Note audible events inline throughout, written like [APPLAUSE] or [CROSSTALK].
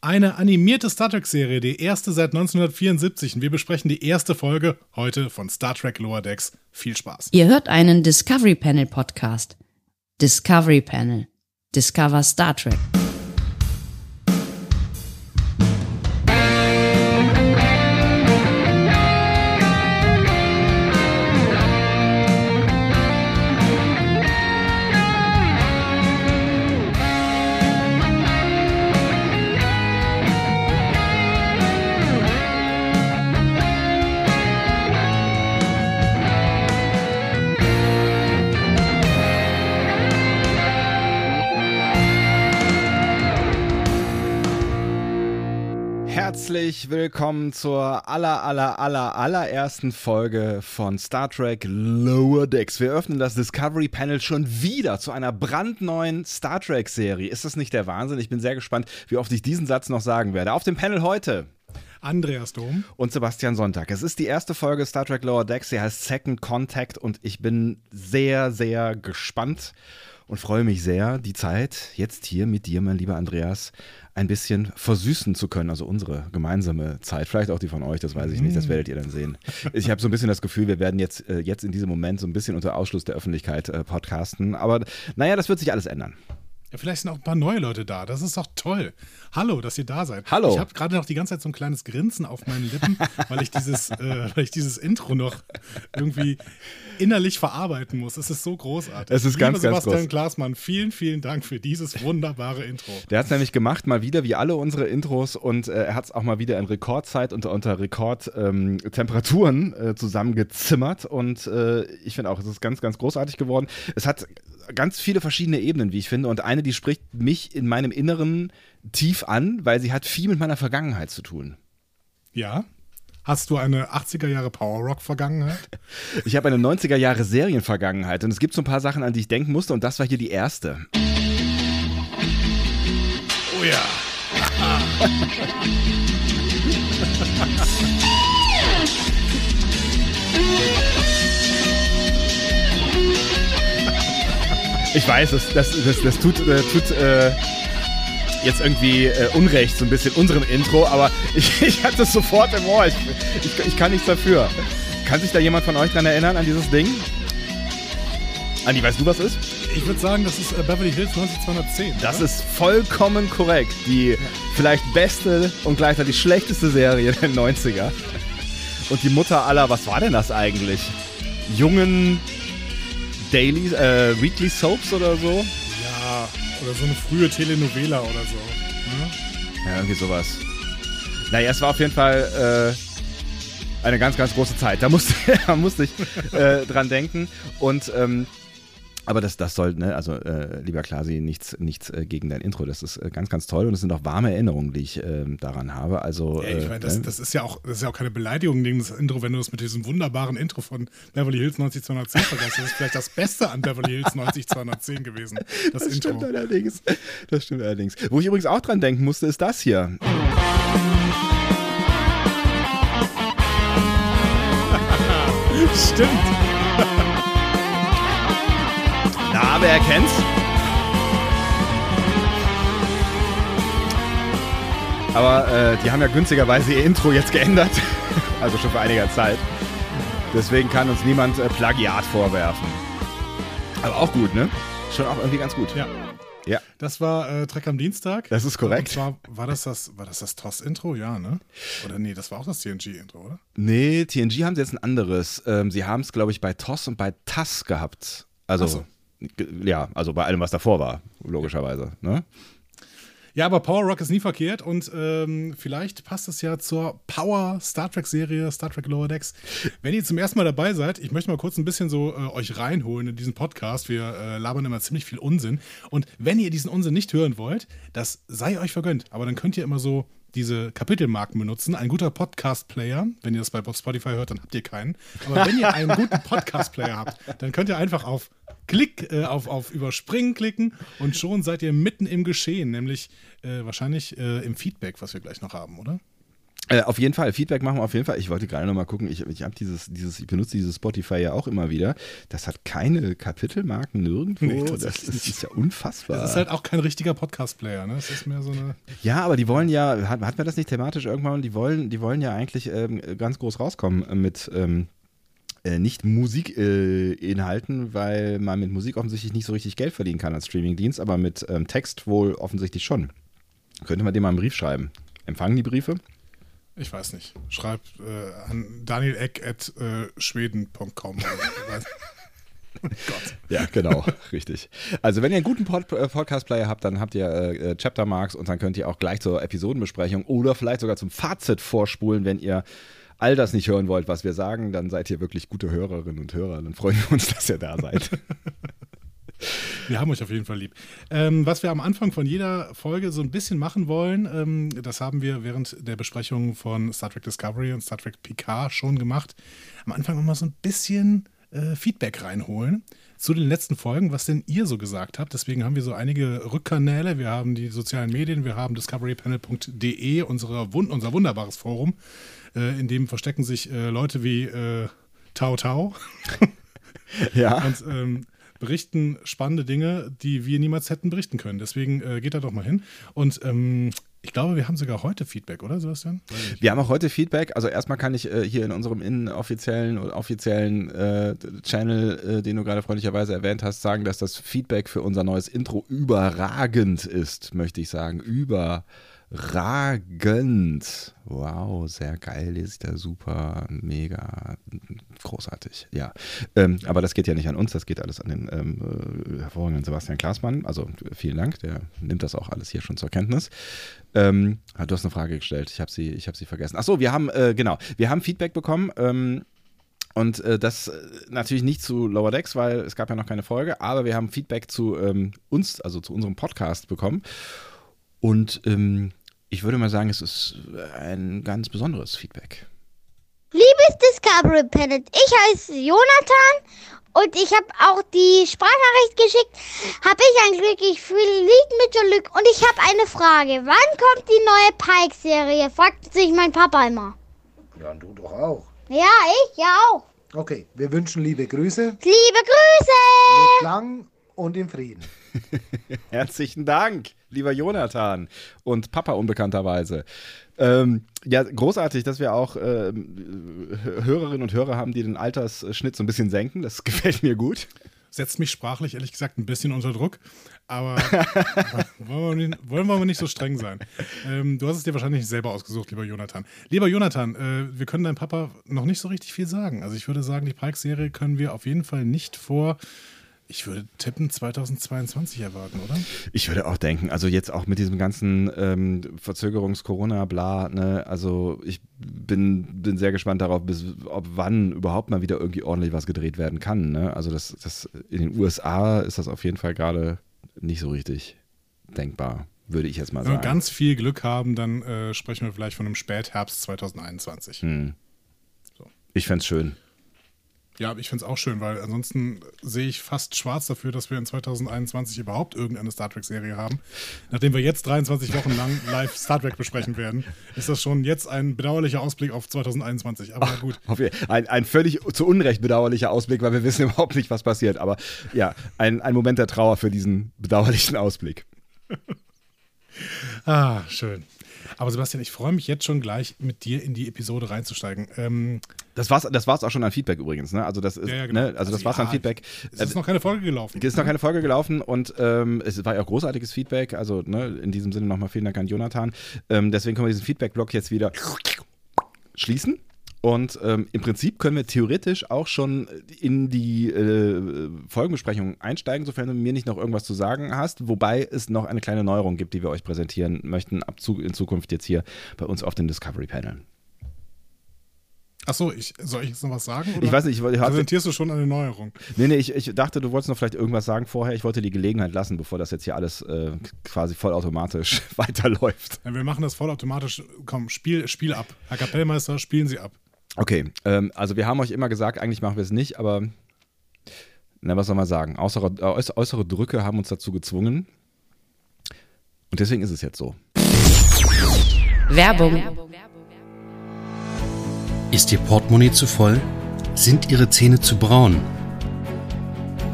Eine animierte Star Trek-Serie, die erste seit 1974. Und wir besprechen die erste Folge heute von Star Trek Lower Decks. Viel Spaß. Ihr hört einen Discovery Panel Podcast. Discovery Panel. Discover Star Trek. Herzlich willkommen zur aller, aller, aller, allerersten Folge von Star Trek Lower Decks. Wir öffnen das Discovery Panel schon wieder zu einer brandneuen Star Trek Serie. Ist das nicht der Wahnsinn? Ich bin sehr gespannt, wie oft ich diesen Satz noch sagen werde. Auf dem Panel heute Andreas Dom und Sebastian Sonntag. Es ist die erste Folge Star Trek Lower Decks. Sie heißt Second Contact und ich bin sehr, sehr gespannt und freue mich sehr, die Zeit jetzt hier mit dir, mein lieber Andreas, ein bisschen versüßen zu können. Also unsere gemeinsame Zeit, vielleicht auch die von euch, das weiß ich nicht, das werdet ihr dann sehen. Ich habe so ein bisschen das Gefühl, wir werden jetzt, äh, jetzt in diesem Moment so ein bisschen unter Ausschluss der Öffentlichkeit äh, podcasten. Aber naja, das wird sich alles ändern. Ja, vielleicht sind auch ein paar neue Leute da. Das ist doch toll. Hallo, dass ihr da seid. Hallo. Ich habe gerade noch die ganze Zeit so ein kleines Grinsen auf meinen Lippen, [LAUGHS] weil ich dieses, äh, weil ich dieses Intro noch irgendwie innerlich verarbeiten muss. Es ist so großartig. Es ist Lieber ganz, ganz Sebastian groß. Glasmann, vielen, vielen Dank für dieses wunderbare Intro. Der hat es nämlich gemacht, mal wieder wie alle unsere Intros und äh, er hat es auch mal wieder in Rekordzeit und unter Rekordtemperaturen äh, zusammengezimmert und äh, ich finde auch, es ist ganz, ganz großartig geworden. Es hat ganz viele verschiedene Ebenen, wie ich finde und eine, die spricht mich in meinem Inneren tief an, weil sie hat viel mit meiner Vergangenheit zu tun. Ja? Hast du eine 80er Jahre Power Rock Vergangenheit? [LAUGHS] Ich habe eine 90er Jahre Serienvergangenheit und es gibt so ein paar Sachen, an die ich denken musste und das war hier die erste. Oh ja. [LAUGHS] Ich weiß, das, das, das, das tut, äh, tut äh, jetzt irgendwie äh, Unrecht, so ein bisschen unserem Intro, aber [LAUGHS] ich, ich hatte es sofort im Ohr. Ich, ich, ich kann nichts dafür. Kann sich da jemand von euch dran erinnern, an dieses Ding? Andi, weißt du, was ist? Ich würde sagen, das ist äh, Beverly Hills 90210. Das oder? ist vollkommen korrekt. Die vielleicht beste und gleichzeitig schlechteste Serie der 90er. Und die Mutter aller, was war denn das eigentlich? Jungen Daily, äh, Weekly Soaps oder so? Ja, oder so eine frühe Telenovela oder so. Ne? Ja, irgendwie sowas. Naja, es war auf jeden Fall äh, eine ganz, ganz große Zeit. Da musste, [LAUGHS] da musste ich äh, dran denken. Und ähm, aber das, das soll, ne, also äh, lieber Klasi, nichts, nichts äh, gegen dein Intro. Das ist äh, ganz, ganz toll und es sind auch warme Erinnerungen, die ich ähm, daran habe. Also, Ja, ich äh, meine, das, ne? das, ist ja auch, das ist ja auch keine Beleidigung gegen das Intro, wenn du das mit diesem wunderbaren Intro von Beverly Hills 90210 vergisst. Das ist vielleicht das Beste an Beverly Hills 90210 gewesen. [LAUGHS] Das, Das Intro. stimmt allerdings. Das stimmt allerdings. Wo ich übrigens auch dran denken musste, ist das hier. [LAUGHS] Stimmt. Na, wer erkennt's? Aber äh, die haben ja günstigerweise ihr Intro jetzt geändert. [LAUGHS] also schon vor einiger Zeit. Deswegen kann uns niemand äh, Plagiat vorwerfen. Aber auch gut, ne? Schon auch irgendwie ganz gut. Ja. Ja. Das war äh, Trek am Dienstag. Das ist korrekt. Und zwar war das das, war das, das TOS-Intro? Ja, ne? Oder nee, das war auch das TNG-Intro, oder? Nee, TNG haben sie jetzt ein anderes. Ähm, sie haben es, glaube ich, bei TOS und bei TAS gehabt. Also, so. Ja, also bei allem, was davor war, logischerweise. Ne? Ja, aber Power Rock ist nie verkehrt und ähm, vielleicht passt es ja zur Power Star Trek Serie Star Trek Lower Decks. Wenn ihr zum ersten Mal dabei seid, ich möchte mal kurz ein bisschen so äh, euch reinholen in diesen Podcast. Wir äh, labern immer ziemlich viel Unsinn und wenn ihr diesen Unsinn nicht hören wollt, das sei euch vergönnt. Aber dann könnt ihr immer so diese Kapitelmarken benutzen. Ein guter Podcast-Player, wenn ihr das bei Spotify hört, dann habt ihr keinen. Aber wenn ihr einen guten Podcast-Player habt, dann könnt ihr einfach auf Klick, äh, auf, auf Überspringen klicken und schon seid ihr mitten im Geschehen, nämlich äh, wahrscheinlich äh, im Feedback, was wir gleich noch haben, oder? Äh, auf jeden Fall, Feedback machen wir auf jeden Fall. Ich wollte gerade noch mal gucken, ich, ich habe dieses, dieses, ich benutze dieses Spotify ja auch immer wieder. Das hat keine Kapitelmarken nirgendwo. Nee, das, das tatsächlich ist ja unfassbar. Das ist halt auch kein richtiger Podcast-Player, ne? Das ist mehr so eine. Ja, aber die wollen ja, hat, hatten wir das nicht thematisch irgendwann? Die wollen, die wollen ja eigentlich ähm, ganz groß rauskommen mit ähm, äh, nicht Musikinhalten, äh, weil man mit Musik offensichtlich nicht so richtig Geld verdienen kann als Streamingdienst, aber mit ähm, Text wohl offensichtlich schon. Könnte man dem mal einen Brief schreiben. Empfangen die Briefe? Ich weiß nicht. Schreib äh, an danieleck.schweden.com. [LAUGHS] oh Gott. Ja, genau, richtig. Also wenn ihr einen guten Pod äh, Podcast-Player habt, dann habt ihr äh, Chaptermarks und dann könnt ihr auch gleich zur Episodenbesprechung oder vielleicht sogar zum Fazit vorspulen, wenn ihr all das nicht hören wollt, was wir sagen, dann seid ihr wirklich gute Hörerinnen und Hörer. Dann freuen wir uns, dass ihr da seid. [LAUGHS] Wir haben euch auf jeden Fall lieb. Ähm, was wir am Anfang von jeder Folge so ein bisschen machen wollen, ähm, das haben wir während der Besprechung von Star Trek Discovery und Star Trek Picard schon gemacht. Am Anfang nochmal so ein bisschen äh, Feedback reinholen zu den letzten Folgen, was denn ihr so gesagt habt. Deswegen haben wir so einige Rückkanäle. Wir haben die sozialen Medien, wir haben discoverypanel.de, unser wunderbares Forum. Äh, in dem verstecken sich äh, Leute wie äh, Tau Tau. [LAUGHS] ja. [LAUGHS] Und ähm, berichten spannende Dinge, die wir niemals hätten berichten können. Deswegen äh, geht da doch mal hin. Und ähm, ich glaube, wir haben sogar heute Feedback, oder Sebastian? Wir haben auch heute Feedback. Also erstmal kann ich äh, hier in unserem inoffiziellen oder offiziellen äh, Channel, äh, den du gerade freundlicherweise erwähnt hast, sagen, dass das Feedback für unser neues Intro überragend ist, möchte ich sagen. Überragend ragend. Wow, sehr geil, ist da super, mega, großartig. Ja, ähm, aber das geht ja nicht an uns, das geht alles an den ähm, äh, hervorragenden Sebastian Klaasmann. Also vielen Dank, der nimmt das auch alles hier schon zur Kenntnis. Ähm, ah, du hast eine Frage gestellt, ich habe sie, hab sie vergessen. Achso, wir haben, äh, genau, wir haben Feedback bekommen. Ähm, und äh, das äh, natürlich nicht zu Lower Decks, weil es gab ja noch keine Folge, aber wir haben Feedback zu ähm, uns, also zu unserem Podcast bekommen. Und ähm, ich würde mal sagen, es ist ein ganz besonderes Feedback. Liebes Discovery Planet, ich heiße Jonathan und ich habe auch die Sprachnachricht geschickt. Habe ich ein Glück, ich fühle Lied mit Glück und ich habe eine Frage. Wann kommt die neue Pike-Serie? Fragt sich mein Papa immer. Ja, und du doch auch. Ja, ich ja auch. Okay, wir wünschen liebe Grüße. Liebe Grüße! Mit Klang und im Frieden. [LAUGHS] Herzlichen Dank, lieber Jonathan und Papa unbekannterweise. Ähm, ja, großartig, dass wir auch äh, Hörerinnen und Hörer haben, die den Altersschnitt so ein bisschen senken. Das [LAUGHS] gefällt mir gut. Setzt mich sprachlich ehrlich gesagt ein bisschen unter Druck, aber [LAUGHS] wollen, wir nicht, so streng sein. Ähm, du hast es dir wahrscheinlich selber ausgesucht, lieber Jonathan. Lieber Jonathan, äh, wir können deinem Papa noch nicht so richtig viel sagen. Also ich würde sagen, die Pike-Serie können wir auf jeden Fall nicht vor ich würde tippen 2022 erwarten, oder? Ich würde auch denken, also jetzt auch mit diesem ganzen ähm, Verzögerungs-Corona-Bla, ne, also ich bin, bin sehr gespannt darauf, bis, ob wann überhaupt mal wieder irgendwie ordentlich was gedreht werden kann. Ne? Also das, das in den USA ist das auf jeden Fall gerade nicht so richtig denkbar, würde ich jetzt mal sagen. Wenn wir ganz viel Glück haben, dann äh, sprechen wir vielleicht von einem Spätherbst 2021. Hm. So. Ich fände es schön. Ja, ich finde es auch schön, weil ansonsten sehe ich fast schwarz dafür, dass wir in 2021 überhaupt irgendeine Star Trek-Serie haben. Nachdem wir jetzt 23 Wochen lang [LAUGHS] live Star Trek besprechen werden, ist das schon jetzt ein bedauerlicher Ausblick auf 2021. Aber Ach, gut. Ein, ein völlig zu Unrecht bedauerlicher Ausblick, weil wir wissen überhaupt nicht, was passiert. Aber ja, ein, ein Moment der Trauer für diesen bedauerlichen Ausblick. [LAUGHS] ah, schön. Aber Sebastian, ich freue mich jetzt schon gleich mit dir in die Episode reinzusteigen. Ähm, das war's, das war's auch schon an Feedback übrigens, ne? Also das ist, ja, ja, genau. ne? also, also das war's ja, an Feedback. Es ist noch keine Folge gelaufen. Es ist noch keine Folge gelaufen und ähm, es war ja auch großartiges Feedback. Also ne, in diesem Sinne nochmal vielen Dank an Jonathan. Ähm, deswegen können wir diesen Feedback-Block jetzt wieder schließen. Und ähm, im Prinzip können wir theoretisch auch schon in die äh, Folgenbesprechung einsteigen, sofern du mir nicht noch irgendwas zu sagen hast. Wobei es noch eine kleine Neuerung gibt, die wir euch präsentieren möchten, ab zu, in Zukunft jetzt hier bei uns auf den Discovery Panel. Achso, ich, soll ich jetzt noch was sagen? ich weiß nicht, ich, präsentierst du schon eine Neuerung? Nee, nee, ich, ich dachte, du wolltest noch vielleicht irgendwas sagen vorher. Ich wollte die Gelegenheit lassen, bevor das jetzt hier alles äh, quasi vollautomatisch [LAUGHS] weiterläuft. Ja, wir machen das vollautomatisch. Komm, Spiel, Spiel ab. Herr Kapellmeister, spielen Sie ab. Okay, ähm, also wir haben euch immer gesagt, eigentlich machen wir es nicht, aber na, was soll man sagen? Äußere, äh, äußere Drücke haben uns dazu gezwungen. Und deswegen ist es jetzt so. Werbung. Ist Ihr Portemonnaie zu voll? Sind Ihre Zähne zu braun?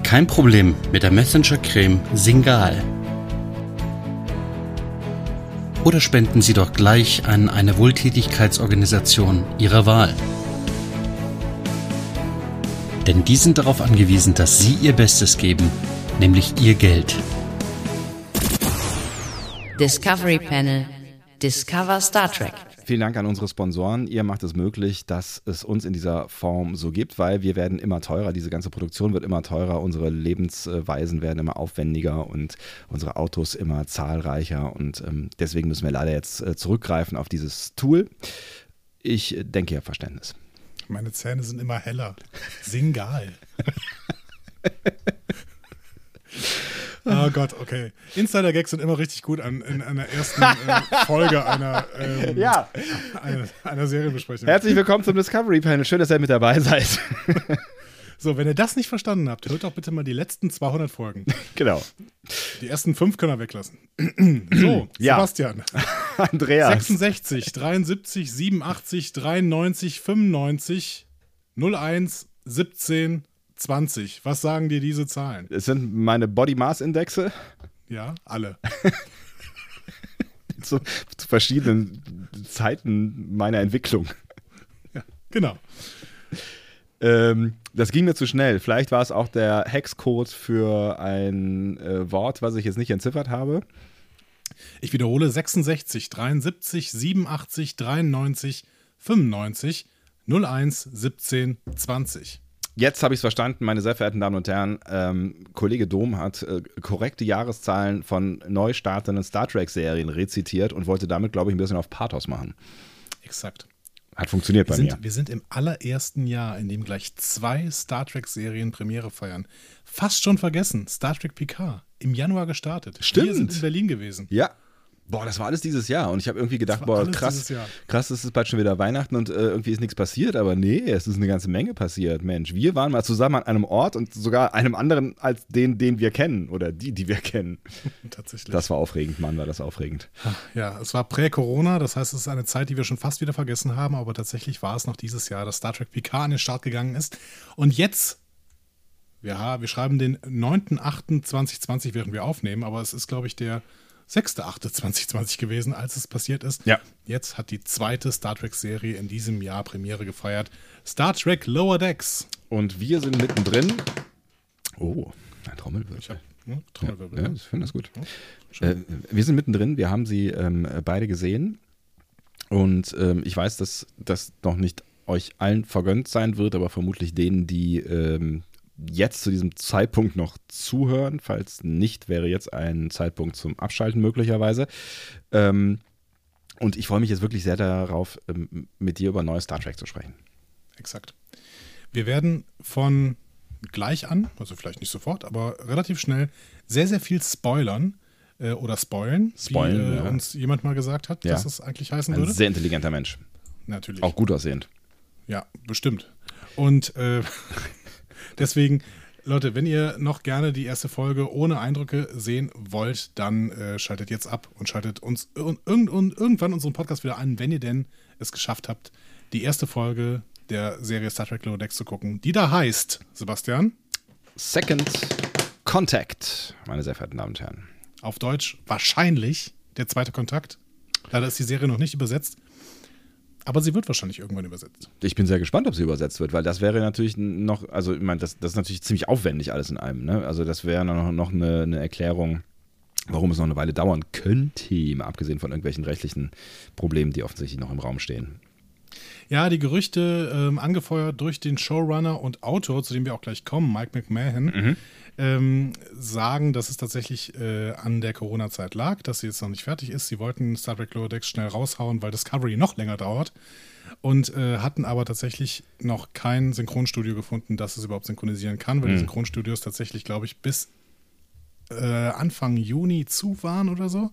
Kein Problem mit der Messenger-Creme Singal. Oder spenden Sie doch gleich an eine Wohltätigkeitsorganisation Ihrer Wahl. Denn die sind darauf angewiesen, dass Sie Ihr Bestes geben, nämlich Ihr Geld. Discovery Panel. Discover Star Trek. Vielen Dank an unsere Sponsoren. Ihr macht es möglich, dass es uns in dieser Form so gibt, weil wir werden immer teurer. Diese ganze Produktion wird immer teurer. Unsere Lebensweisen werden immer aufwendiger und unsere Autos immer zahlreicher. Und ähm, deswegen müssen wir leider jetzt äh, zurückgreifen auf dieses Tool. Ich denke, ihr habt Verständnis. Meine Zähne sind immer heller. Singal. [LAUGHS] Oh Gott, okay. Insider-Gags sind immer richtig gut an, in einer ersten äh, Folge einer, ähm, Ja. einer, einer Serienbesprechung. Herzlich willkommen zum Discovery Panel. Schön, dass ihr mit dabei seid. So, wenn ihr das nicht verstanden habt, hört doch bitte mal die letzten 200 Folgen. genau. Die ersten fünf können wir weglassen. [CLEARS THROAT] So, Ja. Sebastian. Andreas. 66, 73, 87, 93, 95, 01, 17, 20. Was sagen dir diese Zahlen? Es sind meine Body Mass Indexe Ja, alle. [LAUGHS] zu, zu verschiedenen Zeiten meiner Entwicklung. Genau. Ähm, das ging mir zu schnell. Vielleicht war es auch der Hexcode für ein äh, Wort, was ich jetzt nicht entziffert habe. Ich wiederhole 66, 73, 87, 93, 95, 01, 17, 20. Jetzt habe ich es verstanden, meine sehr verehrten Damen und Herren. Ähm, Kollege Dom hat äh, korrekte Jahreszahlen von neu startenden Star Trek-Serien rezitiert und wollte damit, glaube ich, ein bisschen auf Pathos machen. Exakt. Hat funktioniert Wir bei mir. sind, wir sind im allerersten Jahr, in dem gleich zwei Star Trek-Serien Premiere feiern. Fast schon vergessen. Star Trek Picard. Im Januar gestartet. Stimmt. Wir sind in Berlin gewesen. Ja. Boah, das war alles dieses Jahr. Und ich habe irgendwie gedacht, boah, krass, krass, es ist bald schon wieder Weihnachten und äh, irgendwie ist nichts passiert. Aber nee, es ist eine ganze Menge passiert. Mensch, wir waren mal zusammen an einem Ort und sogar einem anderen als den, den wir kennen oder die, die wir kennen. [LAUGHS] Tatsächlich. Das war aufregend, Mann, war das aufregend. Ja, es war prä-Corona, das heißt, es ist eine Zeit, die wir schon fast wieder vergessen haben, aber tatsächlich war es noch dieses Jahr, dass Star Trek Picard an den Start gegangen ist. Und jetzt, ha- wir schreiben den 9.8.2020, während wir aufnehmen, aber es ist, glaube ich, der 6.8.2020 gewesen, als es passiert ist. Ja. Jetzt hat die zweite Star Trek-Serie in diesem Jahr Premiere gefeiert. Star Trek Lower Decks. Und wir sind mittendrin. Oh, ein Trommelwirbel. Ich habe ne, Trommelwirbel. Ja, ne? ich finde das gut. Äh, wir sind mittendrin, wir haben sie ähm, beide gesehen. Und ähm, ich weiß, dass das noch nicht euch allen vergönnt sein wird, aber vermutlich denen, die ähm, jetzt zu diesem Zeitpunkt noch zuhören. Falls nicht, wäre jetzt ein Zeitpunkt zum Abschalten möglicherweise. Ähm, und ich freue mich jetzt wirklich sehr darauf, ähm, mit dir über neue Star Trek zu sprechen. Exakt. Wir werden von gleich an, also vielleicht nicht sofort, aber relativ schnell, sehr, sehr viel spoilern äh, oder spoilen, Spoilen, wie äh, ja. uns jemand mal gesagt hat, Ja. dass es eigentlich heißen Ein würde. sehr intelligenter Mensch. Natürlich. Auch gut aussehend. Ja, bestimmt. Und äh, [LAUGHS] deswegen, Leute, wenn ihr noch gerne die erste Folge ohne Eindrücke sehen wollt, dann äh, schaltet jetzt ab und schaltet uns ir irgendwann unseren Podcast wieder an, wenn ihr denn es geschafft habt, die erste Folge der Serie Star Trek Lower Decks zu gucken, die da heißt, Sebastian, Second Contact, meine sehr verehrten Damen und Herren. auf Deutsch wahrscheinlich der zweite Kontakt. Leider ist die Serie noch nicht übersetzt, aber sie wird wahrscheinlich irgendwann übersetzt. Ich bin sehr gespannt, ob sie übersetzt wird, weil das wäre natürlich noch, also ich meine, das, das ist natürlich ziemlich aufwendig alles in einem. Ne? Also das wäre noch, noch eine, eine Erklärung, warum es noch eine Weile dauern könnte, mal abgesehen von irgendwelchen rechtlichen Problemen, die offensichtlich noch im Raum stehen. Ja, die Gerüchte, ähm, angefeuert durch den Showrunner und Autor, zu dem wir auch gleich kommen, Mike McMahon, ähm, sagen, dass es tatsächlich äh, an der Corona-Zeit lag, dass sie jetzt noch nicht fertig ist. Sie wollten Star Trek Lower Decks schnell raushauen, weil Discovery noch länger dauert. Und äh, hatten aber tatsächlich noch kein Synchronstudio gefunden, das es überhaupt synchronisieren kann, weil die Synchronstudios tatsächlich, glaube ich, bis äh, Anfang Juni zu waren oder so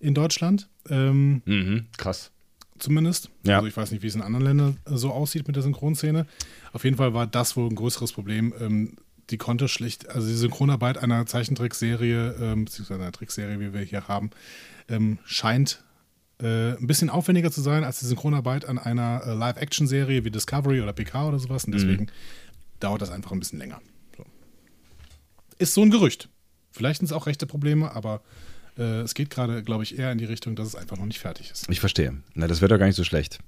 in Deutschland. Ähm, Mhm, krass. zumindest. Ja. Also ich weiß nicht, wie es in anderen Ländern äh, so aussieht mit der Synchronszene. Auf jeden Fall war das wohl ein größeres Problem. Ähm, die konnte schlicht, also die Synchronarbeit einer Zeichentrickserie, ähm, beziehungsweise einer Trickserie, wie wir hier haben, ähm, scheint äh, ein bisschen aufwendiger zu sein als die Synchronarbeit an einer äh, Live-Action-Serie wie Discovery oder PK oder sowas. Und deswegen dauert das einfach ein bisschen länger. So. Ist so ein Gerücht. Vielleicht sind es auch rechte Probleme, aber äh, es geht gerade, glaube ich, eher in die Richtung, dass es einfach noch nicht fertig ist. Ich verstehe. Na, das wird doch gar nicht so schlecht.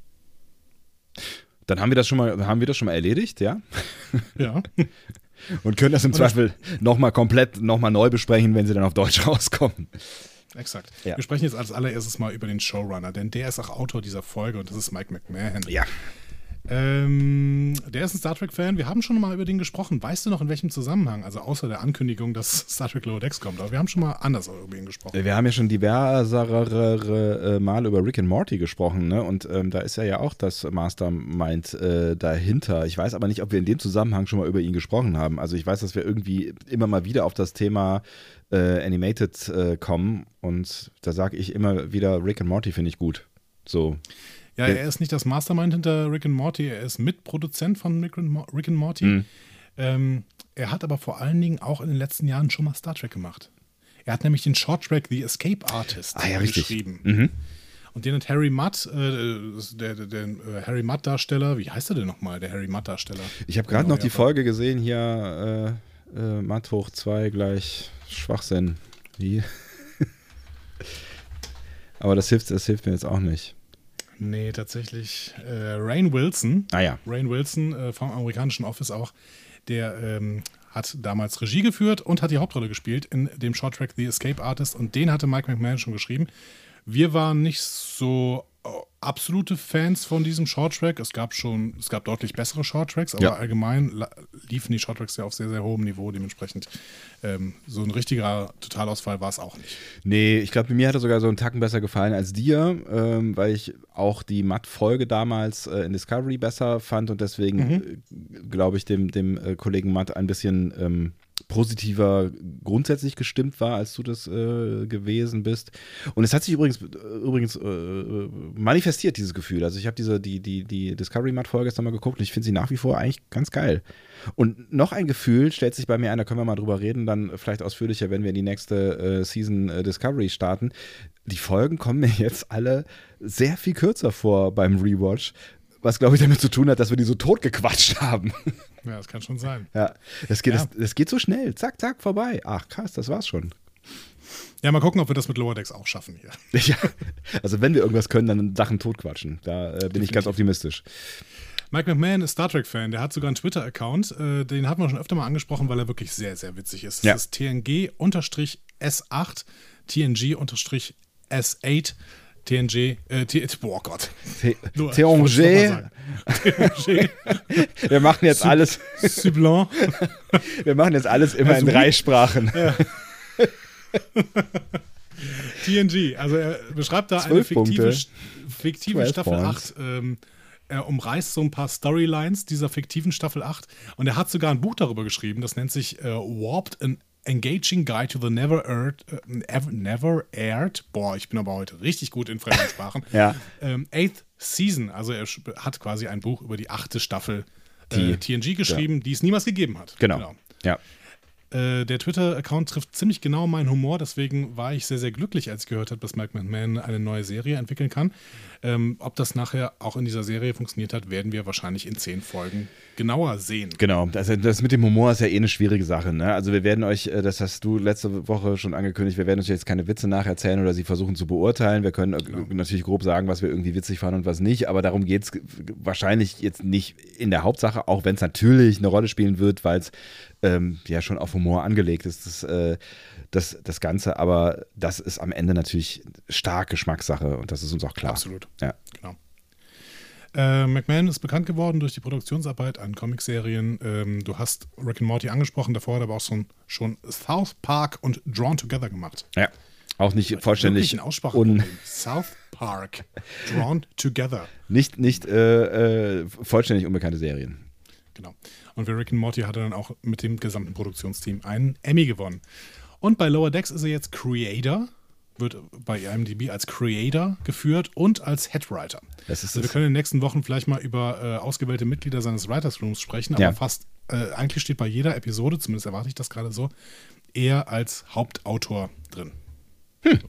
Dann haben wir das schon mal, haben wir das schon mal erledigt, ja? Ja. [LAUGHS] Und können das im Zweifel nochmal komplett, nochmal neu besprechen, wenn sie dann auf Deutsch [LAUGHS] rauskommen. Exakt. Ja. Wir sprechen jetzt als allererstes mal über den Showrunner, denn der ist auch Autor dieser Folge und das ist Mike McMahon. Ja. Ähm, der ist ein Star Trek-Fan. Wir haben schon mal über den gesprochen. Weißt du noch in welchem Zusammenhang? Also außer der Ankündigung, dass [LAUGHS] Star Trek Lower Decks kommt. Aber wir haben schon mal anders über ihn gesprochen. Wir haben ja schon diversere äh, Mal über Rick and Morty gesprochen, ne? Und ähm, da ist ja ja auch das Mastermind äh, dahinter. Ich weiß aber nicht, ob wir in dem Zusammenhang schon mal über ihn gesprochen haben. Also ich weiß, dass wir irgendwie immer mal wieder auf das Thema äh, Animated äh, kommen und da sage ich immer wieder, Rick and Morty finde ich gut. So. Ja, er ist nicht das Mastermind hinter Rick and Morty. Er ist Mitproduzent von Rick and, Mo Rick and Morty. Mhm. Ähm, er hat aber vor allen Dingen auch in den letzten Jahren schon mal Star Trek gemacht. Er hat nämlich den Short Track The Escape Artist Ah ja, geschrieben. Mhm. Und den hat Harry Mudd, äh, der, der, der äh, Harry Mudd-Darsteller, wie heißt er denn nochmal, der Harry Mudd-Darsteller? Ich habe gerade noch die. Folge gesehen hier, äh, äh, Matt hoch 2 gleich Schwachsinn. Wie? [LAUGHS] Aber das hilft, das hilft mir jetzt auch nicht. Nee, tatsächlich äh, Rain Wilson. Ah ja. Rain Wilson äh, vom amerikanischen Office auch, der ähm, hat damals Regie geführt und hat die Hauptrolle gespielt in dem Shorttrack The Escape Artist und den hatte Mike McMahon schon geschrieben. Wir waren nicht so absolute Fans von diesem Shorttrack. Es gab schon, es gab deutlich bessere Shorttracks, aber Ja. allgemein liefen die Shorttracks ja auf sehr, sehr hohem Niveau. Dementsprechend ähm, so ein richtiger Totalausfall war es auch nicht. Nee, ich glaube, mir hat er sogar so einen Tacken besser gefallen als dir, ähm, weil ich auch die Matt-Folge damals äh, in Discovery besser fand und deswegen, Mhm. äh, glaube ich, dem, dem äh, Kollegen Matt ein bisschen ähm, positiver grundsätzlich gestimmt war, als du das äh, gewesen bist. Und es hat sich übrigens, übrigens äh, manifestiert, dieses Gefühl. Also ich habe diese, die, die, die Discovery Matt-Folge jetzt nochmal geguckt und ich finde sie nach wie vor eigentlich ganz geil. Und noch ein Gefühl stellt sich bei mir ein, da können wir mal drüber reden, dann vielleicht ausführlicher, wenn wir in die nächste äh, Season äh, Discovery starten. Die Folgen kommen mir jetzt alle sehr viel kürzer vor beim Rewatch, was glaube ich damit zu tun hat, dass wir die so totgequatscht haben. Ja, das kann schon sein. ja, das geht, Ja. Das, das geht so schnell. Zack, zack, vorbei. Ach, krass, das war's schon. Ja, mal gucken, ob wir das mit Lower Decks auch schaffen hier. [LAUGHS] Ja, also wenn wir irgendwas können, dann Sachen totquatschen. Da äh, bin ich ganz optimistisch. Mike McMahon ist Star Trek-Fan. Der hat sogar einen Twitter-Account. Äh, den haben wir schon öfter mal angesprochen, weil er wirklich sehr, sehr witzig ist. Ja. Das ist TNG-S8, TNG-S8, TNG, äh, T boah Gott. TNG, [LAUGHS] Wir machen jetzt alles, Sublon. [LAUGHS] wir machen jetzt alles immer Also in wie- drei Sprachen. [LAUGHS] TNG. Also er beschreibt da eine fiktive, fiktive 12 Staffel points. 8. Ähm, er umreißt so ein paar Storylines dieser fiktiven Staffel 8 und er hat sogar ein Buch darüber geschrieben, das nennt sich äh, Warped an Engaging Guide to the Never Aired, äh, Ever- Never Aired, boah, ich bin aber heute richtig gut in fremden Sprachen, [LAUGHS] Ja. ähm, Eighth Season, also er hat quasi ein Buch über die achte Staffel Die- äh, TNG geschrieben, die es niemals gegeben hat. Genau. Ja. Äh, der Twitter-Account trifft ziemlich genau meinen Humor, deswegen war ich sehr, sehr glücklich, als ich gehört habe, dass Mike McMahon eine neue Serie entwickeln kann. Ähm, ob das nachher auch in dieser Serie funktioniert hat, werden wir wahrscheinlich in zehn Folgen genauer sehen. Genau, also das mit dem Humor ist ja eh eine schwierige Sache. Ne? Also wir werden euch, äh, das hast du letzte Woche schon angekündigt, wir werden euch jetzt keine Witze nacherzählen oder sie versuchen zu beurteilen. Wir können äh, natürlich grob sagen, was wir irgendwie witzig fanden und was nicht, aber darum geht es wahrscheinlich jetzt nicht in der Hauptsache, auch wenn es natürlich eine Rolle spielen wird, weil es ähm, ja schon auf Humor angelegt ist, das, äh, das, das Ganze. Aber das ist am Ende natürlich stark Geschmackssache und das ist uns auch klar. Absolut. Ja. Genau. Äh, McMahon ist bekannt geworden durch die Produktionsarbeit an Comicserien. Ähm, du hast Rick and Morty angesprochen, davor hat er aber auch schon, schon South Park und Drawn Together gemacht. ja. Auch nicht vollständig ein Aussprache. un, South Park, Drawn Together. nicht, nicht äh, äh, vollständig unbekannte Serien. Genau. Und für Rick and Morty hat er dann auch mit dem gesamten Produktionsteam einen Emmy gewonnen. Und bei Lower Decks ist er jetzt Creator, wird bei IMDb als Creator geführt und als Headwriter. Das ist also wir können in den nächsten Wochen vielleicht mal über äh, ausgewählte Mitglieder seines Writers Rooms sprechen, aber Ja. fast äh, eigentlich steht bei jeder Episode, zumindest erwarte ich das gerade so, er als Hauptautor drin. Hm.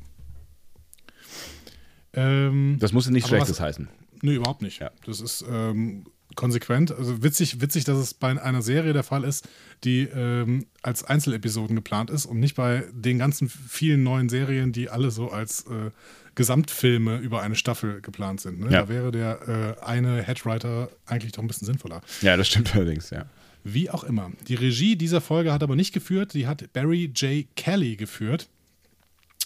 Ähm, Das muss nichts Aber Schlechtes was- heißen. Nee, überhaupt nicht. Ja. Das ist ähm, konsequent. Also witzig, witzig, dass es bei einer Serie der Fall ist, die ähm, als Einzelepisoden geplant ist und nicht bei den ganzen vielen neuen Serien, die alle so als äh, Gesamtfilme über eine Staffel geplant sind. Ne? Ja. Da wäre der äh, eine Headwriter eigentlich doch ein bisschen sinnvoller. Ja, das stimmt allerdings, ja. Wie auch immer. Die Regie dieser Folge hat aber nicht geführt, die hat Barry J. Kelly geführt.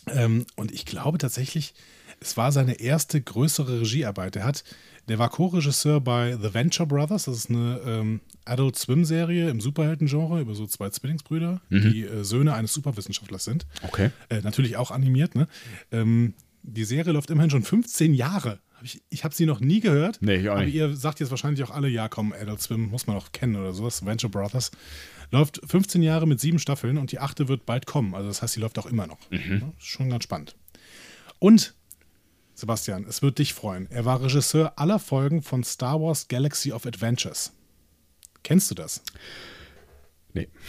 Ähm, und ich glaube tatsächlich, es war seine erste größere Regiearbeit. Er hat, der war Co-Regisseur bei The Venture Brothers, das ist eine ähm, Adult Swim-Serie im Superhelden-Genre über so zwei Zwillingsbrüder, die äh, Söhne eines Superwissenschaftlers sind. Okay. Äh, natürlich auch animiert, ne? Ähm, die Serie läuft immerhin schon 15 Jahre. Hab ich ich habe sie noch nie gehört. Nee, ich auch aber nicht. ihr sagt jetzt wahrscheinlich auch alle, ja komm, Adult Swim muss man auch kennen oder sowas. Venture Brothers. Läuft 15 Jahre mit sieben Staffeln und die achte wird bald kommen. Also das heißt, sie läuft auch immer noch. Mhm. Ja, schon ganz spannend. Und, Sebastian, es wird dich freuen. Er war Regisseur aller Folgen von Star Wars Galaxy of Adventures. Kennst du das? Nee. [LAUGHS]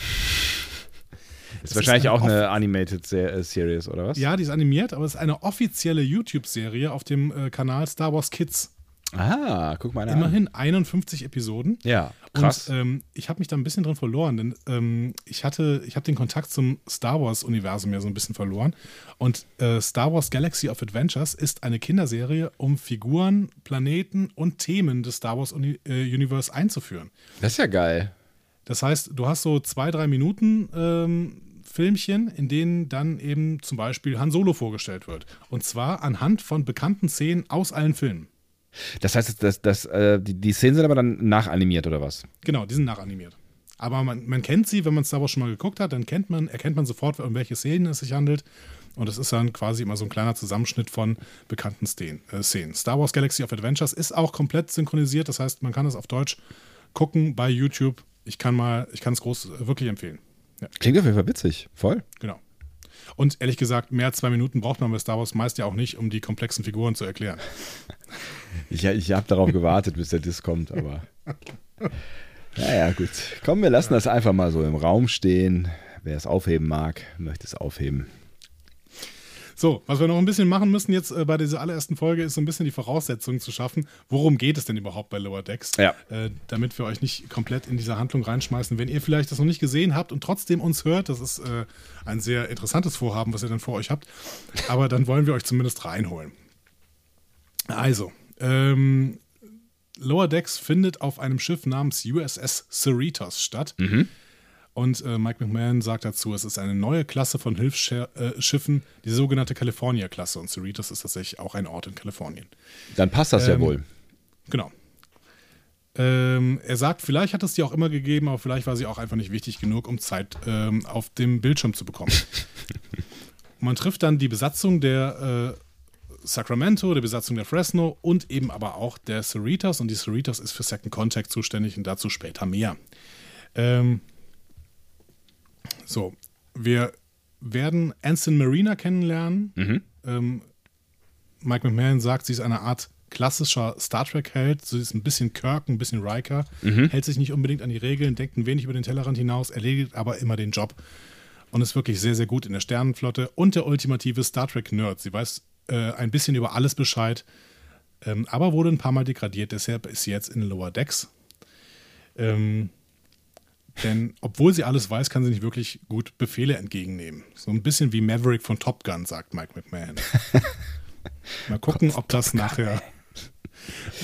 Ist ist wahrscheinlich eine auch eine Animated äh, Series, oder was? Ja, die ist animiert, aber es ist eine offizielle YouTube-Serie auf dem äh, Kanal Star Wars Kids. Ah, guck mal an. Immerhin 51 Episoden. Ja, krass. Und ähm, ich habe mich da ein bisschen drin verloren, denn ähm, ich hatte, ich habe den Kontakt zum Star Wars-Universum ja so ein bisschen verloren. Und äh, Star Wars Galaxy of Adventures ist eine Kinderserie, um Figuren, Planeten und Themen des Star Wars Uni äh, Universe einzuführen. das ist ja geil. Das heißt, du hast so zwei, drei Minuten ähm, Filmchen, in denen dann eben zum Beispiel Han Solo vorgestellt wird. Und zwar anhand von bekannten Szenen aus allen Filmen. Das heißt, das, das, äh, die, die Szenen sind aber dann nachanimiert, oder was? Genau, die sind nachanimiert. Aber man, man kennt sie, wenn man Star Wars schon mal geguckt hat, dann kennt man, erkennt man sofort, um welche Szenen es sich handelt. Und es ist dann quasi immer so ein kleiner Zusammenschnitt von bekannten Szenen. Äh, Szenen. Star Wars Galaxy of Adventures ist auch komplett synchronisiert, das heißt, man kann es auf Deutsch gucken bei YouTube. Ich kann mal, ich kann es groß äh, wirklich empfehlen. Ja, Klingt auf jeden Fall witzig. Voll. genau. Und ehrlich gesagt, mehr als zwei Minuten braucht man bei Star Wars meist ja auch nicht, um die komplexen Figuren zu erklären. [LAUGHS] Ich, ich habe darauf gewartet, bis der Disk kommt, aber. [LAUGHS] Naja, gut. Komm, wir lassen das einfach mal so im Raum stehen. Wer es aufheben mag, möchte es aufheben. So, was wir noch ein bisschen machen müssen jetzt äh, bei dieser allerersten Folge, ist so ein bisschen die Voraussetzungen zu schaffen. Worum geht es denn überhaupt bei Lower Decks? Ja. Äh, damit wir euch nicht komplett in diese Handlung reinschmeißen. Wenn ihr vielleicht das noch nicht gesehen habt und trotzdem uns hört, das ist äh, ein sehr interessantes Vorhaben, was ihr dann vor euch habt. Aber dann wollen wir euch zumindest reinholen. Also, ähm, Lower Decks findet auf einem Schiff namens USS Cerritos statt. Und äh, Mike McMahon sagt dazu, es ist eine neue Klasse von Hilfsschiffen, die sogenannte California-Klasse. Und Cerritos ist tatsächlich auch ein Ort in Kalifornien. Dann passt das ja Ähm, wohl. Genau. Ähm, er sagt, vielleicht hat es die auch immer gegeben, aber vielleicht war sie auch einfach nicht wichtig genug, um Zeit ähm, auf dem Bildschirm zu bekommen. [LAUGHS] Man trifft dann die Besatzung der äh, Sacramento, der Besatzung der Fresno und eben aber auch der Cerritos. Und die Cerritos ist für Second Contact zuständig und dazu später mehr. Ähm, so, wir werden Anson Marina kennenlernen. Ähm, Mike McMahon sagt, sie ist eine Art klassischer Star Trek-Held. Sie ist ein bisschen Kirk, ein bisschen Riker, hält sich nicht unbedingt an die Regeln, denkt ein wenig über den Tellerrand hinaus, erledigt aber immer den Job und ist wirklich sehr, sehr gut in der Sternenflotte und der ultimative Star Trek-Nerd. Sie weiß äh, ein bisschen über alles Bescheid, ähm, aber wurde ein paar Mal degradiert, deshalb ist sie jetzt in Lower Decks. Ähm, denn obwohl sie alles weiß, kann sie nicht wirklich gut Befehle entgegennehmen. So ein bisschen wie Maverick von Top Gun, sagt Mike McMahon. [LAUGHS] Mal gucken, ob das nachher,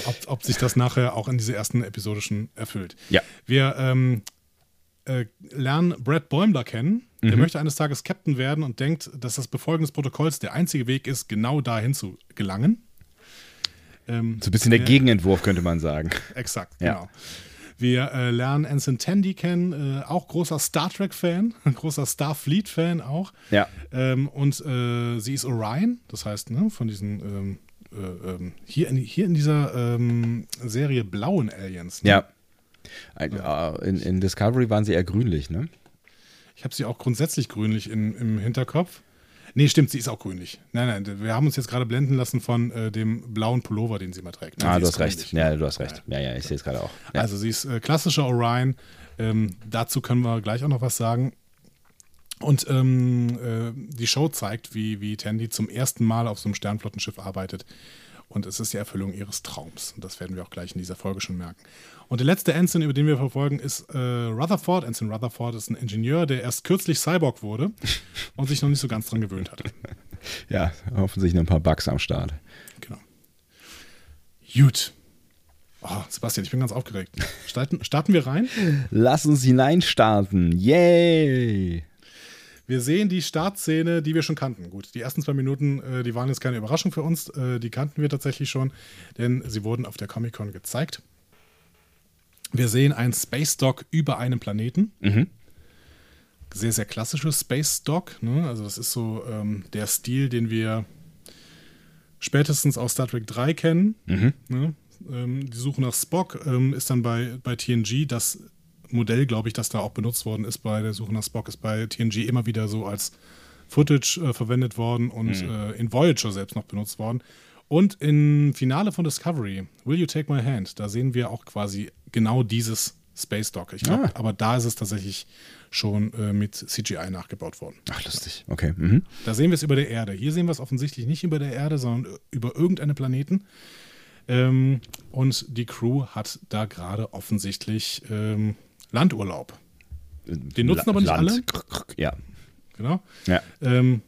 ob, ob sich das nachher auch in dieser ersten Episode schon erfüllt. Ja. Wir ähm, äh, lernen Brad Bäumler kennen. Der möchte eines Tages Captain werden und denkt, dass das Befolgen des Protokolls der einzige Weg ist, genau dahin zu gelangen. Ähm, So ein bisschen der ja. Gegenentwurf, könnte man sagen. Exakt, Ja. genau. Wir äh, lernen Anson Tandy kennen, äh, auch großer Star Trek-Fan, [LAUGHS] großer Starfleet-Fan auch. Ja. Ähm, und äh, sie ist Orion, das heißt, ne, von diesen ähm, äh, ähm, hier, in, hier in dieser ähm, Serie blauen Aliens. Ne? Ja. Äh, In, in Discovery waren sie eher grünlich, ne? Ich habe sie auch grundsätzlich grünlich in, im Hinterkopf. Nee, stimmt, sie ist auch grünlich. Nein, nein, wir haben uns jetzt gerade blenden lassen von äh, dem blauen Pullover, den sie mal trägt. Nein, Ah, du hast recht. grünlich. Ja, du hast recht. Ja, ja, ich sehe es gerade auch. Ja. Also sie ist äh, klassischer Orion. Ähm, dazu können wir gleich auch noch was sagen. Und ähm, äh, die Show zeigt, wie, wie Tandy zum ersten Mal auf so einem Sternflottenschiff arbeitet. Und es ist die Erfüllung ihres Traums. Und das werden wir auch gleich in dieser Folge schon merken. Und der letzte Ensign, über den wir verfolgen, ist äh, Rutherford. Ensign Rutherford ist ein Ingenieur, der erst kürzlich Cyborg wurde [LAUGHS] und sich noch nicht so ganz dran gewöhnt hat. [LAUGHS] Ja, offensichtlich noch ein paar Bugs am Start. Genau. Gut. Oh, Sebastian, ich bin ganz aufgeregt. Starten, [LAUGHS] starten wir rein? Lass uns hineinstarten. Yay! Wir sehen die Startszene, die wir schon kannten. Gut, die ersten zwei Minuten, äh, die waren jetzt keine Überraschung für uns. Äh, die kannten wir tatsächlich schon, denn sie wurden auf der Comic-Con gezeigt. Wir sehen einen Space Dock über einem Planeten. Sehr, sehr klassisches Space Dock. Ne? Also, das ist so ähm, der Stil, den wir spätestens aus Star Trek 3 kennen. Ne? Ähm, die Suche nach Spock ähm, ist dann bei, bei TNG das Modell, glaube ich, das da auch benutzt worden ist bei der Suche nach Spock, ist bei TNG immer wieder so als Footage äh, verwendet worden und äh, in Voyager selbst noch benutzt worden. Und im Finale von Discovery, Will You Take My Hand, da sehen wir auch quasi genau dieses Space Dock. Ich glaube, Ah. aber da ist es tatsächlich schon äh, mit CGI nachgebaut worden. Ach, lustig. Okay. Mhm. Da sehen wir es über der Erde. Hier sehen wir es offensichtlich nicht über der Erde, sondern über irgendeinen Planeten. Ähm, und die Crew hat da gerade offensichtlich ähm, Landurlaub. Den nutzen aber nicht alle. Ja. Genau. Ja. Ähm,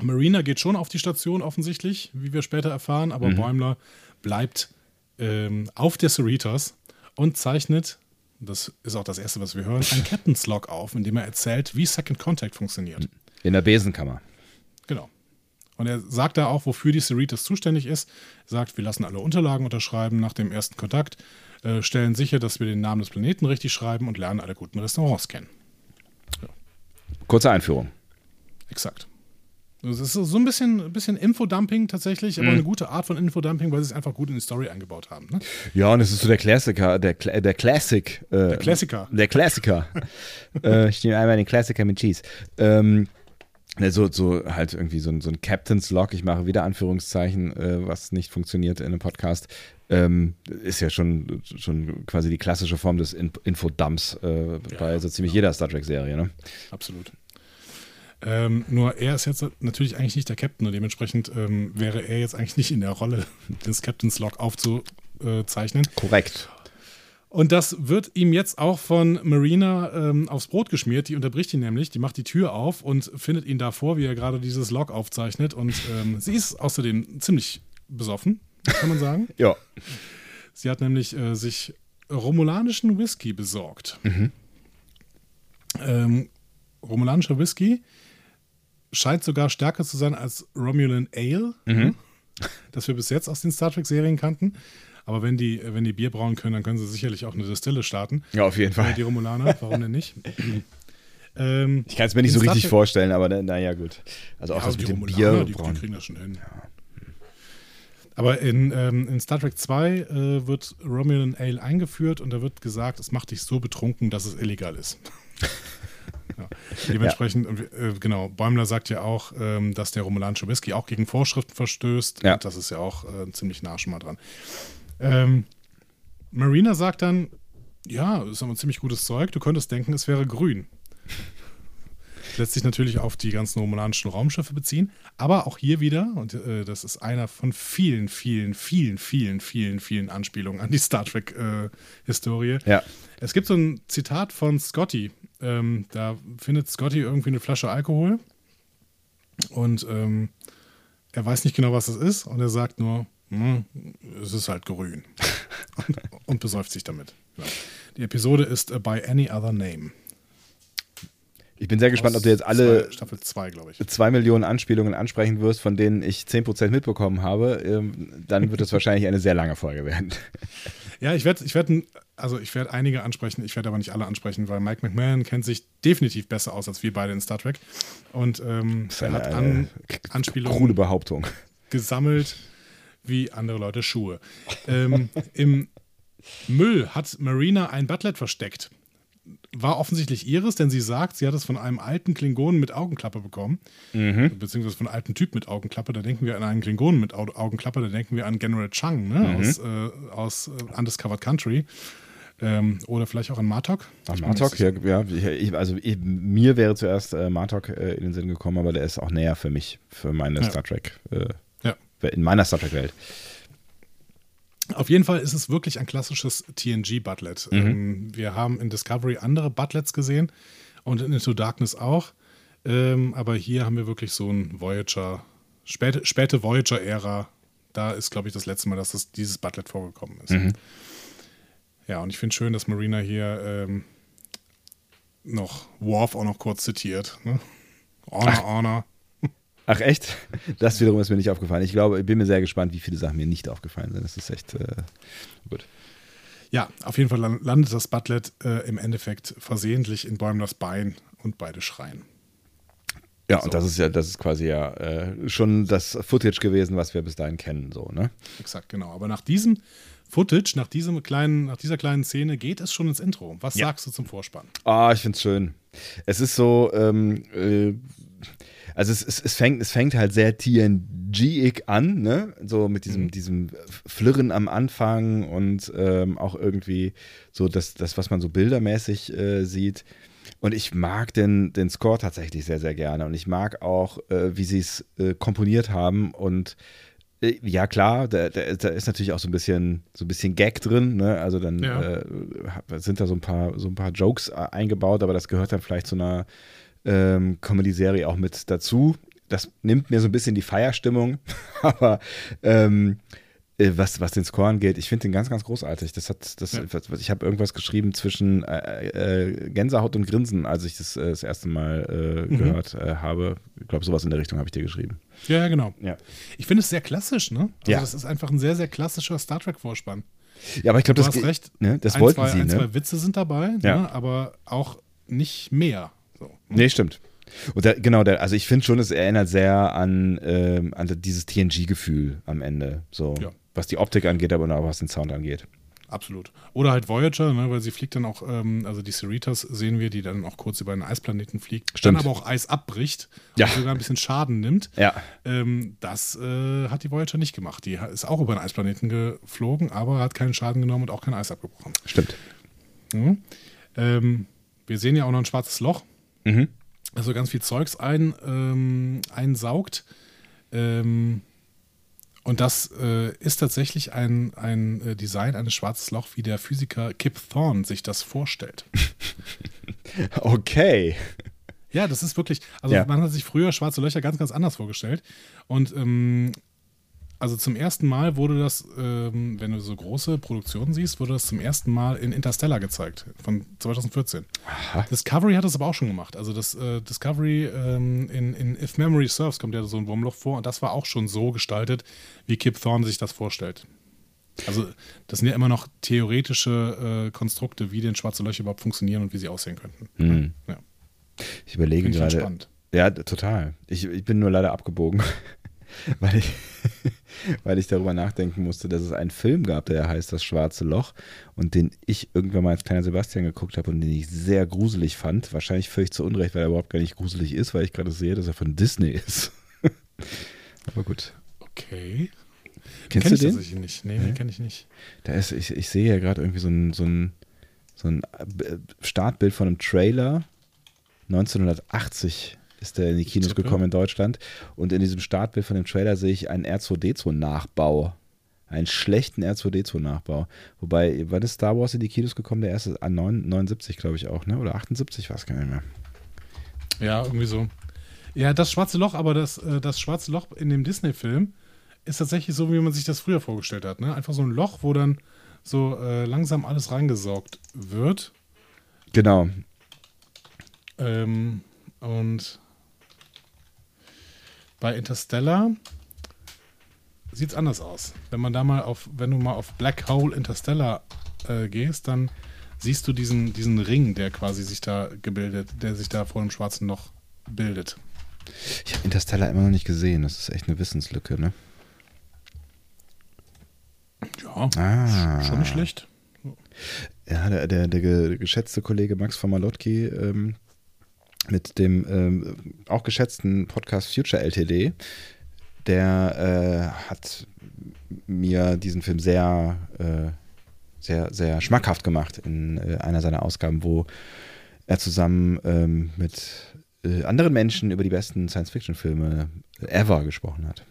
Marina geht schon auf die Station offensichtlich, wie wir später erfahren, aber Bäumler bleibt ähm, auf der Cerritos und zeichnet, das ist auch das Erste, was wir hören, ein Captain's Log auf, in dem er erzählt, wie Second Contact funktioniert. In der Besenkammer. Genau. Und er sagt da auch, wofür die Cerritos zuständig ist. Er sagt, wir lassen alle Unterlagen unterschreiben nach dem ersten Kontakt, äh, stellen sicher, dass wir den Namen des Planeten richtig schreiben und lernen alle guten Restaurants kennen. Kurze Einführung. Exakt. Das ist so ein bisschen, ein bisschen Infodumping tatsächlich, aber eine gute Art von Infodumping, weil sie es einfach gut in die Story eingebaut haben. Ne? Ja, und es ist so der Klassiker, der, Kla der Classic. Äh, der Klassiker. Der Klassiker. [LAUGHS] äh, ich nehme einmal den Klassiker mit Cheese. Ähm, ne, so, so halt irgendwie so ein, so ein Captain's Log, ich mache wieder Anführungszeichen, äh, was nicht funktioniert in einem Podcast, ähm, ist ja schon, schon quasi die klassische Form des In Infodumps äh, bei so ziemlich jeder Star Trek-Serie. Ne? Absolut. Ähm, nur er ist jetzt natürlich eigentlich nicht der Captain und dementsprechend ähm, wäre er jetzt eigentlich nicht in der Rolle, [LAUGHS] des Captain's Log aufzuzeichnen. Korrekt. Und das wird ihm jetzt auch von Marina ähm, aufs Brot geschmiert. Die unterbricht ihn nämlich, die macht die Tür auf und findet ihn davor, wie er gerade dieses Log aufzeichnet. Und ähm, sie ist außerdem ziemlich besoffen, kann man sagen. [LAUGHS] Ja. Sie hat nämlich äh, sich romulanischen Whisky besorgt. Ähm, romulanischer Whisky scheint sogar stärker zu sein als Romulan Ale, das wir bis jetzt aus den Star Trek-Serien kannten. Aber wenn die, wenn die Bier brauen können, dann können sie sicherlich auch eine Distille starten. Ja, auf jeden Äh, Fall. Die Romulaner, warum denn nicht? [LAUGHS] ähm, Ich kann es mir nicht so richtig vorstellen, aber na- naja, gut. Also auch ja, das die mit dem Romulaner, Bier die, die kriegen das schon hin. Aber in, ähm, in Star Trek 2 äh, wird Romulan Ale eingeführt und da wird gesagt, es macht dich so betrunken, dass es illegal ist. [LAUGHS] ja. Dementsprechend, äh, genau, Bäumler sagt ja auch, ähm, dass der romulanische Whisky auch gegen Vorschriften verstößt. Ja. Das ist ja auch äh, ziemlich nah schon mal dran. Ähm, Marina sagt dann, ja, das ist aber ein ziemlich gutes Zeug, du könntest denken, es wäre grün. Lässt sich natürlich auf die ganzen romulanischen Raumschiffe beziehen, aber auch hier wieder, und äh, das ist einer von vielen, vielen, vielen, vielen, vielen, vielen Anspielungen an die Star Trek-Historie. Ja. Es gibt so ein Zitat von Scotty. Ähm, da findet Scotty irgendwie eine Flasche Alkohol und ähm, er weiß nicht genau, was es ist und er sagt nur, "Hm, es ist halt grün [LAUGHS] und, und besäuft sich damit. Ja. Die Episode ist äh, by any other name. Ich bin sehr gespannt, Aus ob du jetzt alle zwei, Staffel 2, glaube ich. zwei Millionen Anspielungen ansprechen wirst, von denen ich 10% mitbekommen habe. Ähm, dann wird es [LAUGHS] wahrscheinlich eine sehr lange Folge werden. Ja, ich werde, ich werde, also ich werde einige ansprechen, ich werde aber nicht alle ansprechen, weil Mike McMahon kennt sich definitiv besser aus als wir beide in Star Trek und ähm, er hat an, krude Anspielungen Behauptung. gesammelt wie andere Leute Schuhe. Ähm, Im Müll hat Marina ein Butlet versteckt. War offensichtlich ihres, denn sie sagt, sie hat es von einem alten Klingonen mit Augenklappe bekommen. Beziehungsweise von einem alten Typ mit Augenklappe. Da denken wir an einen Klingonen mit Au Augenklappe, da denken wir an General Chang ne? aus, äh, aus äh, Undiscovered Country. Ähm, oder vielleicht auch an Martok. Mir Martok, ja, ja ich, also ich, mir wäre zuerst äh, Martok äh, in den Sinn gekommen, aber der ist auch näher für mich, für meine Ja. Star Trek, äh, Ja. in meiner Star Trek-Welt. Auf jeden Fall ist es wirklich ein klassisches TNG-Butlet. Mhm. Ähm, wir haben in Discovery andere Butlets gesehen und in Into Darkness auch. Ähm, aber hier haben wir wirklich so ein Voyager, späte, späte Voyager-Ära. Da ist, glaube ich, das letzte Mal, dass das, dieses Butlet vorgekommen ist. Mhm. Ja, und ich finde schön, dass Marina hier ähm, noch Worf auch noch kurz zitiert. Ne? Honor, honor. Ach echt? [LAUGHS] Das wiederum ist mir nicht aufgefallen. Ich glaube, ich bin mir sehr gespannt, wie viele Sachen mir nicht aufgefallen sind. Das ist echt äh, gut. Ja, auf jeden Fall lan- landet das Butlet äh, im Endeffekt versehentlich in Bäumlers Bein und beide schreien. Ja, So. und das ist ja, das ist quasi ja äh, schon das Footage gewesen, was wir bis dahin kennen, so, ne? Exakt, genau. Aber nach diesem Footage, nach, diesem kleinen, nach dieser kleinen Szene geht es schon ins Intro. Was Ja. sagst du zum Vorspann? Ah, ich find's schön. Es ist so, ähm, äh, also es, es, es, fängt, es fängt halt sehr TNG-ig an, ne? So mit diesem, diesem Flirren am Anfang und ähm, auch irgendwie so das, das, was man so bildermäßig äh, sieht. Und ich mag den, den Score tatsächlich sehr, sehr gerne. Und ich mag auch, äh, wie sie es äh, komponiert haben. Und äh, ja, klar, da, da, da ist natürlich auch so ein bisschen, so ein bisschen Gag drin. Ne? Also dann Ja. äh, sind da so ein paar, so ein paar Jokes äh, eingebaut, aber das gehört dann vielleicht zu einer ähm, Comedy-Serie auch mit dazu. Das nimmt mir so ein bisschen die Feierstimmung, [LAUGHS] aber ähm, äh, was, was den Score angeht, ich finde den ganz, ganz großartig. Das hat, das, Ja. ich habe irgendwas geschrieben zwischen äh, äh, Gänsehaut und Grinsen, als ich das äh, das erste Mal äh, Mhm. gehört äh, habe. Ich glaube, sowas in der Richtung habe ich dir geschrieben. Ja, ja, genau. Ja. Ich finde es sehr klassisch, ne? Also Ja. das ist einfach ein sehr, sehr klassischer Star Trek-Vorspann. Ja, aber ich glaube, Du das, hast recht. Ne, das ein, wollten zwei, sie, ein, ne? zwei Witze sind dabei, Ja. ne? aber auch nicht mehr. So. Nee, stimmt. Und der, genau, der, also ich finde schon, es erinnert sehr an, ähm, an dieses TNG-Gefühl am Ende. So, Ja. was die Optik angeht, aber auch was den Sound angeht. Absolut. Oder halt Voyager, ne, weil sie fliegt dann auch, ähm, also die Cerritas sehen wir, die dann auch kurz über einen Eisplaneten fliegt, Stimmt. dann aber auch Eis abbricht Ja. und sogar ein bisschen Schaden nimmt. Ja. Ähm, das äh, hat die Voyager nicht gemacht. Die ist auch über einen Eisplaneten geflogen, aber hat keinen Schaden genommen und auch kein Eis abgebrochen. Stimmt. Mhm. Ähm, wir sehen ja auch noch ein schwarzes Loch, Mhm. also ganz viel Zeugs ein, ähm, einsaugt. Ähm, und das äh, ist tatsächlich ein, ein äh, Design eines schwarzes Loch, wie der Physiker Kip Thorne sich das vorstellt. [LAUGHS] Okay. Ja, das ist wirklich, also Ja. man hat sich früher schwarze Löcher ganz, ganz anders vorgestellt. Und ähm, also zum ersten Mal wurde das, ähm, wenn du so große Produktionen siehst, wurde das zum ersten Mal in Interstellar gezeigt, von 2014. Discovery hat das aber auch schon gemacht. Also das äh, Discovery ähm, in, in If Memory Serves kommt ja so ein Wurmloch vor und das war auch schon so gestaltet, wie Kip Thorne sich das vorstellt. Also das sind ja immer noch theoretische äh, Konstrukte, wie denn schwarze Löcher überhaupt funktionieren und wie sie aussehen könnten. Mhm. Ja. Ich überlege gerade. spannend. Ja, total. Ich, ich bin nur leider abgebogen, [LAUGHS] weil ich, [LAUGHS] weil ich darüber nachdenken musste, dass es einen Film gab, der heißt Das Schwarze Loch und den ich irgendwann mal als kleiner Sebastian geguckt habe und den ich sehr gruselig fand. Wahrscheinlich völlig zu Unrecht, weil er überhaupt gar nicht gruselig ist, weil ich gerade sehe, dass er von Disney ist. [LAUGHS] Aber gut. Okay. Kennst Kenn du ich den? tatsächlich nicht. Nee, nee, kenne ich nicht. Da ist, ich, ich sehe ja gerade irgendwie so ein, so ein, so ein äh, Startbild von einem Trailer. 1980 ist der in die Kinos gekommen in Deutschland. Und in diesem Startbild von dem Trailer sehe ich einen R2D2-Nachbau. Einen schlechten R2D2-Nachbau. Wobei, wann ist Star Wars in die Kinos gekommen? Der erste an 9 79, glaube ich auch, ne? Oder 78, weiß gar nicht mehr. Ja, irgendwie so. Ja, das schwarze Loch, aber das, äh, das schwarze Loch in dem Disney-Film ist tatsächlich so, wie man sich das früher vorgestellt hat. Ne? Einfach so ein Loch, wo dann so äh, langsam alles reingesaugt wird. Genau. Ähm, und bei Interstellar sieht es anders aus. Wenn man da mal auf, wenn du mal auf Black Hole Interstellar äh, gehst, dann siehst du diesen, diesen Ring, der quasi sich da gebildet, der sich da vor dem schwarzen Loch bildet. Ich habe Interstellar immer noch nicht gesehen. Das ist echt eine Wissenslücke, ne? Ja, Ah. schon nicht schlecht. Ja, der, der, der ge- geschätzte Kollege Max von Malotki ähm, mit dem ähm, auch geschätzten Podcast Future LTD, der äh, hat mir diesen Film sehr, äh, sehr, sehr schmackhaft gemacht in äh, einer seiner Ausgaben, wo er zusammen ähm, mit äh, anderen Menschen über die besten Science-Fiction-Filme ever gesprochen hat.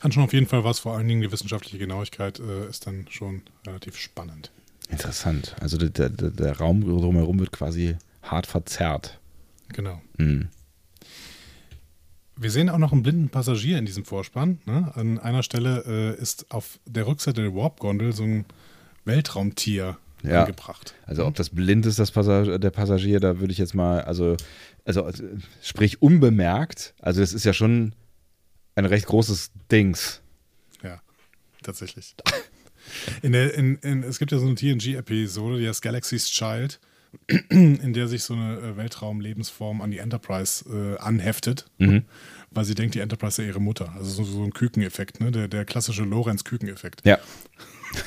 Kann schon auf jeden Fall was, vor allen Dingen die wissenschaftliche Genauigkeit äh, ist dann schon relativ spannend. Interessant. Also der, der, der Raum drumherum wird quasi hart verzerrt. Genau. Hm. Wir sehen auch noch einen blinden Passagier in diesem Vorspann. Ne? An einer Stelle äh, ist auf der Rückseite der Warp-Gondel so ein Weltraumtier Ja. angebracht. Also ob das blind ist, das Passag der Passagier, da würde ich jetzt mal, also, also äh, sprich unbemerkt. Also das ist ja schon ein recht großes Dings. Ja, tatsächlich. In der, in, in, es gibt ja so eine TNG-Episode, die heißt Galaxy's Child, [CLEARS THROAT] in der sich so eine äh, Weltraumlebensform an die Enterprise äh, anheftet, weil sie denkt, die Enterprise sei ihre Mutter. Also so, so ein Kükeneffekt, ne? der, der klassische Lorenz-Küken-Effekt. Ja. [LAUGHS]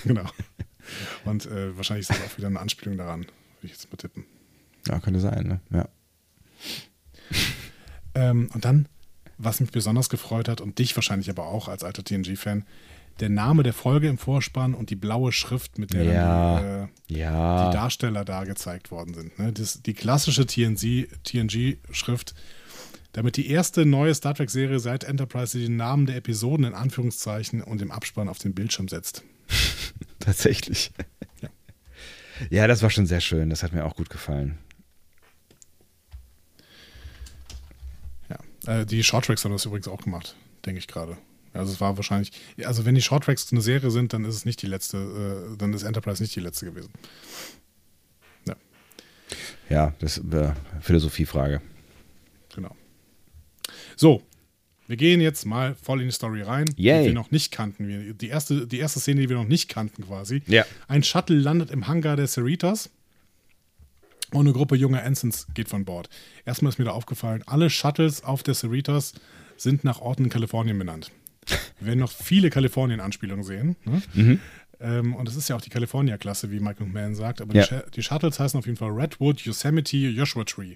Genau. Und äh, wahrscheinlich ist das auch wieder eine Anspielung daran, würde ich jetzt mal tippen. Ja, könnte sein, ne? Ja. Ähm, und dann, was mich besonders gefreut hat und dich wahrscheinlich aber auch als alter TNG-Fan, der Name der Folge im Vorspann und die blaue Schrift, mit der Ja. dann die, äh, Ja. die Darsteller da gezeigt worden sind. Ne? Das, die klassische TNG-Schrift, damit die erste neue Star Trek-Serie seit Enterprise die Namen der Episoden in Anführungszeichen und im Abspann auf den Bildschirm setzt. [LAUGHS] Tatsächlich. Ja. Ja, das war schon sehr schön. Das hat mir auch gut gefallen. Ja. Äh, die Shorttracks haben das übrigens auch gemacht, denke ich gerade. Also es war wahrscheinlich, also wenn die Shorttracks eine Serie sind, dann ist es nicht die letzte, äh, dann ist Enterprise nicht die letzte gewesen. Ja, Ja, das ist eine Philosophiefrage. genau. So, wir gehen jetzt mal voll in die Story rein, Yay. die wir noch nicht kannten. Die, erste, die erste Szene, die wir noch nicht kannten quasi. Ja. Ein Shuttle landet im Hangar der Cerritos und eine Gruppe junger Ensigns geht von Bord. Erstmal ist mir da aufgefallen, alle Shuttles auf der Cerritos sind nach Orten in Kalifornien benannt. Wir werden noch viele Kalifornien-Anspielungen sehen. Ne? Ähm, und es ist ja auch die California-Klasse, wie Michael Mann sagt. Aber Ja. die, Sh- die Shuttles heißen auf jeden Fall Redwood, Yosemite, Joshua Tree.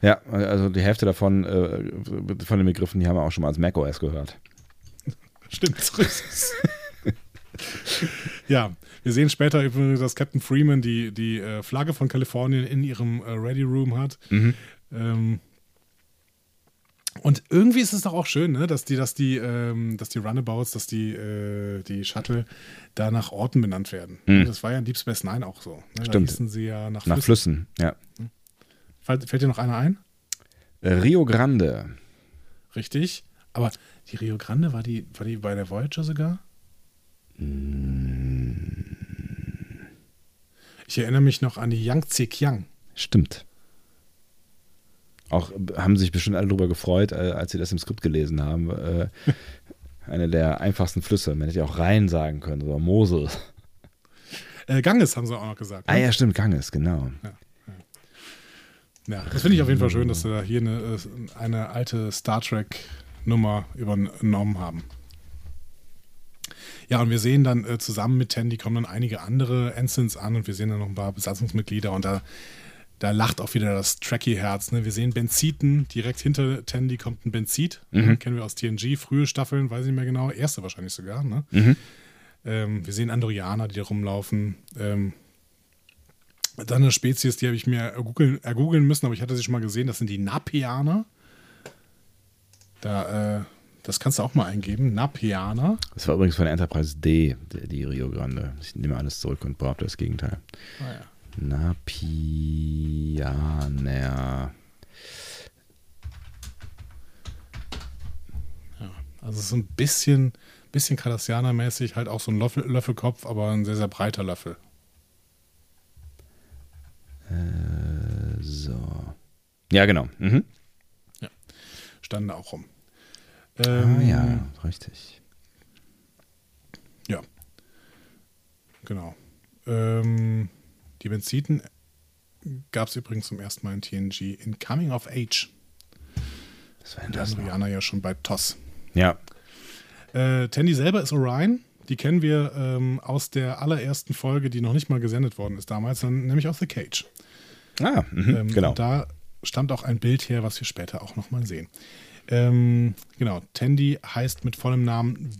Ja, also die Hälfte davon, äh, von den Begriffen, die haben wir auch schon mal als macOS gehört. [LAUGHS] Stimmt, so ist es. ja, wir sehen später übrigens, dass Captain Freeman die, die äh, Flagge von Kalifornien in ihrem äh, Ready Room hat. Ähm, und irgendwie ist es doch auch schön, ne, dass die, dass die, ähm, dass die Runabouts, dass die, äh, die Shuttle da nach Orten benannt werden. Das war ja in Deep Space Nine auch so. Ne? Da Stimmt. hießen sie ja nach, Nach Flüssen. Flüssen, ja. Fällt, fällt dir noch einer ein? Äh, Rio Grande. Richtig. Aber die Rio Grande, war die, war die bei der Voyager sogar? Ich erinnere mich noch an die Yangtze Kiang. Stimmt. Auch haben sich bestimmt alle darüber gefreut, äh, als sie das im Skript gelesen haben. Äh, eine der einfachsten Flüsse. Man hätte ja auch Rhein sagen können oder Mosel. Äh, Ganges haben sie auch noch gesagt. Ah Ne? ja, stimmt, Ganges, genau. Ja, das finde ich auf jeden Fall schön, dass sie da hier eine, äh, eine alte Star Trek-Nummer übernommen haben. Ja, und wir sehen dann äh, zusammen mit Tandy kommen dann einige andere Ensigns an und wir sehen dann noch ein paar Besatzungsmitglieder und da, da lacht auch wieder das Trekkie-Herz. Ne? Wir sehen Benziten, direkt hinter Tandy kommt ein Benzit. Kennen wir aus TNG, frühe Staffeln, weiß ich nicht mehr genau, erste wahrscheinlich sogar. Ne? Ähm, wir sehen Andorianer, die da rumlaufen. Ähm, dann eine Spezies, die habe ich mir ergoogeln, ergoogeln müssen, aber ich hatte sie schon mal gesehen, das sind die Napianer. Da, äh, das kannst du auch mal eingeben, Napianer. Das war übrigens von der Enterprise D, die, die Rio Grande. Ich nehme alles zurück und behaupte das Gegenteil. Ah, ja. Napianer. Also es ist so ein bisschen, bisschen Cardassianer-mäßig, halt auch so ein Löffel, Löffelkopf, aber ein sehr, sehr breiter Löffel. So. Ja, genau. Mhm. Standen da auch rum. Ah, Ähm, ja, richtig. Ja. Genau. Ähm, die Benziten gab es übrigens zum ersten Mal in TNG in Coming of Age. Was war denn das? Andorianer ja schon bei TOS. Ja, Äh, Tandy selber ist Orion. Die kennen wir ähm, aus der allerersten Folge, die noch nicht mal gesendet worden ist damals, nämlich aus The Cage. ah, mhm, Ähm, genau. Und da stammt auch ein Bild her, was wir später auch nochmal sehen. Ähm, genau, Tandy heißt mit vollem Namen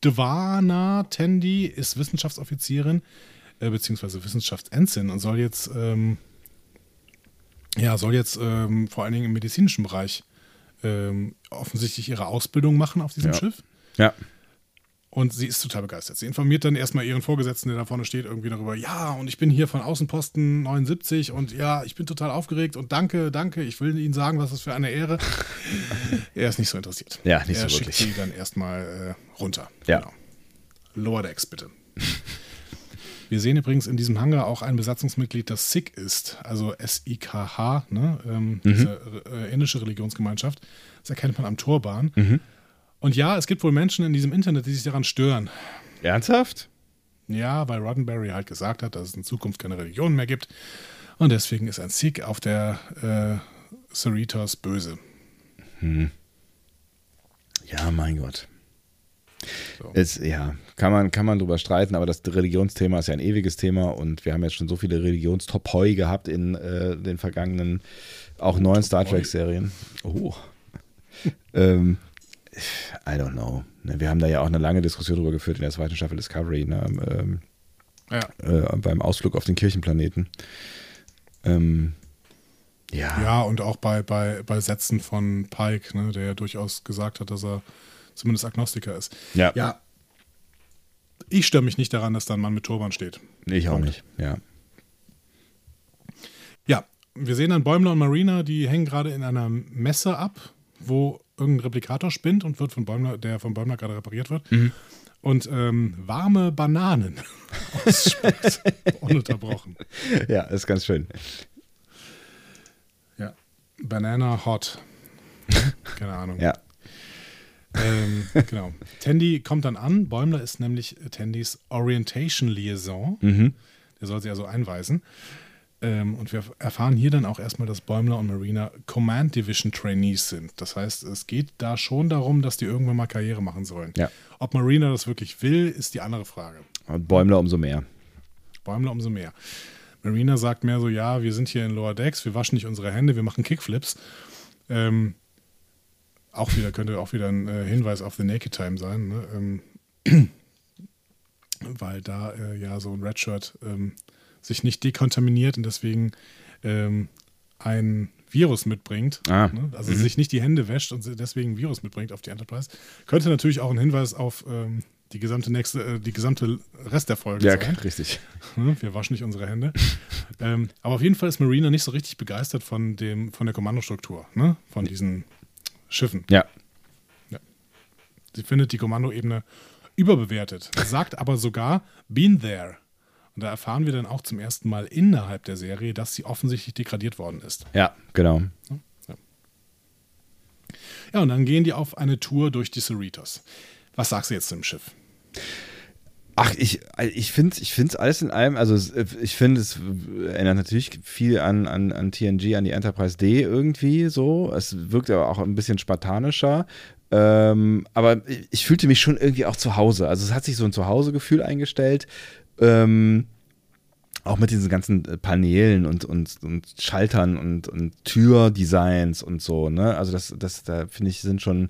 Dwana Tandy ist Wissenschaftsoffizierin, äh, beziehungsweise Wissenschaftsensign und soll jetzt, ähm, ja, soll jetzt ähm, vor allen Dingen im medizinischen Bereich ähm, offensichtlich ihre Ausbildung machen auf diesem Ja. Schiff. Ja. Und sie ist total begeistert. Sie informiert dann erstmal ihren Vorgesetzten, der da vorne steht, irgendwie darüber, ja, und ich bin hier von Außenposten 79 und ja, ich bin total aufgeregt und danke, danke, ich will Ihnen sagen, was das für eine Ehre. [LAUGHS] er ist nicht so interessiert. Ja, nicht er so schickt wirklich. sie dann erstmal äh, runter. Ja. Genau. Lower Decks, bitte. [LAUGHS] Wir sehen übrigens in diesem Hangar auch ein Besatzungsmitglied, das Sikh ist, also S-I-K-H, ne? ähm, diese äh, indische Religionsgemeinschaft. Das erkennt man am Turban. Und ja, es gibt wohl Menschen in diesem Internet, die sich daran stören. Ernsthaft? Ja, weil Roddenberry halt gesagt hat, dass es in Zukunft keine Religion mehr gibt. Und deswegen ist ein Sikh auf der äh, Cerritos böse. Ja, mein Gott. So. Es, ja, kann man, kann man drüber streiten, aber das Religionsthema ist ja ein ewiges Thema und wir haben jetzt schon so viele Religionstopoi gehabt in äh, den vergangenen, auch neuen Star Trek-Serien. Oh. [LAUGHS] ähm, I don't know. Ne, Wir haben da ja auch eine lange Diskussion drüber geführt in der zweiten Staffel Discovery, ne, ähm, Ja. äh, beim Ausflug auf den Kirchenplaneten. Ähm, ja, ja, und auch bei, bei, bei Sätzen von Pike, ne, der ja durchaus gesagt hat, dass er zumindest Agnostiker ist. ja, Ja, ich störe mich nicht daran, dass da ein Mann mit Turban steht. ich auch Punkt. nicht. Ja. Ja, wir sehen dann Bäumler und Marina, die hängen gerade in einer Messe ab, wo irgendein Replikator spinnt und wird von Bäumler, der von Bäumler gerade repariert wird. Und ähm, warme Bananen [LAUGHS] ausspuckt, [LAUGHS] ununterbrochen. ja, ist ganz schön. Ja. Banana Hot. [LAUGHS] Keine Ahnung. Ja. Ähm, [LAUGHS] genau. Tandy kommt dann an. Bäumler ist nämlich Tandys Orientation Liaison. Mhm. Der soll sie also einweisen. Ähm, und wir erfahren hier dann auch erstmal, dass Bäumler und Marina Command Division Trainees sind. Das heißt, es geht da schon darum, dass die irgendwann mal Karriere machen sollen. Ja. Ob Marina das wirklich will, ist die andere Frage. Und Bäumler umso mehr. Bäumler umso mehr. Marina sagt mehr so, ja, wir sind hier in Lower Decks, wir waschen nicht unsere Hände, wir machen Kickflips. Ähm, auch wieder, könnte auch wieder ein äh, Hinweis auf The Naked Time sein, ne? ähm, [CLEARS THROAT] weil da äh, ja so ein Redshirt ähm, sich nicht dekontaminiert und deswegen ähm, ein Virus mitbringt, Ah. ne? also sich nicht die Hände wäscht und deswegen ein Virus mitbringt auf die Enterprise. Könnte natürlich auch ein Hinweis auf ähm, die gesamte nächste, äh, die gesamte Rest der Folge Ja, sein. richtig. [LAUGHS] Ne, Wir waschen nicht unsere Hände. ähm, aber auf jeden Fall ist Marina nicht so richtig begeistert von, dem, von der Kommandostruktur, ne? von diesen Schiffen. Ja. Sie findet die Kommandoebene überbewertet, sagt aber sogar, been there. Und da erfahren wir dann auch zum ersten Mal innerhalb der Serie, dass sie offensichtlich degradiert worden ist. Ja, genau. Ja, und dann gehen die auf eine Tour durch die Cerritos. Was sagst du jetzt zum Schiff? Ach, ich, ich finde es ich find's alles in allem, also ich finde, es erinnert natürlich viel an, an, an TNG, an die Enterprise D irgendwie so. Es wirkt aber auch ein bisschen spartanischer. Ähm, aber ich, ich fühlte mich schon irgendwie auch zu Hause. Also es hat sich so ein Zuhause-Gefühl eingestellt. Ähm, auch mit diesen ganzen äh, Paneelen und, und, und Schaltern und, und Türdesigns und so, ne? Also das, das da finde ich, sind schon,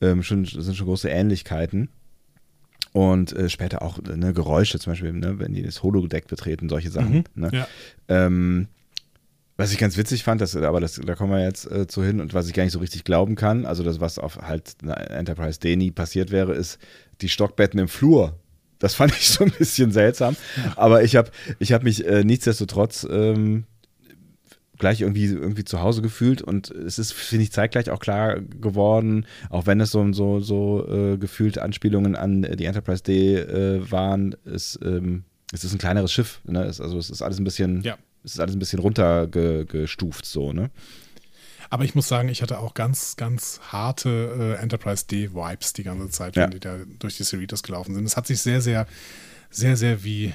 ähm, schon, sind schon große Ähnlichkeiten. Und äh, später auch ne, Geräusche, zum Beispiel, ne, wenn die das Holodeck betreten, solche Sachen. Ne? Ja. Ähm, was ich ganz witzig fand, das, aber das, da kommen wir jetzt äh, zu hin und was ich gar nicht so richtig glauben kann, also das, was auf halt einer Enterprise D nie passiert wäre, ist die Stockbetten im Flur. Das fand ich so ein bisschen seltsam. Aber ich habe ich hab mich äh, nichtsdestotrotz ähm, gleich irgendwie, irgendwie zu Hause gefühlt und es ist, finde ich, zeitgleich auch klar geworden, auch wenn es so, so, so äh, gefühlt Anspielungen an die Enterprise D äh, waren, es, ähm, es ist ein kleineres Schiff. Ne? Es, also es ist alles ein bisschen, Ja. es ist alles ein bisschen runtergestuft, so, ne? Aber ich muss sagen, ich hatte auch ganz, ganz harte äh, Enterprise D-Vibes die ganze Zeit, Ja. wenn die da durch die Cerritos gelaufen sind. Es hat sich sehr, sehr, sehr, sehr wie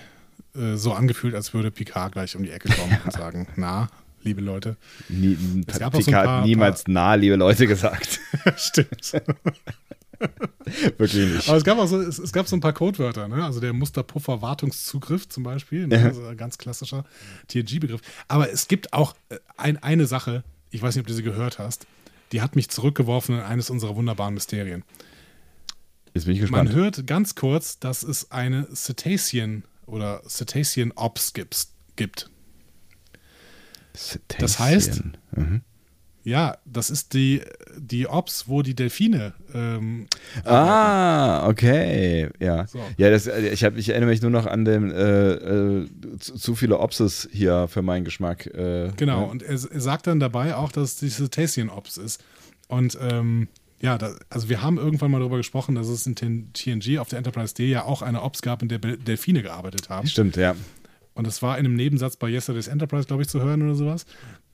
äh, so angefühlt, als würde Picard gleich um die Ecke kommen [LAUGHS] und sagen, na, liebe Leute. Nie, Es gab auch so Picard paar- niemals nah, liebe Leute, gesagt. [LAUGHS] Stimmt. [LAUGHS] Wirklich nicht. Aber es gab auch so, es, es gab so ein paar Codewörter, ne? Also der Musterpuffer Wartungszugriff zum Beispiel, ne? Also ein ganz klassischer TNG-Begriff. Aber es gibt auch äh, ein, eine Sache, ich weiß nicht, ob du sie gehört hast, die hat mich zurückgeworfen in eines unserer wunderbaren Mysterien. Jetzt bin ich Man gespannt. hört ganz kurz, dass es eine Cetacean oder Cetacean Ops gibt. Das heißt-. Mhm. Ja, das ist die, die Ops, wo die Delfine. Ähm, Ah, okay, ja. So. Ja, das, äh, ich, hab, ich erinnere mich nur noch an den äh, äh, zu, zu viele Opses hier für meinen Geschmack. Äh, genau, ne? und er, er sagt dann dabei auch, dass es die Cetacean Ops ist. Und ähm, ja, da, also wir haben irgendwann mal darüber gesprochen, dass es in TN- TNG auf der Enterprise D ja auch eine Ops gab, in der Delfine gearbeitet haben. Stimmt, ja. Und das war in einem Nebensatz bei Yesterday's Enterprise, glaube ich, zu hören oder sowas.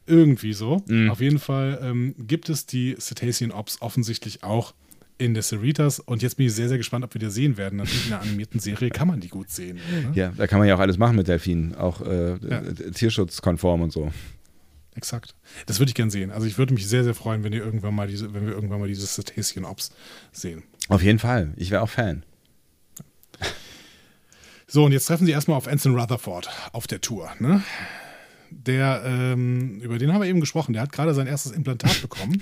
Irgendwie so. Mhm. Auf jeden Fall ähm, gibt es die Cetacean Ops offensichtlich auch in der Cerritas. Und jetzt bin ich sehr, sehr gespannt, ob wir die sehen werden. Natürlich in einer animierten Serie kann man die gut sehen. Ne? Ja, da kann man ja auch alles machen mit Delfinen, auch äh, Ja. tierschutzkonform und so. Exakt. Das würde ich gern sehen. Also ich würde mich sehr, sehr freuen, wenn, die irgendwann mal diese, wenn wir irgendwann mal diese Cetacean Ops sehen. Auf jeden Fall. Ich wäre auch Fan. So, und jetzt treffen sie erstmal auf Anson Rutherford auf der Tour. Ne? Der, ähm, über den haben wir eben gesprochen, der hat gerade sein erstes Implantat [LAUGHS] bekommen,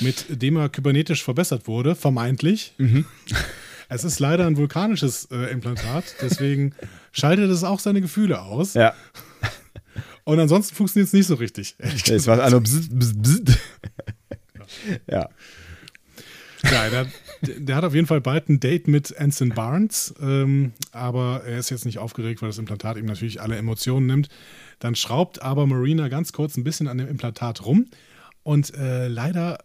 mit dem er kybernetisch verbessert wurde, vermeintlich. Es ist leider ein vulkanisches äh, Implantat, deswegen schaltet es auch seine Gefühle aus. Ja. Und ansonsten funktioniert es nicht so richtig. Es war also bzz, bzz, bzz. Ja. Ja, der, der hat auf jeden Fall bald ein Date mit Anson Barnes, ähm, aber er ist jetzt nicht aufgeregt, weil das Implantat ihm natürlich alle Emotionen nimmt. Dann schraubt aber Marina ganz kurz ein bisschen an dem Implantat rum und äh, leider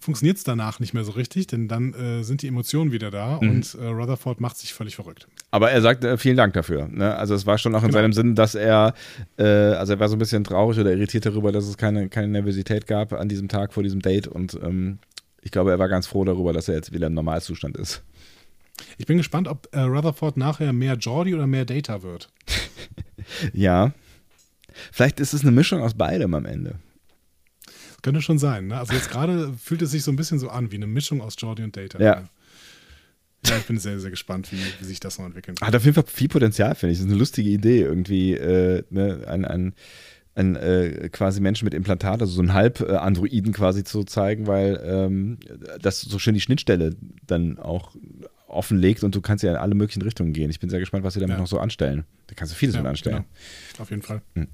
funktioniert es danach nicht mehr so richtig, denn dann äh, sind die Emotionen wieder da und äh, Rutherford macht sich völlig verrückt. Aber er sagt äh, vielen Dank dafür. Ne? Also es war schon auch in Genau. seinem Sinn, dass er, äh, also er war so ein bisschen traurig oder irritiert darüber, dass es keine, keine Nervosität gab an diesem Tag vor diesem Date und ähm, ich glaube, er war ganz froh darüber, dass er jetzt wieder im Normalzustand ist. Ich bin gespannt, ob äh, Rutherford nachher mehr Jordi oder mehr Data wird. [LAUGHS] Ja. Vielleicht ist es eine Mischung aus beidem am Ende. Könnte schon sein. Ne? Also jetzt gerade [LAUGHS] fühlt es sich so ein bisschen so an wie eine Mischung aus Jordi und Data. Ja. Ja, ich bin sehr, sehr gespannt, wie, wie sich das noch entwickelt. Hat auf jeden Fall viel Potenzial, finde ich. Das ist eine lustige Idee, irgendwie äh, ne, ein, ein, ein äh, quasi Menschen mit Implantat, also so einen Halb-Androiden quasi zu zeigen, weil ähm, das so schön die Schnittstelle dann auch offenlegt und du kannst ja in alle möglichen Richtungen gehen. Ich bin sehr gespannt, was sie damit Ja. noch so anstellen. Da kannst du vieles mit anstellen. genau. Auf jeden Fall. Hm.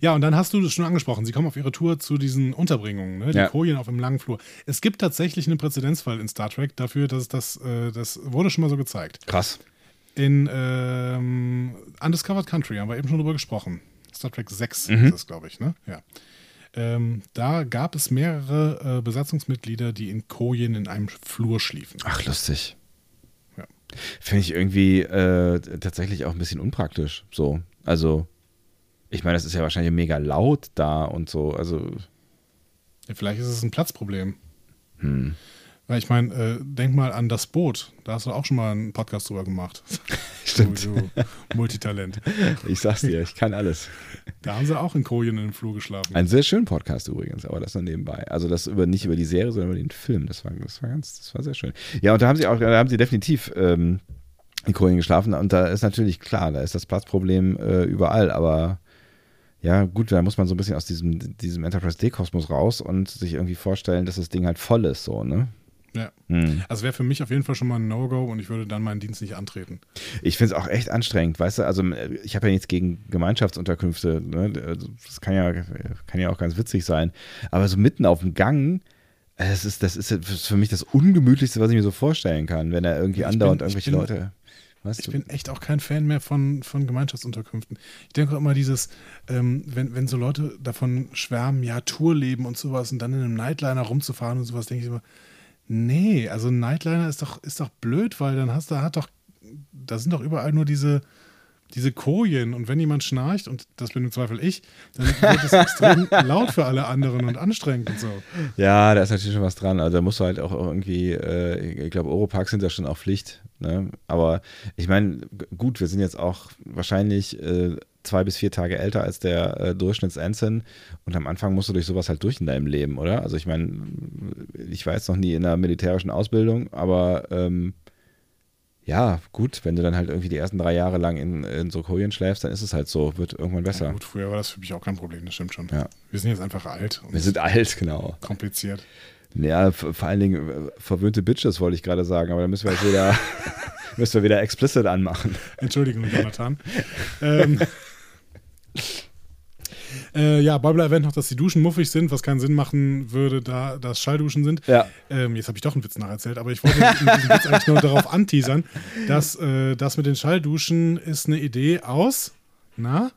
Ja, und dann hast du das schon angesprochen. Sie kommen auf ihre Tour zu diesen Unterbringungen, ne? die Ja. Kojen auf dem langen Flur. Es gibt tatsächlich einen Präzedenzfall in Star Trek dafür, dass das, äh, das wurde schon mal so gezeigt. Krass. In ähm, Undiscovered Country haben wir eben schon drüber gesprochen. Star Trek 6 Mhm. ist das, glaube ich, ne? Ja. Ähm, da gab es mehrere äh, Besatzungsmitglieder, die in Kojen in einem Flur schliefen. Ach, lustig. Ja. Finde ich irgendwie äh, tatsächlich auch ein bisschen unpraktisch. So. Also, ich meine, das ist ja wahrscheinlich mega laut da und so. Also, Ja, vielleicht ist es ein Platzproblem. hm. Weil ich meine, äh, denk mal an das Boot. Da hast du auch schon mal einen Podcast drüber gemacht. [LAUGHS] Stimmt. Du, du Multitalent. [LAUGHS] Ich sag's dir, ich kann alles. Da haben sie auch in Kojen in dem Flur geschlafen. Ein sehr schöner Podcast übrigens, aber das nur nebenbei. Also das über nicht über die Serie, sondern über den Film. Das war, das war ganz, das war sehr schön. Ja, und da haben sie auch, da haben sie definitiv ähm, in Korean geschlafen. Und da ist natürlich klar, da ist das Platzproblem äh, überall, aber ja, gut, da muss man so ein bisschen aus diesem, diesem Enterprise D-Kosmos raus und sich irgendwie vorstellen, dass das Ding halt voll ist, so, ne? Ja. Hm. Also wäre für mich auf jeden Fall schon mal ein No-Go und ich würde dann meinen Dienst nicht antreten. Ich finde es auch echt anstrengend, weißt du, also ich habe ja nichts gegen Gemeinschaftsunterkünfte, ne? das kann ja, kann ja auch ganz witzig sein, aber so mitten auf dem Gang, das ist, das ist für mich das Ungemütlichste, was ich mir so vorstellen kann, wenn da irgendwie Ich andauernd bin- irgendwelche bin- Leute, weißt Ich du? bin echt auch kein Fan mehr von, von Gemeinschaftsunterkünften. Ich denke auch immer dieses, ähm, wenn, wenn so Leute davon schwärmen, ja, Tourleben und sowas und dann in einem Nightliner rumzufahren und sowas, denke ich immer, nee, also Nightliner ist doch, ist doch blöd, weil dann hast du, hat doch, da sind doch überall nur diese, diese Kojen und wenn jemand schnarcht, und das bin im Zweifel ich, dann wird es [LAUGHS] extrem laut für alle anderen und anstrengend und so. Ja, da ist natürlich schon was dran. Also da musst du halt auch irgendwie, äh, ich glaube, Europarks sind da schon auch Pflicht. Ne? Aber ich meine, gut, wir sind jetzt auch wahrscheinlich äh, zwei bis vier Tage älter als der äh, Durchschnitts-Ensign und am Anfang musst du durch sowas halt durch in deinem Leben, oder? Also ich meine, ich war jetzt noch nie in einer militärischen Ausbildung, aber ähm, Ja, gut, wenn du dann halt irgendwie die ersten drei Jahre lang in, in so Kojen schläfst, dann ist es halt so, wird irgendwann besser. Ja, gut, früher war das für mich auch kein Problem, das stimmt schon. Ja. Wir sind jetzt einfach alt und Wir sind alt, genau. kompliziert. Ja, vor allen Dingen äh, verwöhnte Bitches wollte ich gerade sagen, aber da müssen wir jetzt wieder, [LAUGHS] müssen wir wieder explicit anmachen. Entschuldigung, Jonathan. ähm, [LAUGHS] äh, ja, Bäumler erwähnt noch, dass die Duschen muffig sind, was keinen Sinn machen würde, da das Schallduschen sind. Ja. Ähm, jetzt habe ich doch einen Witz nacherzählt, aber ich wollte mit diesem Witz eigentlich nur darauf anteasern, dass äh, das mit den Schallduschen ist eine Idee aus, na?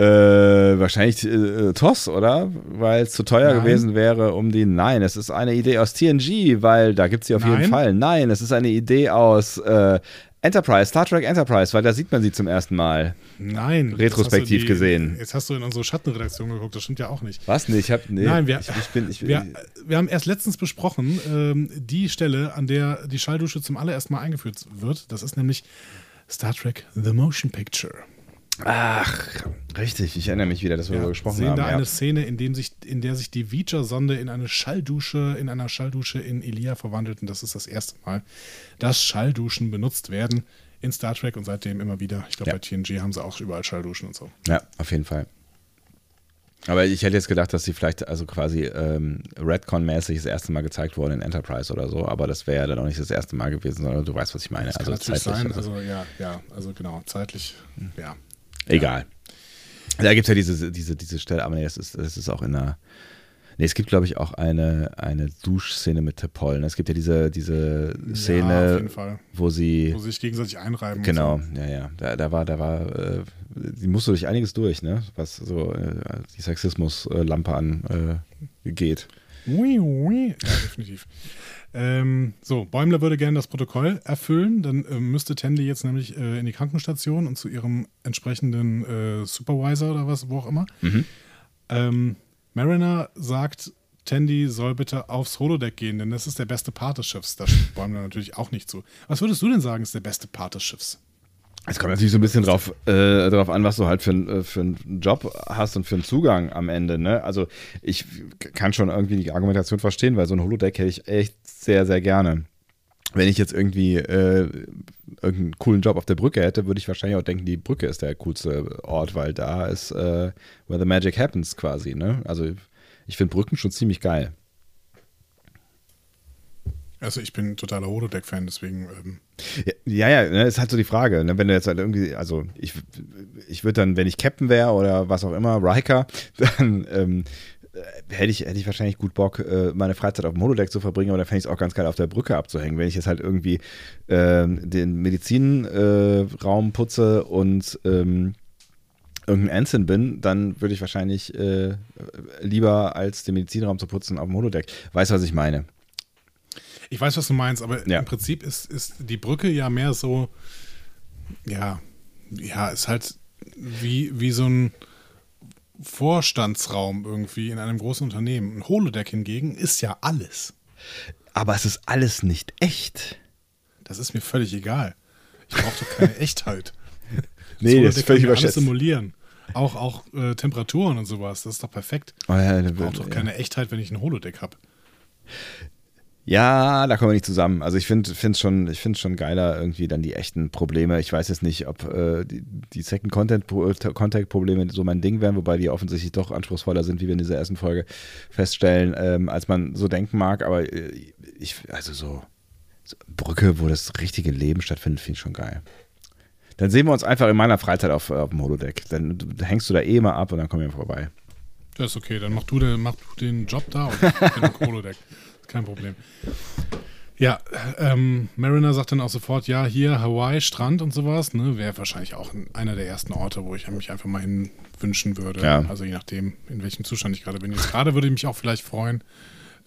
Äh, wahrscheinlich äh, TOS, oder? Weil es zu teuer Nein. gewesen wäre, um die. Nein, es ist eine Idee aus TNG, weil da gibt es sie auf jeden Nein. Fall. Nein, es ist eine Idee aus äh, Enterprise, Star Trek Enterprise, weil da sieht man sie zum ersten Mal. Nein. Retrospektiv du gesehen. Jetzt hast du in unsere Schattenredaktion geguckt, das stimmt ja auch nicht. Was? Nee, ich hab. Nee, Nein, wir, ich, ich bin. Ich, wir, wir haben erst letztens besprochen, ähm, die Stelle, an der die Schalldusche zum allerersten Mal eingeführt wird. Das ist nämlich Star Trek The Motion Picture. Ach, richtig, ich erinnere mich wieder, dass wir darüber gesprochen sehen haben. da ja. eine Szene, in, dem sich, in der sich die Vija-Sonde in eine Schalldusche, in einer Schalldusche in Elia verwandelt. Und das ist das erste Mal, dass Schallduschen benutzt werden in Star Trek und seitdem immer wieder. Ich glaube, Ja. bei TNG haben sie auch überall Schallduschen und so. Ja, auf jeden Fall. Aber ich hätte jetzt gedacht, dass sie vielleicht also quasi ähm, Redcon-mäßig das erste Mal gezeigt wurden in Enterprise oder so, aber das wäre ja dann auch nicht das erste Mal gewesen, sondern du weißt, was ich meine. Das also kann zeitlich sein. Also ja, ja, also genau, zeitlich, ja. Egal. Da gibt es ja diese, diese, diese Stelle, aber nee, das ist, das ist auch in einer. Nee, es gibt, glaube ich, auch eine, eine Duschszene mit Tepol. Ne? Es gibt ja diese, diese Ja, Szene, Fall. wo sie. Wo sie sich gegenseitig einreiben. Genau, Und ja, ja. Da, da war, da war, äh, die musste durch einiges durch, ne? Was so äh, die Sexismus-Lampe an äh, so. Ui, ui. Ja, definitiv. Ähm, so, Bäumler würde gerne das Protokoll erfüllen. Dann äh, müsste Tandy jetzt nämlich äh, in die Krankenstation und zu ihrem entsprechenden äh, Supervisor oder was, wo auch immer. Mhm. Ähm, Mariner sagt, Tandy soll bitte aufs Holodeck gehen, denn das ist der beste Part des Schiffs. Da stimmt Bäumler natürlich auch nicht zu. Was würdest du denn sagen, ist der beste Part des Schiffs? Es kommt natürlich so ein bisschen drauf, äh, drauf an, was du halt für, äh, für einen Job hast und für einen Zugang am Ende. Ne? Also ich kann schon irgendwie die Argumentation verstehen, weil so ein Holodeck hätte ich echt sehr, sehr gerne. Wenn ich jetzt irgendwie äh, irgendeinen coolen Job auf der Brücke hätte, würde ich wahrscheinlich auch denken, die Brücke ist der coolste Ort, weil da ist äh, where the magic happens quasi. Ne? Also ich finde Brücken schon ziemlich geil. Also ich bin totaler Holodeck-Fan, deswegen ähm, Ja, ja, ja, ne, ist halt so die Frage. Ne? Wenn du jetzt halt irgendwie, also ich, ich würde dann, wenn ich Captain wäre oder was auch immer, Riker, [LAUGHS] dann ähm, äh, hätte ich, hätte ich wahrscheinlich gut Bock, äh, meine Freizeit auf dem Holodeck zu verbringen, aber dann fände ich es auch ganz geil, auf der Brücke abzuhängen. Wenn ich jetzt halt irgendwie ähm, den Medizinraum äh, putze und ähm, irgendein Ensign bin, dann würde ich wahrscheinlich äh, lieber als den Medizinraum zu putzen auf dem Holodeck. Weißt du, was ich meine? Ich weiß, was du meinst, aber Ja. im Prinzip ist, ist die Brücke ja mehr so, ja, ja, ist halt wie, wie so ein Vorstandsraum irgendwie in einem großen Unternehmen. Ein Holodeck hingegen ist ja alles. Aber es ist alles nicht echt. Das ist mir völlig egal. Ich brauche doch keine [LAUGHS] Echtheit. Nee, das ist völlig kann mir alles überschätzt. simulieren. Auch, auch äh, Temperaturen und sowas. Das ist doch perfekt. Oh ja, Ich brauche doch keine Echtheit, wenn ich ein Holodeck habe. Ja, da kommen wir nicht zusammen. Also ich finde es schon, schon geiler, irgendwie dann die echten Probleme. Ich weiß jetzt nicht, ob äh, die, die Second Content Contact Probleme so mein Ding wären, wobei die offensichtlich doch anspruchsvoller sind, wie wir in dieser ersten Folge feststellen, ähm, als man so denken mag. Aber äh, ich, also so, so Brücke, wo das richtige Leben stattfindet, finde ich schon geil. Dann sehen wir uns einfach in meiner Freizeit auf, auf dem Holodeck. Dann hängst du da eh mal ab und dann kommen wir vorbei. Das ist okay, dann mach du, den, mach du den Job da und ich bin im. Kein Problem. Ja, ähm, Mariner sagt dann auch sofort, ja, hier Hawaii, Strand und sowas, ne, wäre wahrscheinlich auch einer der ersten Orte, wo ich mich einfach mal hin wünschen würde. Ja. Also je nachdem, in welchem Zustand ich gerade bin. Jetzt gerade würde ich mich auch vielleicht freuen,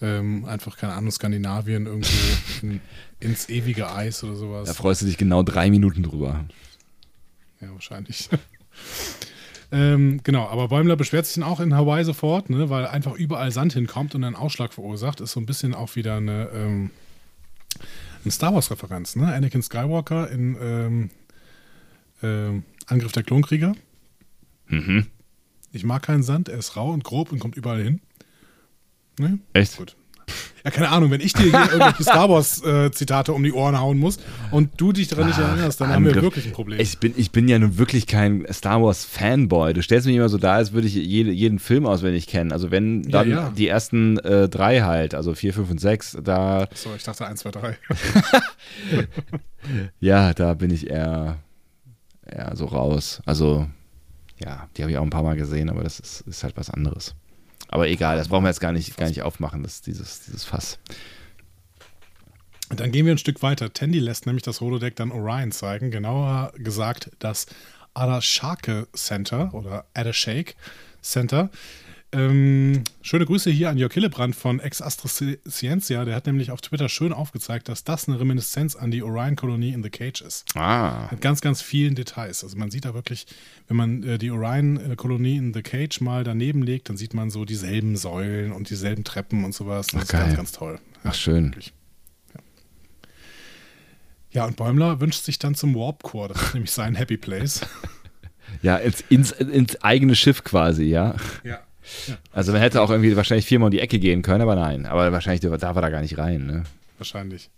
ähm, einfach, keine Ahnung, Skandinavien irgendwo in, ins ewige Eis oder sowas. Da freust du dich genau drei Minuten drüber. Ja, wahrscheinlich. Ähm, genau, aber Bäumler beschwert sich dann auch in Hawaii sofort, ne, weil einfach überall Sand hinkommt und einen Ausschlag verursacht. Ist so ein bisschen auch wieder eine, ähm, eine Star Wars-Referenz. Ne? Anakin Skywalker in ähm, ähm, Angriff der Klonkrieger. Mhm. Ich mag keinen Sand, er ist rau und grob und kommt überall hin. Ne? Echt? Gut. Ja, keine Ahnung, wenn ich dir irgendwelche Star Wars-Zitate um die Ohren hauen muss und du dich daran nicht erinnerst, dann haben wir wirklich ein Problem. Ich bin, ich bin ja nun wirklich kein Star Wars Fanboy. Du stellst mich immer so dar, als würde ich jede, jeden Film auswendig kennen. Also wenn dann Ja, ja. die ersten äh, drei halt, also vier, fünf und sechs, da, so, ich dachte 1, 2, 3. ja, da bin ich eher, eher so raus. Also ja, die habe ich auch ein paar Mal gesehen, aber das ist, ist halt was anderes. Aber egal, das brauchen wir jetzt gar nicht, gar nicht aufmachen, das, dieses, dieses Fass. Dann gehen wir ein Stück weiter. Tandy lässt nämlich das Holodeck dann Orion zeigen. Genauer gesagt das Adashake Center oder Adashake Center. Ähm, schöne Grüße hier an Jörg Hillebrand von Ex Astra Scientia. Der hat nämlich auf Twitter schön aufgezeigt, dass das eine Reminiszenz an die Orion-Kolonie in The Cage ist. Ah, Mit ganz, ganz vielen Details. Also man sieht da wirklich, wenn man äh, die Orion-Kolonie in The Cage mal daneben legt, dann sieht man so dieselben Säulen und dieselben Treppen und sowas. Und das geil. ist ganz, ganz toll. ach schön. Wirklich. Ja. ja, und Bäumler wünscht sich dann zum Warp Core. Das ist [LAUGHS] nämlich sein Happy Place. Ja, ins, ins, ins eigene Schiff quasi, ja. Ja. Also man hätte auch irgendwie wahrscheinlich viermal um die Ecke gehen können, aber nein. Aber wahrscheinlich darf er da gar nicht rein, ne? Wahrscheinlich.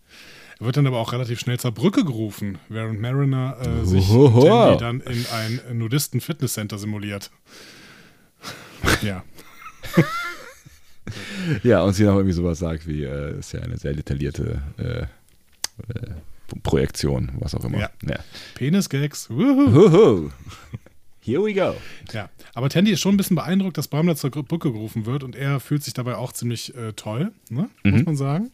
Er wird dann aber auch relativ schnell zur Brücke gerufen, während Mariner äh, sich. Tandy dann in ein Nudisten-Fitnesscenter simuliert. [LAUGHS] ja. [LAUGHS] Ja, und sie noch irgendwie sowas sagt wie, äh, ist ja eine sehr detaillierte äh, äh, Projektion, was auch immer. Ja. Ja. Penis-Gags. Here we go. Ja, aber Tandy ist schon ein bisschen beeindruckt, dass Bäumler zur Brücke gerufen wird und er fühlt sich dabei auch ziemlich äh, toll, ne? muss man sagen.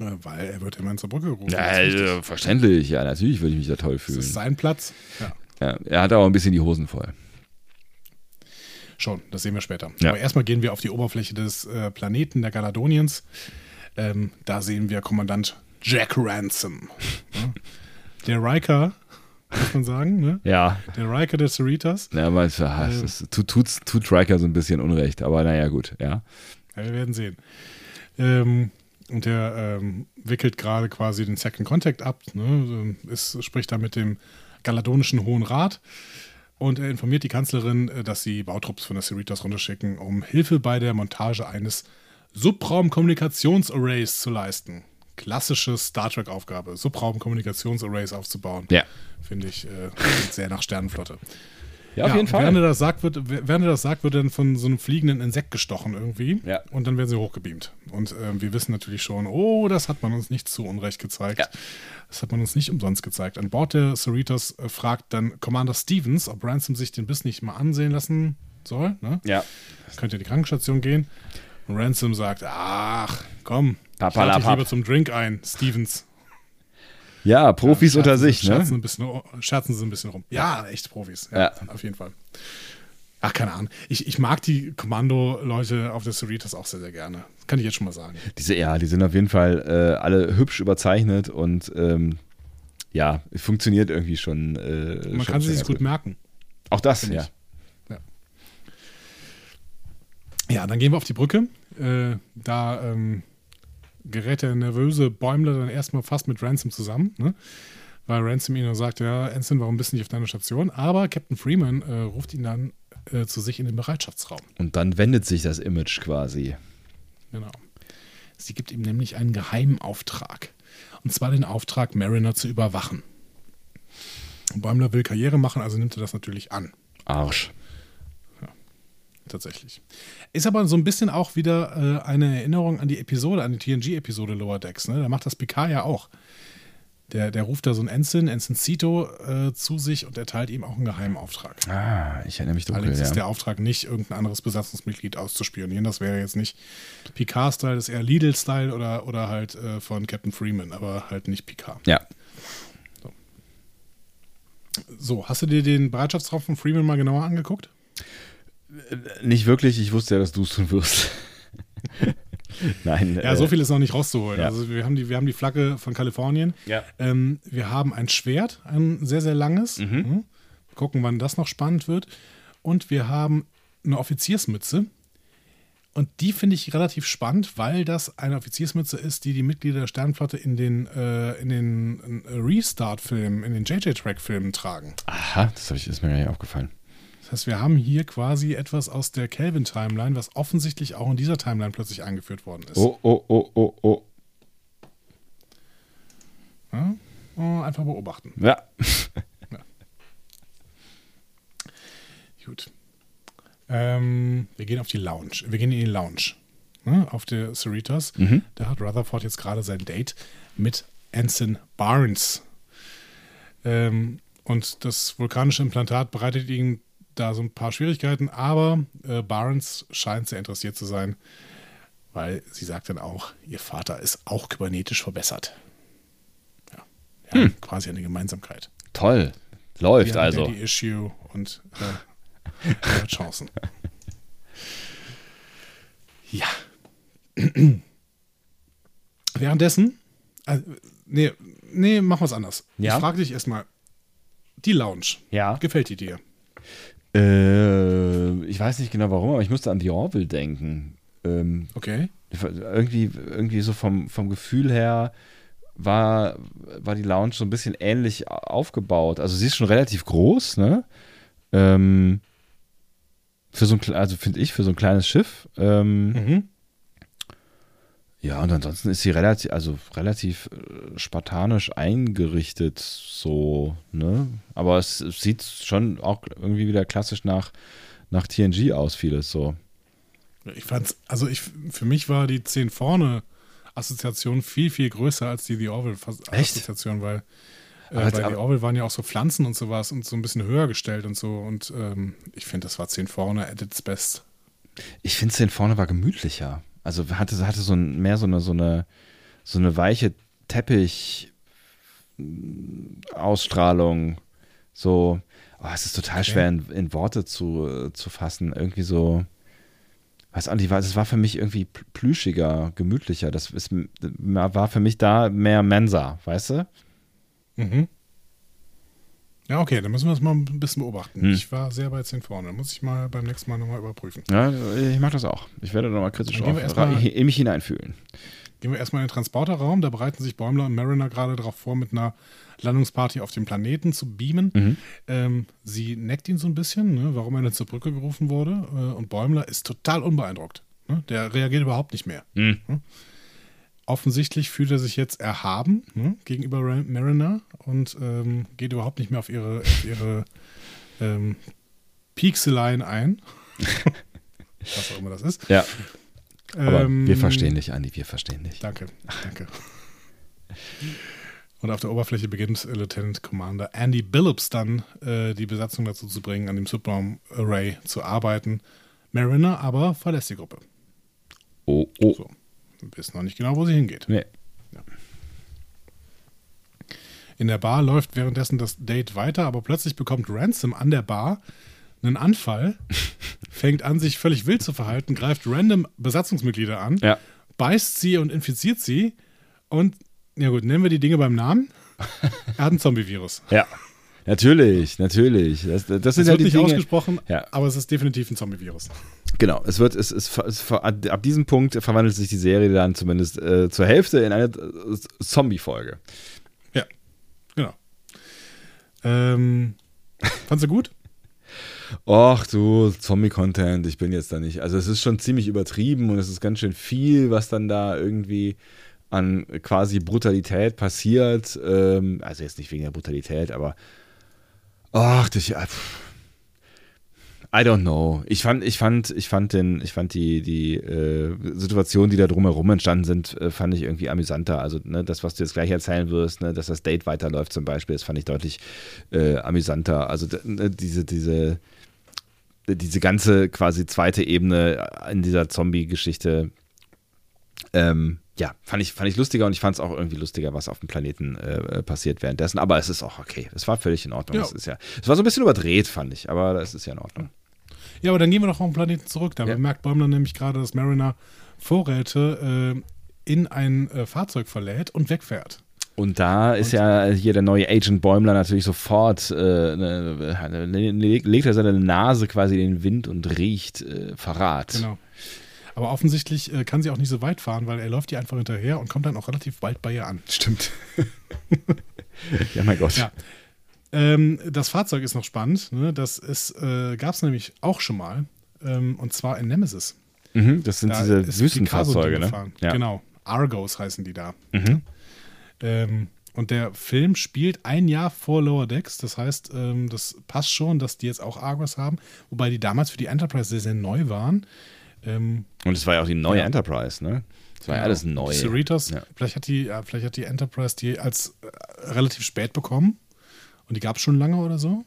Äh, weil er wird immerhin zur Brücke gerufen. Ja, Das also, verständlich, ja, natürlich würde ich mich da toll das fühlen. ist sein Platz. Ja, Ja, er hat aber ein bisschen die Hosen voll. schon, das sehen wir später. Ja. Aber erstmal gehen wir auf die Oberfläche des äh, Planeten der Galadoniens. Ähm, da sehen wir Kommandant Jack Ransom. ne? Der Riker, muss man sagen, ne? Ja, Der Riker der Cerritas. ja aber es, ah, es ist- tut, tut, tut Riker so ein bisschen Unrecht, aber naja, gut, ja. Ja, wir werden sehen. Ähm, und der ähm, wickelt gerade quasi den Second Contact ab, ne? ist, spricht da mit dem galadonischen Hohen Rat und er informiert die Kanzlerin, äh, dass sie Bautrupps von der Cerritos runterschicken, um Hilfe bei der Montage eines Subraum-Kommunikationsarrays zu leisten. Klassische Star Trek-Aufgabe, Subraum-Kommunikationsarrays aufzubauen. Ja. Finde ich äh, sehr nach Sternenflotte. Ja, auf jeden und Fall. Während er, das sagt, wird, während er das sagt, wird er dann von so einem fliegenden Insekt gestochen irgendwie. Ja. Und dann werden sie hochgebeamt. Und ähm, wir wissen natürlich schon, oh, das hat man uns nicht zu Unrecht gezeigt. Ja. Das hat man uns nicht umsonst gezeigt. An Bord der Cerritos äh, fragt dann Commander Stevens, ob Ransom sich den Biss nicht mal ansehen lassen soll. Ne? Ja. Könnte in die Krankenstation gehen. Und Ransom sagt, ach, komm, ich lade dich lieber zum Drink ein, Stevens. Ja, Profis Ja, unter sich, ne? Scherzen, ein bisschen, scherzen sie ein bisschen rum. Ja, echt Profis. Ja, Ja. Auf jeden Fall. Ach, keine Ahnung. Ich, ich mag die Kommando-Leute auf der Cerritos auch sehr, sehr gerne. Das kann ich jetzt schon mal sagen. Diese, ja, die sind auf jeden Fall äh, alle hübsch überzeichnet und ähm, ja, es funktioniert irgendwie schon. Äh, Man schon kann sie sich gut merken. Auch das, ja. ich. Ja, dann gehen wir auf die Brücke. Äh, da ähm, gerät der nervöse Bäumler dann erstmal fast mit Ransom zusammen, ne? weil Ransom ihm dann sagt, ja, Ensign, warum bist du nicht auf deiner Station? Aber Captain Freeman äh, ruft ihn dann äh, zu sich in den Bereitschaftsraum. Und dann wendet sich das Image quasi. Genau. Sie gibt ihm nämlich einen geheimen Auftrag. Und zwar den Auftrag, Mariner zu überwachen. Bäumler will Karriere machen, also nimmt er das natürlich an. Arsch. tatsächlich. Ist aber so ein bisschen auch wieder äh, eine Erinnerung an die Episode, an die TNG-Episode Lower Decks. Ne? Da macht das Picard ja auch. Der, der ruft da so einen Ensign, Ensign Cito, äh, zu sich und erteilt ihm auch einen geheimen Auftrag. Ah, ich erinnere mich dunkel, Allerdings ist ja. der Auftrag nicht, irgendein anderes Besatzungsmitglied auszuspionieren. Das wäre jetzt nicht Picard-Style, das ist eher Lidl-Style oder, oder halt äh, von Captain Freeman, aber halt nicht Picard. Ja. So, hast du dir den Bereitschaftsraum von Freeman mal genauer angeguckt? Nicht wirklich, ich wusste ja, dass du es tun wirst. [LAUGHS] Nein. Ja, äh, so viel ist noch nicht rauszuholen. ja. Also wir haben, die, wir haben die Flagge von Kalifornien. Ja. Ähm, wir haben ein Schwert, ein sehr, sehr langes. Mhm. Gucken, wann das noch spannend wird. Und wir haben eine Offiziersmütze. Und die finde ich relativ spannend, weil das eine Offiziersmütze ist, die die Mitglieder der Sternflotte in den, äh, in den äh, Restart-Filmen, in den JJ-Track-Filmen tragen. Aha, das ich, ist mir gar nicht aufgefallen. Das heißt, wir haben hier quasi etwas aus der Kelvin-Timeline, was offensichtlich auch in dieser Timeline plötzlich eingeführt worden ist. Oh, oh, oh, oh, oh. Ja? Oh, einfach beobachten. Ja. [LAUGHS] Gut. Ähm, wir gehen auf die Lounge. Wir gehen in die Lounge. Ne, auf der Cerritos. Da hat Rutherford jetzt gerade sein Date mit Anson Barnes. Ähm, und das vulkanische Implantat bereitet ihm da so ein paar Schwierigkeiten, aber äh, Barnes scheint sehr interessiert zu sein, weil sie sagt dann auch, ihr Vater ist auch kybernetisch verbessert. Ja, wir haben quasi eine Gemeinsamkeit. Toll. Läuft also. Daddy Issue und äh, [LAUGHS] Chancen. Ja. [CLEARS THROAT] Währenddessen, äh, nee, nee, machen wir es anders. Ja? Ich frage dich erstmal, die Lounge, Ja. gefällt die dir? Äh, ich weiß nicht genau warum, aber ich musste an The Orville denken. Ähm, Okay. irgendwie, irgendwie so vom, vom Gefühl her war, war die Lounge so ein bisschen ähnlich aufgebaut. Also sie ist schon relativ groß, ne? Ähm, für so ein, also finde ich, für so ein kleines Schiff. Ähm, Mhm. Ja, und ansonsten ist sie relativ, also relativ äh, spartanisch eingerichtet, so, ne? Aber es, es sieht schon auch irgendwie wieder klassisch nach, nach TNG aus, vieles so. Ich fand's, also ich, für mich war die 10 vorne Assoziation viel, viel größer als die The Orville Echt? Assoziation, weil, äh, Aber- The aber- Orville waren ja auch so Pflanzen und sowas und so ein bisschen höher gestellt und so und ähm, ich finde, das war 10 vorne at its best. Ich finde, den vorne war gemütlicher. Also hatte, hatte so ein, mehr so eine, so eine, so eine weiche Teppich-Ausstrahlung. So, oh, es ist total Okay. schwer in, in Worte zu, zu fassen. Irgendwie so, weiß auch nicht, war- es war für mich irgendwie pl- plüschiger, gemütlicher. Das ist, war für mich da mehr Mensa, weißt du? Mhm. Ja, okay, dann müssen wir das mal ein bisschen beobachten. Hm. Ich war sehr bei 10 vorne. Muss ich mal beim nächsten Mal nochmal überprüfen. Ja, ich mag das auch. Ich werde nochmal kritisch auf, wir erstmal- in mich hineinfühlen. Gehen wir erstmal in den Transporterraum. Da bereiten sich Bäumler und Mariner gerade darauf vor, mit einer Landungsparty auf dem Planeten zu beamen. Mhm. Ähm, sie neckt ihn so ein bisschen, ne, warum er denn zur Brücke gerufen wurde. Äh, und Bäumler ist total unbeeindruckt. Ne? Der reagiert überhaupt nicht mehr. Mhm. Ne? Offensichtlich fühlt er sich jetzt erhaben ne, gegenüber Mariner und ähm, geht überhaupt nicht mehr auf ihre, auf ihre ähm, Piekseleien ein. [LAUGHS] Was auch immer das ist. Ja, aber Ähm, wir verstehen dich, Andi, wir verstehen dich. Danke, danke. Und auf der Oberfläche beginnt Lieutenant Commander Andy Billups dann äh, die Besatzung dazu zu bringen, an dem Subraum Array zu arbeiten. Mariner aber verlässt die Gruppe. Oh, oh. So. Wir wissen noch nicht genau, wo sie hingeht. Nee. In der Bar läuft währenddessen das Date weiter, aber plötzlich bekommt Ransom an der Bar einen Anfall, [LAUGHS] fängt an, sich völlig wild zu verhalten, greift random Besatzungsmitglieder an, Ja. beißt sie und infiziert sie und, ja gut, nennen wir die Dinge beim Namen. [LAUGHS] Er hat ein Zombie-Virus. Ja. Natürlich, natürlich. Das, das Das sind wird halt die nicht Dinge. ausgesprochen, Ja. aber es ist definitiv ein Zombie-Virus. Genau, es wird, es es, es, ab diesem Punkt verwandelt sich die Serie dann zumindest äh, zur Hälfte in eine äh, Zombie-Folge. Ja, genau. Ähm, fandst du gut? Och du, Zombie-Content, ich bin jetzt da nicht. Also es ist schon ziemlich übertrieben und es ist ganz schön viel, was dann da irgendwie an quasi Brutalität passiert. Ähm, also jetzt nicht wegen der Brutalität, aber ach, das ja. I don't know. Ich fand, ich fand, ich fand den, ich fand die, die äh, Situationen, die da drumherum entstanden sind, äh, fand ich irgendwie amüsanter. Also, ne, das, was du jetzt gleich erzählen wirst, ne, dass das Date weiterläuft zum Beispiel, das fand ich deutlich äh, amüsanter. Also ne, diese, diese, diese ganze quasi zweite Ebene in dieser Zombie-Geschichte, ähm, ja, fand ich, fand ich lustiger und ich fand es auch irgendwie lustiger, was auf dem Planeten äh, passiert währenddessen. Aber es ist auch okay. Es war völlig in Ordnung. Ja. Es, ist ja, es war so ein bisschen überdreht, fand ich, aber es ist ja in Ordnung. Ja, aber dann gehen wir doch auf den Planeten zurück. Da Ja. bemerkt Bäumler nämlich gerade, dass Mariner Vorräte äh, in ein äh, Fahrzeug verlädt und wegfährt. Und da ist ja hier der neue Agent Bäumler natürlich sofort, äh, ne, ne, legt er seine Nase quasi in den Wind und riecht äh, Verrat. Genau. Aber offensichtlich äh, kann sie auch nicht so weit fahren, weil er läuft ihr einfach hinterher und kommt dann auch relativ bald bei ihr an. Stimmt. [LAUGHS] ja, mein Gott. Ja. Ähm, das Fahrzeug ist noch spannend. Ne? Das äh, gab es nämlich auch schon mal. Ähm, und zwar in Nemesis. Mhm, das sind Da diese ist Wüstenfahrzeuge, Picasso ne? Ja. Genau. Argos heißen die da. Mhm. Ähm, und der Film spielt ein Jahr vor Lower Decks. Das heißt, ähm, das passt schon, dass die jetzt auch Argos haben. Wobei die damals für die Enterprise sehr, sehr neu waren. Ähm, Und es war ja auch die neue Ja. Enterprise, ne? Es war ja Genau. alles neu. Cerritos, Ja. vielleicht, hat die, ja, vielleicht hat die Enterprise die als äh, relativ spät bekommen. Und die gab es schon lange oder so.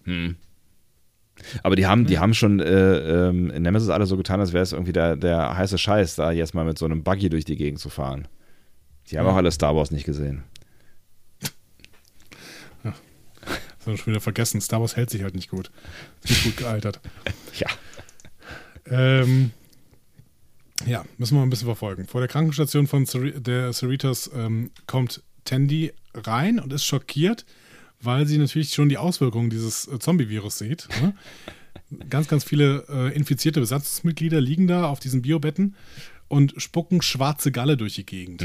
Aber die haben, die haben schon äh, ähm, in Nemesis alle so getan, als wäre es irgendwie der, der heiße Scheiß, da jetzt mal mit so einem Buggy durch die Gegend zu fahren. Die haben Ja. auch alle Star Wars nicht gesehen. Das haben wir schon wieder vergessen. Star Wars hält sich halt nicht gut. Ist nicht gut gealtert. [LAUGHS] Ja. Ähm, ja, müssen wir mal ein bisschen verfolgen. Vor der Krankenstation von Cer der Cerritos ähm, kommt Tandy rein und ist schockiert, weil sie natürlich schon die Auswirkungen dieses äh, Zombie-Virus sieht. Ne? [LAUGHS] ganz, ganz viele äh, infizierte Besatzungsmitglieder liegen da auf diesen Biobetten und spucken schwarze Galle durch die Gegend.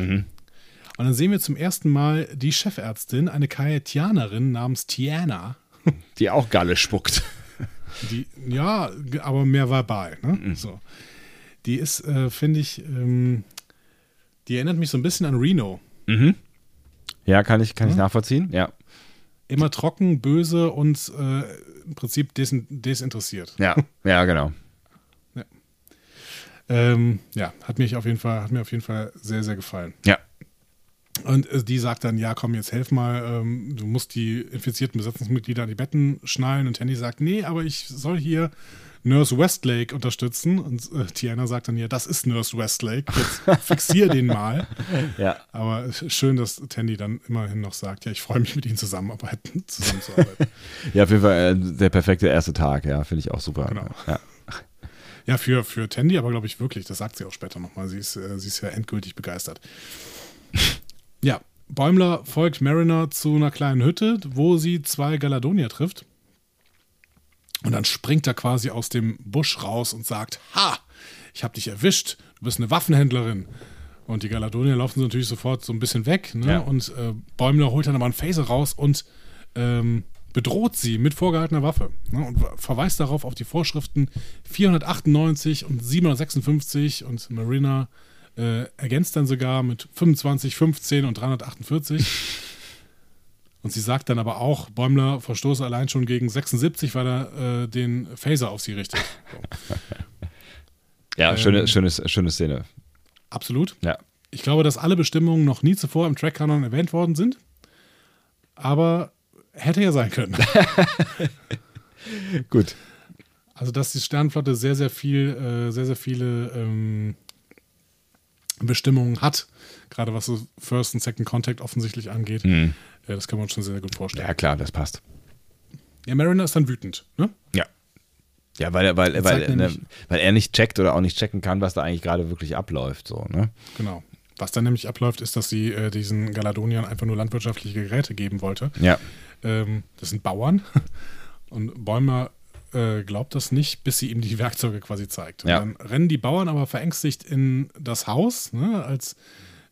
Und dann sehen wir zum ersten Mal die Chefärztin, eine Kaetianerin namens Tiana, Die auch Galle spuckt. die, ja, aber mehr verbal. Ne? So. Die ist, äh, finde ich, ähm, die erinnert mich so ein bisschen an Reno. Ja, kann ich, kann ich nachvollziehen. Ja. Immer trocken, böse und äh, im Prinzip desin desinteressiert. Ja, ja, genau. Ähm, ja, hat mich auf jeden Fall, hat mir auf jeden Fall sehr, sehr gefallen. Ja. Und äh, die sagt dann, ja, komm, jetzt helf mal, ähm, du musst die infizierten Besatzungsmitglieder an die Betten schnallen. Und Tandy sagt, nee, aber ich soll hier Nurse Westlake unterstützen. Und äh, Tiana sagt dann, ja, das ist Nurse Westlake, jetzt [LAUGHS] fixier den mal. Ja. Aber schön, dass Tandy dann immerhin noch sagt, ja, ich freue mich mit ihnen zusammenarbeiten, zusammenzuarbeiten. [LAUGHS] Ja, auf jeden Fall äh, der perfekte erste Tag, ja, finde ich auch super. Genau. Ja. ja, für, für Tandy aber, glaube ich, wirklich, das sagt sie auch später nochmal, sie ist, äh, sie ist ja endgültig begeistert. [LAUGHS] Ja, Bäumler folgt Mariner zu einer kleinen Hütte, wo sie zwei Galadonier trifft. Und dann springt er quasi aus dem Busch raus und sagt, ha, ich habe dich erwischt, du bist eine Waffenhändlerin. Und die Galadonier laufen so natürlich sofort so ein bisschen weg. Ne? Ja. Und äh, Bäumler holt dann aber einen Phaser raus und ähm, bedroht sie mit vorgehaltener Waffe. Ne? Und verweist darauf auf die Vorschriften 498 und 756 und Marina äh, ergänzt dann sogar mit 25, 15 und 348. [LAUGHS] Und sie sagt dann aber auch, Bäumler verstoße allein schon gegen 76, weil er äh, den Phaser auf sie richtet. So. [LAUGHS] Ja, Ähm, schöne, schöne, schöne Szene. Absolut. Ja. Ich glaube, dass alle Bestimmungen noch nie zuvor im Track-Kanon erwähnt worden sind. Aber hätte ja sein können. [LAUGHS] Gut. Also, dass die Sternenflotte sehr, sehr viel, äh, sehr, sehr viele ähm, Bestimmungen hat, gerade was so First und Second Contact offensichtlich angeht. Mhm. Äh, das kann man uns schon sehr, sehr gut vorstellen. Ja, klar, das passt. Ja, Mariner ist dann wütend, ne? Ja. Ja, weil, er- weil, Er weil, ne, weil er nicht checkt oder auch nicht checken kann, was da eigentlich gerade wirklich abläuft. So, ne? Genau. Was dann nämlich abläuft, ist, dass sie äh, diesen Galadoniern einfach nur landwirtschaftliche Geräte geben wollte. Ja. Ähm, das sind Bauern. [LAUGHS] Und Bäumer äh, glaubt das nicht, bis sie ihm die [LAUGHS] Werkzeuge quasi zeigt. Ja. dann rennen die Bauern aber verängstigt in das Haus, ne, als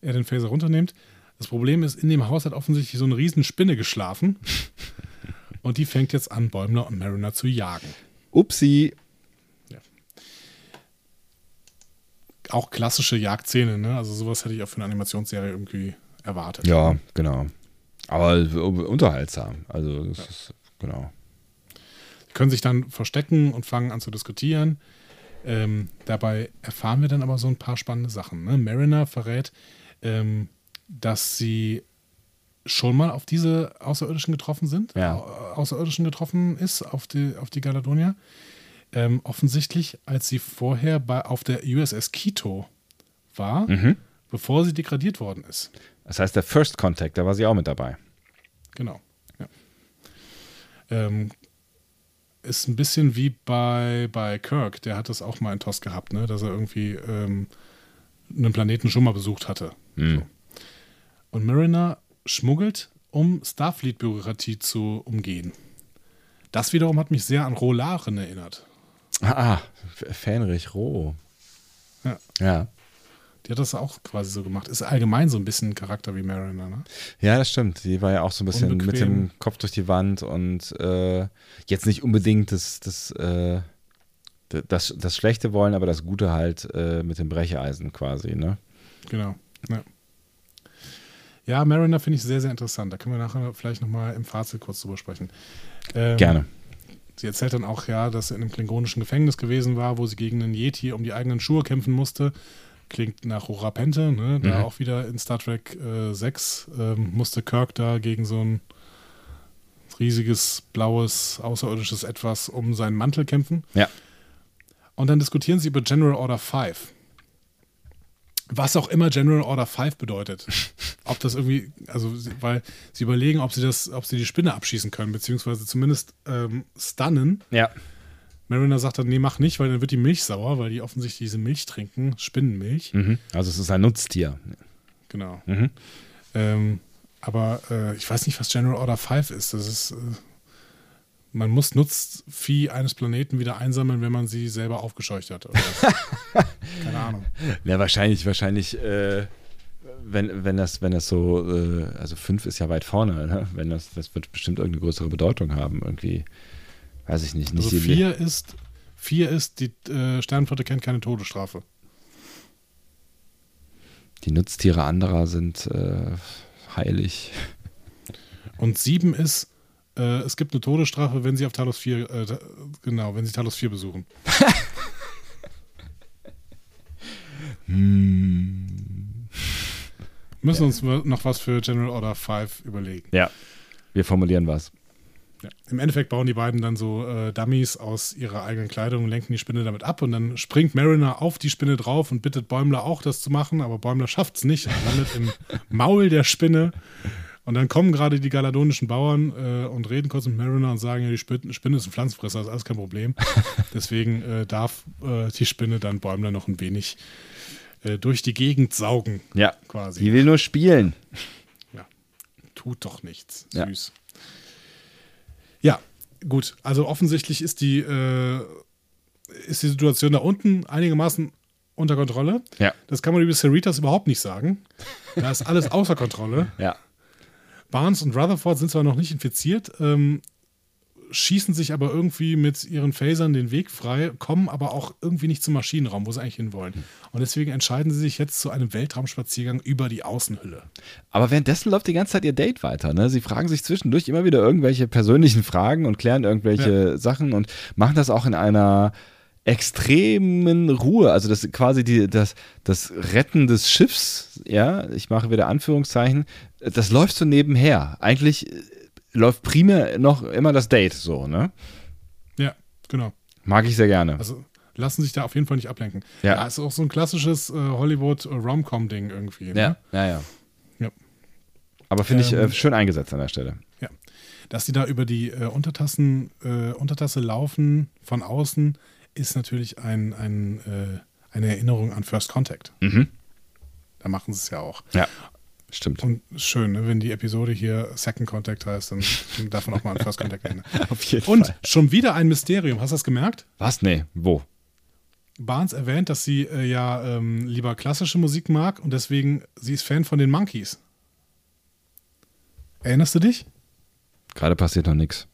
er den Phaser runternimmt. Das Problem ist, in dem Haus hat offensichtlich so eine riesen Spinne geschlafen. [LAUGHS] Und die fängt jetzt an, Bäumler und Mariner zu jagen. Upsi. Auch klassische Jagdszene, ne? Also sowas hätte ich auch für eine Animationsserie irgendwie erwartet. Ja, genau. Aber unterhaltsam. Also, das ist, genau. Können sich dann verstecken und fangen an zu diskutieren. Ähm, dabei erfahren wir dann aber so ein paar spannende Sachen. Ne? Mariner verrät, ähm, dass sie schon mal auf diese Außerirdischen getroffen sind, Ja. Au- Außerirdischen getroffen ist, auf die, auf die Galadonier. Ähm, offensichtlich, als sie vorher bei, auf der USS Quito war, bevor sie degradiert worden ist. Das heißt, der First Contact, da war sie auch mit dabei. Genau. Ja. Ähm, ist ein bisschen wie bei, bei Kirk, der hat das auch mal in TOS gehabt, ne? dass er irgendwie ähm, einen Planeten schon mal besucht hatte. So. Und Mariner schmuggelt, um Starfleet-Bürokratie zu umgehen. Das wiederum hat mich sehr an Rolaren erinnert. Ah, Fähnrich Roh. Ja. Ja. Die hat das auch quasi so gemacht. Ist allgemein so ein bisschen ein Charakter wie Mariner, ne? Ja, das stimmt. Die war ja auch so ein bisschen mit Unbequem. dem Kopf durch die Wand und äh, jetzt nicht unbedingt das, das, äh, das, das Schlechte wollen, aber das Gute halt äh, mit dem Brecheisen quasi, ne? Genau. Ja, ja Mariner finde ich sehr, sehr interessant. Da können wir nachher vielleicht nochmal im Fazit kurz drüber sprechen. Ähm, Gerne. Sie erzählt dann auch, ja, dass sie in einem klingonischen Gefängnis gewesen war, wo sie gegen einen Yeti um die eigenen Schuhe kämpfen musste. Klingt nach Horapente, ne? Da Mhm. auch wieder in Star Trek äh, 6 ähm, musste Kirk da gegen so ein riesiges, blaues, außerirdisches Etwas um seinen Mantel kämpfen. Ja. Und dann diskutieren sie über General Order 5. Was auch immer General Order 5 bedeutet. [LAUGHS] Ob das irgendwie, also, weil sie überlegen, ob sie das, ob sie die Spinne abschießen können, beziehungsweise zumindest ähm, stunnen. Ja. Mariner sagt dann, nee, mach nicht, weil dann wird die Milch sauer, weil die offensichtlich diese Milch trinken, Spinnenmilch. Mhm. Also es ist ein Nutztier. Genau. Mhm. Ähm, aber äh, ich weiß nicht, was General Order 5 ist. Das ist, äh, man muss Nutzvieh eines Planeten wieder einsammeln, wenn man sie selber aufgescheucht hat. [LAUGHS] Keine Ahnung. Ja, wahrscheinlich, wahrscheinlich, äh, wenn, wenn das, wenn das so, äh, also fünf ist ja weit vorne, ne? Wenn das, das wird bestimmt irgendeine größere Bedeutung haben, irgendwie. Weiß ich nicht. nicht Also die- vier ist, vier ist, die äh, Sternenflotte kennt keine Todesstrafe. Die Nutztiere anderer sind äh, heilig. Und sieben ist, äh, es gibt eine Todesstrafe, wenn sie auf Talos 4, äh, genau, wenn sie Talos 4 besuchen. [LAUGHS] Müssen uns noch was für General Order 5 überlegen. Ja. Wir formulieren was. Ja. Im Endeffekt bauen die beiden dann so äh, Dummies aus ihrer eigenen Kleidung und lenken die Spinne damit ab und dann springt Mariner auf die Spinne drauf und bittet Bäumler auch das zu machen, aber Bäumler schafft es nicht und landet im [LAUGHS] Maul der Spinne. Und dann kommen gerade die galadonischen Bauern äh, und reden kurz mit Mariner und sagen, ja, die Spinne, ist ein Pflanzenfresser, ist alles kein Problem. [LAUGHS] Deswegen äh, darf äh, die Spinne dann Bäumler noch ein wenig äh, durch die Gegend saugen, Ja. quasi. Die will nur spielen. Tut doch nichts. Ja. Süß. Ja, gut. Also offensichtlich ist die, äh, ist die Situation da unten einigermaßen unter Kontrolle. Ja. Das kann man über Cerritos überhaupt nicht sagen. Da ist alles außer Kontrolle. Ja. Barnes und Rutherford sind zwar noch nicht infiziert, ähm, schießen sich aber irgendwie mit ihren Phasern den Weg frei, kommen aber auch irgendwie nicht zum Maschinenraum, wo sie eigentlich hinwollen. Und deswegen entscheiden sie sich jetzt zu einem Weltraumspaziergang über die Außenhülle. Aber währenddessen läuft die ganze Zeit ihr Date weiter. Ne? Sie fragen sich zwischendurch immer wieder irgendwelche persönlichen Fragen und klären irgendwelche Sachen und machen das auch in einer extremen Ruhe. Also das quasi die, das, das Retten des Schiffs, ja, ich mache wieder Anführungszeichen, das läuft so nebenher. Eigentlich äh, läuft primär noch immer das Date so, ne? Ja, genau. Mag ich sehr gerne. Also lassen sich da auf jeden Fall nicht ablenken. Ja. Ja, ist auch so ein klassisches äh, Hollywood-Rom-Com-Ding irgendwie. Ne? ja, ja, ja. Ja. Aber finde ich Ähm, äh, schön eingesetzt an der Stelle. Ja. Dass die da über die äh, Untertassen, äh, Untertasse laufen von außen, ist natürlich ein, ein, äh, eine Erinnerung an First Contact. Mhm. Da machen sie es ja auch. Ja, stimmt. Und schön, ne? wenn die Episode hier Second Contact heißt, dann [LAUGHS] darf man auch mal an First Contact nennen. [LAUGHS] Auf jeden Und Fall. schon wieder ein Mysterium. Hast du das gemerkt? Was? Nee, wo? Barnes erwähnt, dass sie äh, ja ähm, lieber klassische Musik mag und deswegen, sie ist Fan von den Monkeys. Erinnerst du dich? Gerade passiert noch nichts.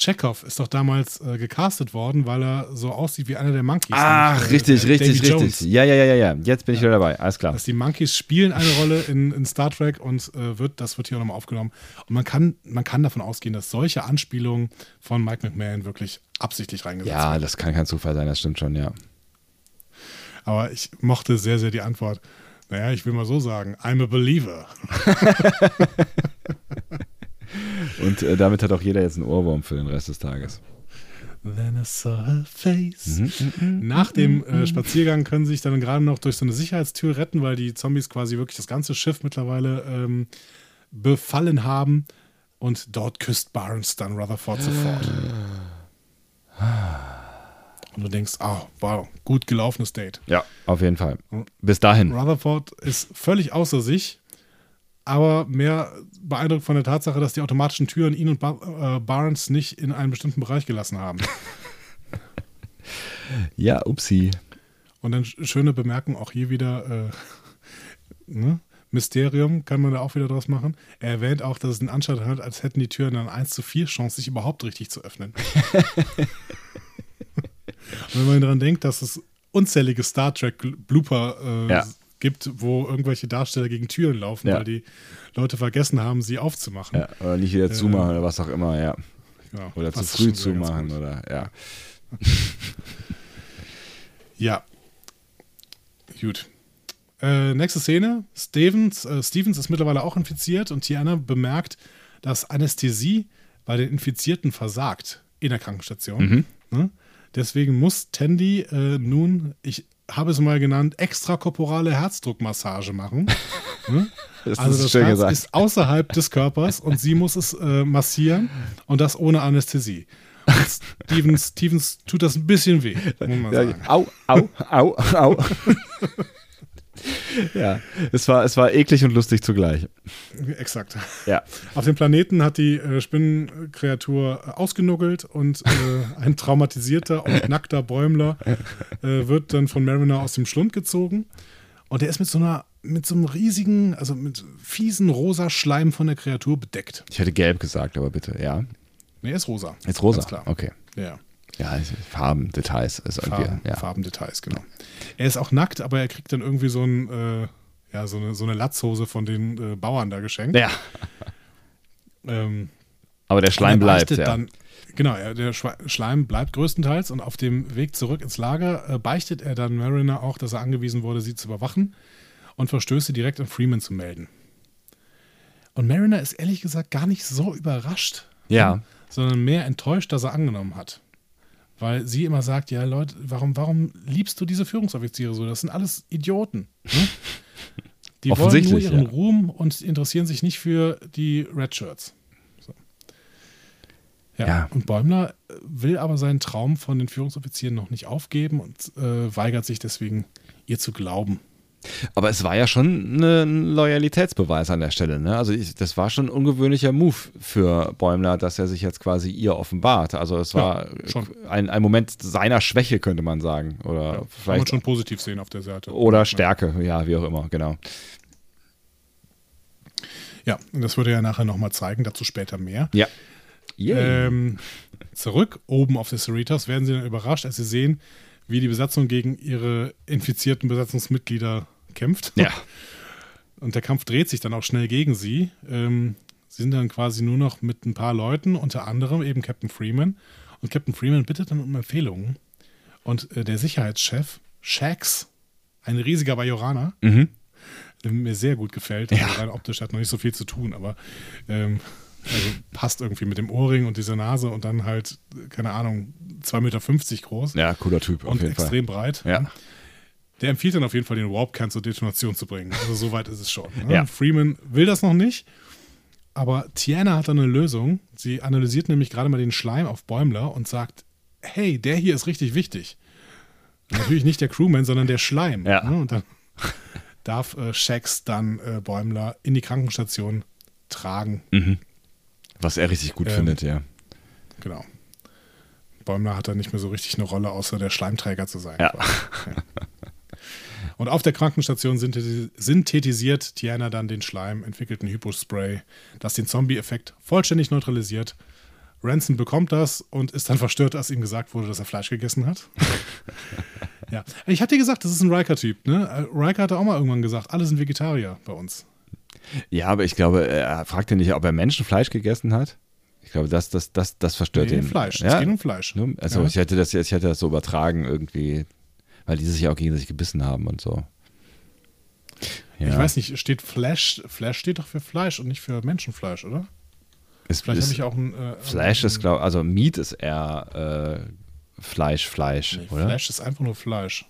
Chekhov ist doch damals äh, gecastet worden, weil er so aussieht wie einer der Monkeys. Ach, nämlich, äh, richtig, äh, richtig, Davy richtig. Jones. Ja, ja, ja, ja, ja. Jetzt bin ich wieder dabei. Alles klar. Dass die Monkeys spielen eine Rolle in, in Star Trek und äh, wird, das wird hier auch nochmal aufgenommen. Und man kann, man kann davon ausgehen, dass solche Anspielungen von Mike McMahon wirklich absichtlich reingesetzt Ja, werden. das kann kein Zufall sein, das stimmt schon, ja. Aber ich mochte sehr, sehr die Antwort. Naja, ich will mal so sagen, I'm a believer. [LAUGHS] [LAUGHS] Und äh, damit hat auch jeder jetzt einen Ohrwurm für den Rest des Tages. Then I saw her face. Mhm, Nach dem äh, Spaziergang können sie sich dann gerade noch durch so eine Sicherheitstür retten, weil die Zombies quasi wirklich das ganze Schiff mittlerweile ähm, befallen haben. Und dort küsst Barnes dann Rutherford sofort. Und du denkst, oh, wow, gut gelaufenes Date. Ja, auf jeden Fall. Bis dahin. Rutherford ist völlig außer sich, aber mehr beeindruckt von der Tatsache, dass die automatischen Türen ihn und Bar äh, Barnes nicht in einen bestimmten Bereich gelassen haben. [LAUGHS] Ja, upsi. Und dann sch- schöne Bemerkung auch hier wieder, äh, ne? Mysterium kann man da auch wieder draus machen. Er erwähnt auch, dass es den Anschein hat, als hätten die Türen dann 1 zu 4 Chance, sich überhaupt richtig zu öffnen. [LAUGHS] Und wenn man daran denkt, dass es unzählige Star Trek Blooper äh, Ja. Gibt, wo irgendwelche Darsteller gegen Türen laufen, Ja. weil die Leute vergessen haben, sie aufzumachen. Ja, oder nicht wieder zumachen oder was auch immer, ja. Ja, Oder zu früh zumachen oder ja. [LAUGHS] Ja. Gut. Äh, nächste Szene. Stevens, äh, Stevens ist mittlerweile auch infiziert und Tiana bemerkt, dass Anästhesie bei den Infizierten versagt in der Krankenstation. Ne? Deswegen muss Tandy äh, nun, ich habe es mal genannt, extrakorporale Herzdruckmassage machen. [LAUGHS] ne? Das also ist das schön Herz gesagt. ist außerhalb des Körpers und sie muss es äh, massieren und das ohne Anästhesie. Stevens, Stevens tut das ein bisschen weh, muss man Ja, sagen. au, au, au, au. [LAUGHS] ja, es war, es war eklig und lustig zugleich. Exakt. Ja. Auf dem Planeten hat die äh, Spinnenkreatur äh, ausgenuggelt und äh, ein traumatisierter und [LAUGHS] nackter Bäumler äh, wird dann von Mariner aus dem Schlund gezogen. Und er ist mit so einer, mit so einem riesigen, also mit fiesen rosa Schleim von der Kreatur bedeckt. Ich hätte gelb gesagt, aber bitte, ja. Nee, er ist rosa. Jetzt rosa. Ganz klar. Okay. Ja. Ja, Farben, Details ist irgendwie, Farben, ja. Farbendetails, genau. Er ist auch nackt, aber er kriegt dann irgendwie so, ein, äh, ja, so, eine, so eine Latzhose von den äh, Bauern da geschenkt. Ja, Ähm, aber der Schleim bleibt, ja. Dann, genau, er- der Schleim bleibt größtenteils und auf dem Weg zurück ins Lager äh, beichtet er dann Mariner auch, dass er angewiesen wurde, sie zu überwachen und Verstöße direkt an Freeman zu melden. Und Mariner ist ehrlich gesagt gar nicht so überrascht, Ja. sondern mehr enttäuscht, dass er angenommen hat. Weil sie immer sagt, ja Leute, warum, warum liebst du diese Führungsoffiziere so? Das sind alles Idioten. Ne? [LAUGHS] Die wollen nur ihren ja. Ruhm und interessieren sich nicht für die Red Shirts. So. Ja. Ja. Und Bäumler will aber seinen Traum von den Führungsoffizieren noch nicht aufgeben und äh, weigert sich deswegen, ihr zu glauben. Aber es war ja schon ein Loyalitätsbeweis an der Stelle. Ne? Also ich, das war schon ein ungewöhnlicher Move für Bäumler, dass er sich jetzt quasi ihr offenbart. Also es war schon. ein, ein Moment seiner Schwäche, könnte man sagen. Oder Ja, kann man vielleicht schon positiv sehen auf der Seite. oder Ja. Stärke, ja, wie auch immer, genau. Ja, und das würde er nachher nochmal zeigen, dazu später mehr. Ja. Yay. Ähm, zurück oben auf der Cerritos werden sie dann überrascht, als sie sehen, wie die Besatzung gegen ihre infizierten Besatzungsmitglieder kämpft. ja. [LAUGHS] Und der Kampf dreht sich dann auch schnell gegen sie. Ähm, sie sind dann quasi nur noch mit ein paar Leuten, unter anderem eben Captain Freeman. Und Captain Freeman bittet dann um Empfehlungen. Und äh, der Sicherheitschef, Shax, ein riesiger Bajoraner, Mhm. der mir sehr gut gefällt. Also rein optisch hat noch nicht so viel zu tun, aber ähm, also passt irgendwie mit dem Ohrring und dieser Nase und dann halt, keine Ahnung, 2,50 Meter groß Ja, cooler Typ, auf und jeden Fall. extrem breit. Ja. Der empfiehlt dann auf jeden Fall, den Warp-Kern zur Detonation zu bringen. Also so weit ist es schon. Ne? Ja. Freeman will das noch nicht, aber Tiana hat dann eine Lösung. Sie analysiert nämlich gerade mal den Schleim auf Bäumler und sagt, hey, der hier ist richtig wichtig. Natürlich nicht der Crewman, sondern der Schleim. Ja. Ne? Und dann darf äh, Shax dann äh, Bäumler in die Krankenstation tragen. Was er richtig gut Ähm, findet, ja. Genau. Bäumler hat da nicht mehr so richtig eine Rolle, außer der Schleimträger zu sein. Ja. Und auf der Krankenstation synthetisiert Tiana dann den Schleim, entwickelt ein Hypospray, das den Zombie-Effekt vollständig neutralisiert. Ransom bekommt das und ist dann verstört, als ihm gesagt wurde, dass er Fleisch gegessen hat. [LAUGHS] ja. Ich hatte gesagt, das ist ein Riker-Typ. Ne? Äh, Riker hatte auch mal irgendwann gesagt, alle sind Vegetarier bei uns. Ja, aber ich glaube, er fragte nicht, ob er Menschenfleisch gegessen hat. Ich glaube, das, das, das, das verstört Nee, ihn. Fleisch. Es Ja? geht um Fleisch. Ne? Also Ja. ich hätte das, ich hätte das so übertragen irgendwie, weil die sich ja auch gegenseitig gebissen haben und so. Ja. Ich weiß nicht, steht Flash, Flash steht doch für Fleisch und nicht für Menschenfleisch, oder? Es Vielleicht ist, habe ich auch ein. Äh, Fleisch ein, ist, glaube also Meat ist eher äh, Fleisch, Fleisch, Nee, oder? Flash ist einfach nur Fleisch.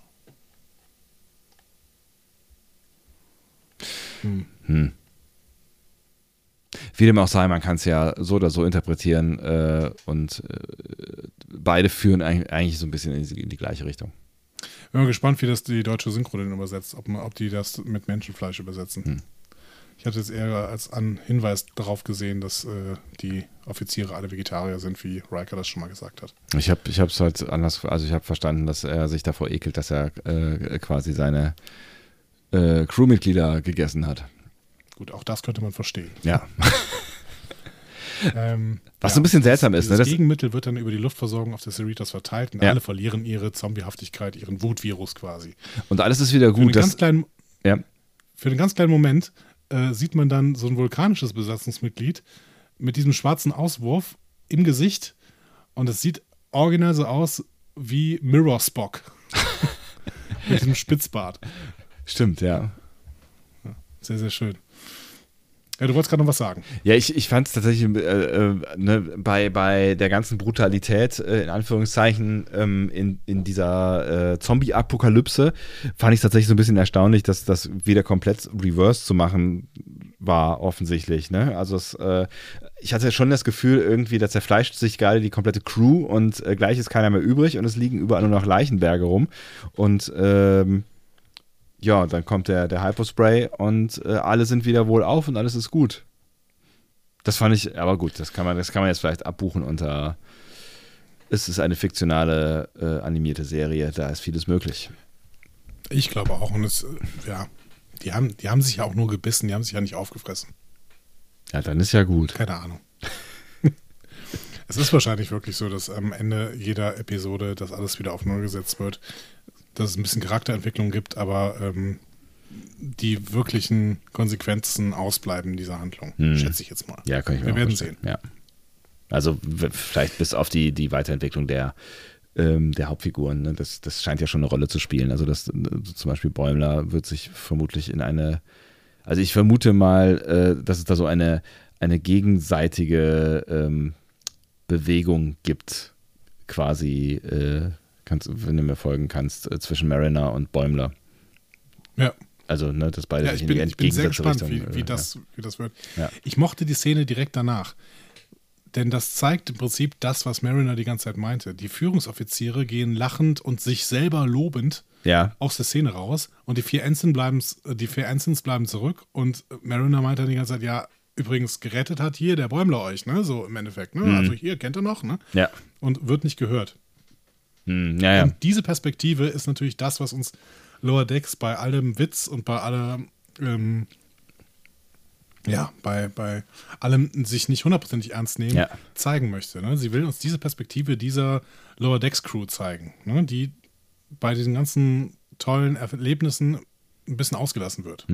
Wie dem auch sei, man kann es ja so oder so interpretieren äh, und äh, beide führen eigentlich, so ein bisschen in die, in die gleiche Richtung. Bin mal gespannt, wie das die deutsche Synchro denn übersetzt, ob, ob die das mit Menschenfleisch übersetzen. Hm. Ich hatte jetzt eher als an Hinweis darauf gesehen, dass äh, die Offiziere alle Vegetarier sind, wie Riker das schon mal gesagt hat. Ich habe ich es halt anders, also ich habe verstanden, dass er sich davor ekelt, dass er äh, quasi seine äh, Crewmitglieder gegessen hat. Gut, auch das könnte man verstehen. Ja. [LAUGHS] Ähm, Was so ein bisschen seltsam ist, ne? Das Gegenmittel wird dann über die Luftversorgung auf der Cerritos verteilt und Ja. alle verlieren ihre Zombiehaftigkeit, ihren Wutvirus quasi. Und alles ist wieder Für einen, gut. ganz Das, kleinen, ja. für einen ganz kleinen Moment äh, sieht man dann so ein vulkanisches Besatzungsmitglied mit diesem schwarzen Auswurf im Gesicht und es sieht original so aus wie Mirror Spock. [LAUGHS] mit diesem Spitzbart. Stimmt, ja. Sehr, sehr schön. Ja, du wolltest gerade noch was sagen. Ja, ich, ich fand es tatsächlich äh, äh, ne, bei, bei der ganzen Brutalität, äh, in Anführungszeichen, ähm, in, in dieser äh, Zombie-Apokalypse, fand ich es tatsächlich so ein bisschen erstaunlich, dass das wieder komplett reverse zu machen war, offensichtlich. Ne? Also es, äh, ich hatte schon das Gefühl, irgendwie, da zerfleischt sich gerade die komplette Crew und äh, gleich ist keiner mehr übrig und es liegen überall nur noch Leichenberge rum. Und ähm, ja, dann kommt der, der Hypospray und äh, alle sind wieder wohl auf und alles ist gut. Das fand ich, aber gut, das kann man, das kann man jetzt vielleicht abbuchen unter. Es ist eine fiktionale äh, animierte Serie, da ist vieles möglich. Ich glaube auch. Und es, äh, ja, die haben, die haben sich ja auch nur gebissen, die haben sich ja nicht aufgefressen. Ja, dann ist ja gut. Keine Ahnung. [LAUGHS] es ist wahrscheinlich wirklich so, dass am Ende jeder Episode das alles wieder auf Null gesetzt wird, dass es ein bisschen Charakterentwicklung gibt, aber ähm, die wirklichen Konsequenzen ausbleiben dieser Handlung, Hm. schätze ich jetzt mal. Ja, kann ich mir Wir werden vorstellen. Ja. Also vielleicht bis auf die, die Weiterentwicklung der, ähm, der Hauptfiguren. Ne? Das, das scheint ja schon eine Rolle zu spielen. Also das, äh, zum Beispiel Bäumler wird sich vermutlich in eine, also ich vermute mal, äh, dass es da so eine, eine gegenseitige ähm, Bewegung gibt, quasi, äh, kannst, wenn du mir folgen kannst, äh, zwischen Mariner und Bäumler. Ja. Also, ne, dass beide Ja, sich ich in bin, die ich bin sehr gespannt, Richtung, wie, wie, äh, das, wie das wird. Ja. Ich mochte die Szene direkt danach. Denn das zeigt im Prinzip das, was Mariner die ganze Zeit meinte. Die Führungsoffiziere gehen lachend und sich selber lobend Ja, aus der Szene raus und die vier Ensign bleiben, die vier Ensigns bleiben zurück und Mariner meint dann die ganze Zeit, ja, übrigens gerettet hat hier der Bäumler euch, ne? So im Endeffekt, ne? Also hier, kennt ihr noch, ne? ja. Und wird nicht gehört. Hm, ja, ja. Und diese Perspektive ist natürlich das, was uns Lower Decks bei allem Witz und bei aller, ähm, ja, bei, bei allem sich nicht hundertprozentig ernst nehmen, Ja. zeigen möchte. Ne? Sie will uns diese Perspektive dieser Lower Decks Crew zeigen, ne? die bei diesen ganzen tollen Erlebnissen ein bisschen ausgelassen wird.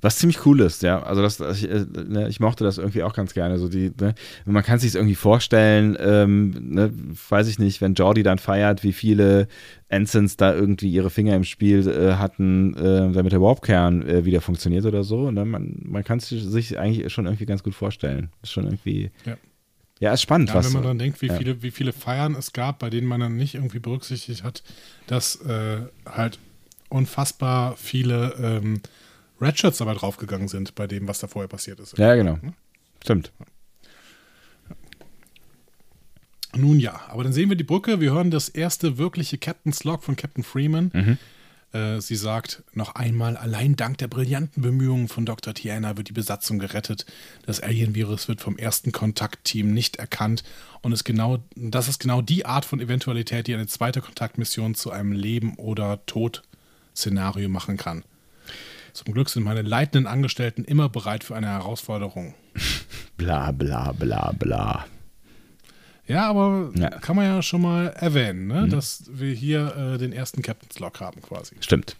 Was ziemlich cool ist, ja. Also das, ich, äh, ne, ich mochte das irgendwie auch ganz gerne. So die, ne, man kann sich irgendwie vorstellen, ähm, ne, weiß ich nicht, wenn Jordi dann feiert, wie viele Ensigns da irgendwie ihre Finger im Spiel äh, hatten, äh, damit der Warpkern äh, wieder funktioniert oder so. Ne? Man, man kann es sich eigentlich schon irgendwie ganz gut vorstellen. Ist schon irgendwie. Ja. Ja, ist spannend, Ja, was. wenn man dann denkt, wie, ja. viele, wie viele Feiern es gab, bei denen man dann nicht irgendwie berücksichtigt hat, dass äh, halt unfassbar viele ähm, Redshirts dabei draufgegangen sind, bei dem, was da vorher passiert ist. ja, genau. Stimmt. Nun ja, aber dann sehen wir die Brücke, wir hören das erste wirkliche Captain's Log von Captain Freeman. Mhm. Äh, sie sagt noch einmal, allein dank der brillanten Bemühungen von Dr. Tiana wird die Besatzung gerettet. Das Alien-Virus wird vom ersten Kontaktteam nicht erkannt und ist genau, das ist genau die Art von Eventualität, die eine zweite Kontaktmission zu einem Leben- oder Tod-Szenario machen kann. Zum Glück sind meine leitenden Angestellten immer bereit für eine Herausforderung. [LAUGHS] Bla, bla, bla, bla. Ja, aber Ja. Mhm. kann man ja schon mal erwähnen, ne? dass wir hier äh, den ersten Captain's Log haben quasi. Stimmt.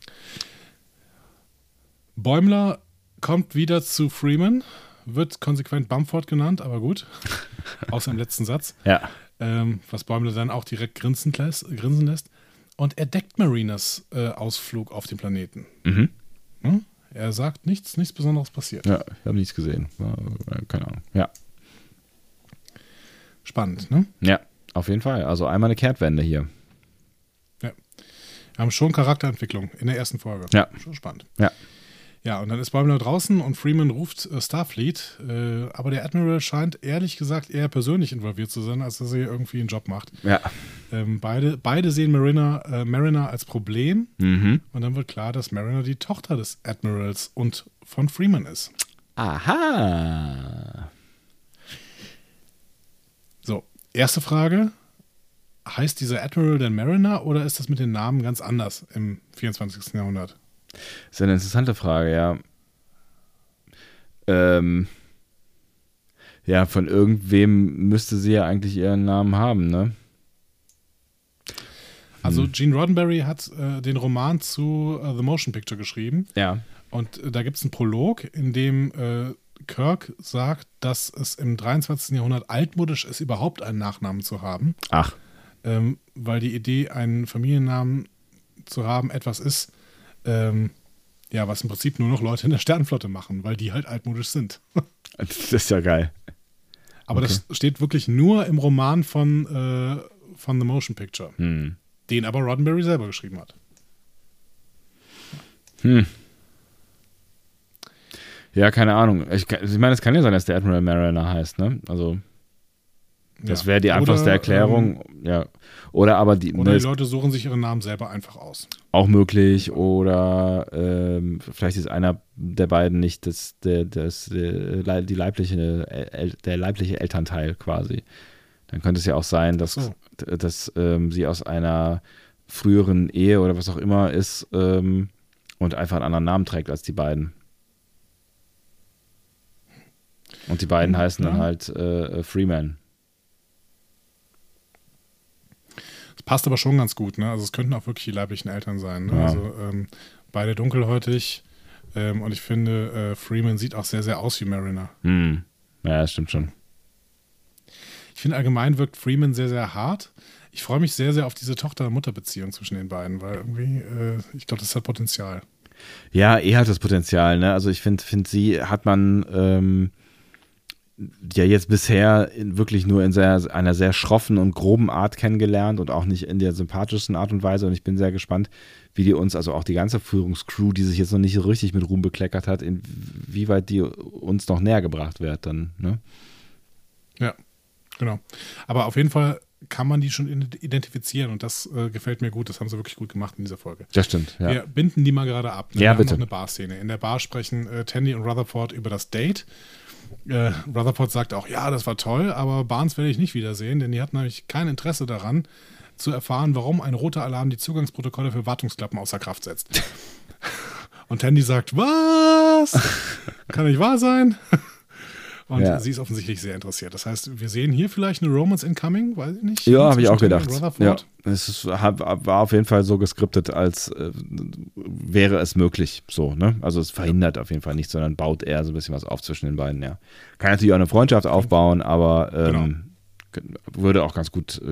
Bäumler kommt wieder zu Freeman, wird konsequent Bumford genannt, aber gut. [LAUGHS] Außer im letzten Satz. Ja. Ähm, was Bäumler dann auch direkt grinsen lässt. Grinsen lässt. Und er deckt Marinas äh, Ausflug auf den Planeten. Mhm. Hm? Er sagt nichts, nichts Besonderes passiert. Ja, ich habe nichts gesehen. Äh, keine Ahnung. Ja. Spannend, ne? Ja, auf jeden Fall. Also einmal eine Kehrtwende hier. Wir haben schon Charakterentwicklung in der ersten Folge. Ja. Schon spannend. Ja. Ja, und dann ist Bäumler draußen und Freeman ruft äh, Starfleet, äh, aber der Admiral scheint ehrlich gesagt eher persönlich involviert zu sein, als dass er irgendwie einen Job macht. Ja. Ähm, beide, beide sehen Mariner, äh, Mariner als Problem Mhm. und dann wird klar, dass Mariner die Tochter des Admirals und von Freeman ist. Aha. So, erste Frage. Heißt dieser Admiral denn Mariner oder ist das mit den Namen ganz anders im 24. Jahrhundert? Ist eine interessante Frage, ja. Ähm, ja, von irgendwem müsste sie ja eigentlich ihren Namen haben, ne? Also Hm. Gene Roddenberry hat äh, den Roman zu äh, The Motion Picture geschrieben Ja. und äh, da gibt es einen Prolog, in dem äh, Kirk sagt, dass es im 23. Jahrhundert altmodisch ist, überhaupt einen Nachnamen zu haben, Ach, ähm, weil die Idee, einen Familiennamen zu haben, etwas ist, ähm, ja, was im Prinzip nur noch Leute in der Sternenflotte machen, weil die halt altmodisch sind. [LAUGHS] das ist ja geil. Aber das steht wirklich nur im Roman von, äh, von The Motion Picture, Hm. den aber Roddenberry selber geschrieben hat. Ja, keine Ahnung. Ich, ich meine, es kann ja sein, dass der Admiral Mariner heißt, ne? Also, das wäre die Oder, einfachste Erklärung. ja. Oder aber die, Oder ne, die Leute suchen sich ihren Namen selber einfach aus. auch möglich. Oder ähm, vielleicht ist einer der beiden nicht das, der, das, der, die leibliche, der leibliche Elternteil quasi. Dann könnte es ja auch sein, dass, So. dass ähm, sie aus einer früheren Ehe oder was auch immer ist ähm, und einfach einen anderen Namen trägt als die beiden. Und die beiden Hm, heißen dann ja. halt äh, Freeman. Das passt aber schon ganz gut, ne? Also es könnten auch wirklich die leiblichen Eltern sein. Ne? Ja. Also ähm, beide dunkelhäutig. Ähm, und ich finde, äh, Freeman sieht auch sehr, sehr aus wie Mariner. Hm. Ja, das stimmt schon. Ich finde allgemein wirkt Freeman sehr, sehr hart. Ich freue mich sehr, sehr auf diese Tochter-Mutter-Beziehung zwischen den beiden, weil irgendwie, äh, ich glaube, das hat Potenzial. Ja, er hat das Potenzial, ne? Also ich finde, find sie hat man ähm, ja jetzt bisher in, wirklich nur in sehr, einer sehr schroffen und groben Art kennengelernt und auch nicht in der sympathischsten Art und Weise. Und ich bin sehr gespannt, wie die uns, also auch die ganze Führungscrew, die sich jetzt noch nicht so richtig mit Ruhm bekleckert hat, inwieweit die uns noch näher gebracht wird dann, ne? Ja, genau. Aber auf jeden Fall kann man die schon ident- identifizieren und das äh, gefällt mir gut. Das haben sie wirklich gut gemacht in dieser Folge. Das stimmt, ja. Wir binden die mal gerade ab. Ne? Ja, Wir bitte. haben noch eine Barszene. In der Bar sprechen äh, Tandy und Rutherford über das Date. Äh, Rutherford sagt auch, ja, das war toll, aber Barnes werde ich nicht wiedersehen, denn die hat nämlich kein Interesse daran, zu erfahren, warum ein roter Alarm die Zugangsprotokolle für Wartungsklappen außer Kraft setzt. [LAUGHS] und Tandy sagt, was? Kann nicht wahr sein? [LAUGHS] Und Ja. sie ist offensichtlich sehr interessiert. Das heißt, wir sehen hier vielleicht eine Romance incoming, weiß ich nicht. Ja, habe ich auch gedacht. Ja, es ist, war auf jeden Fall so geskriptet, als äh, wäre es möglich. So, ne? Also es verhindert auf jeden Fall nichts, sondern baut eher so ein bisschen was auf zwischen den beiden, ja. Kann natürlich auch eine Freundschaft aufbauen, aber ähm, würde auch ganz gut äh,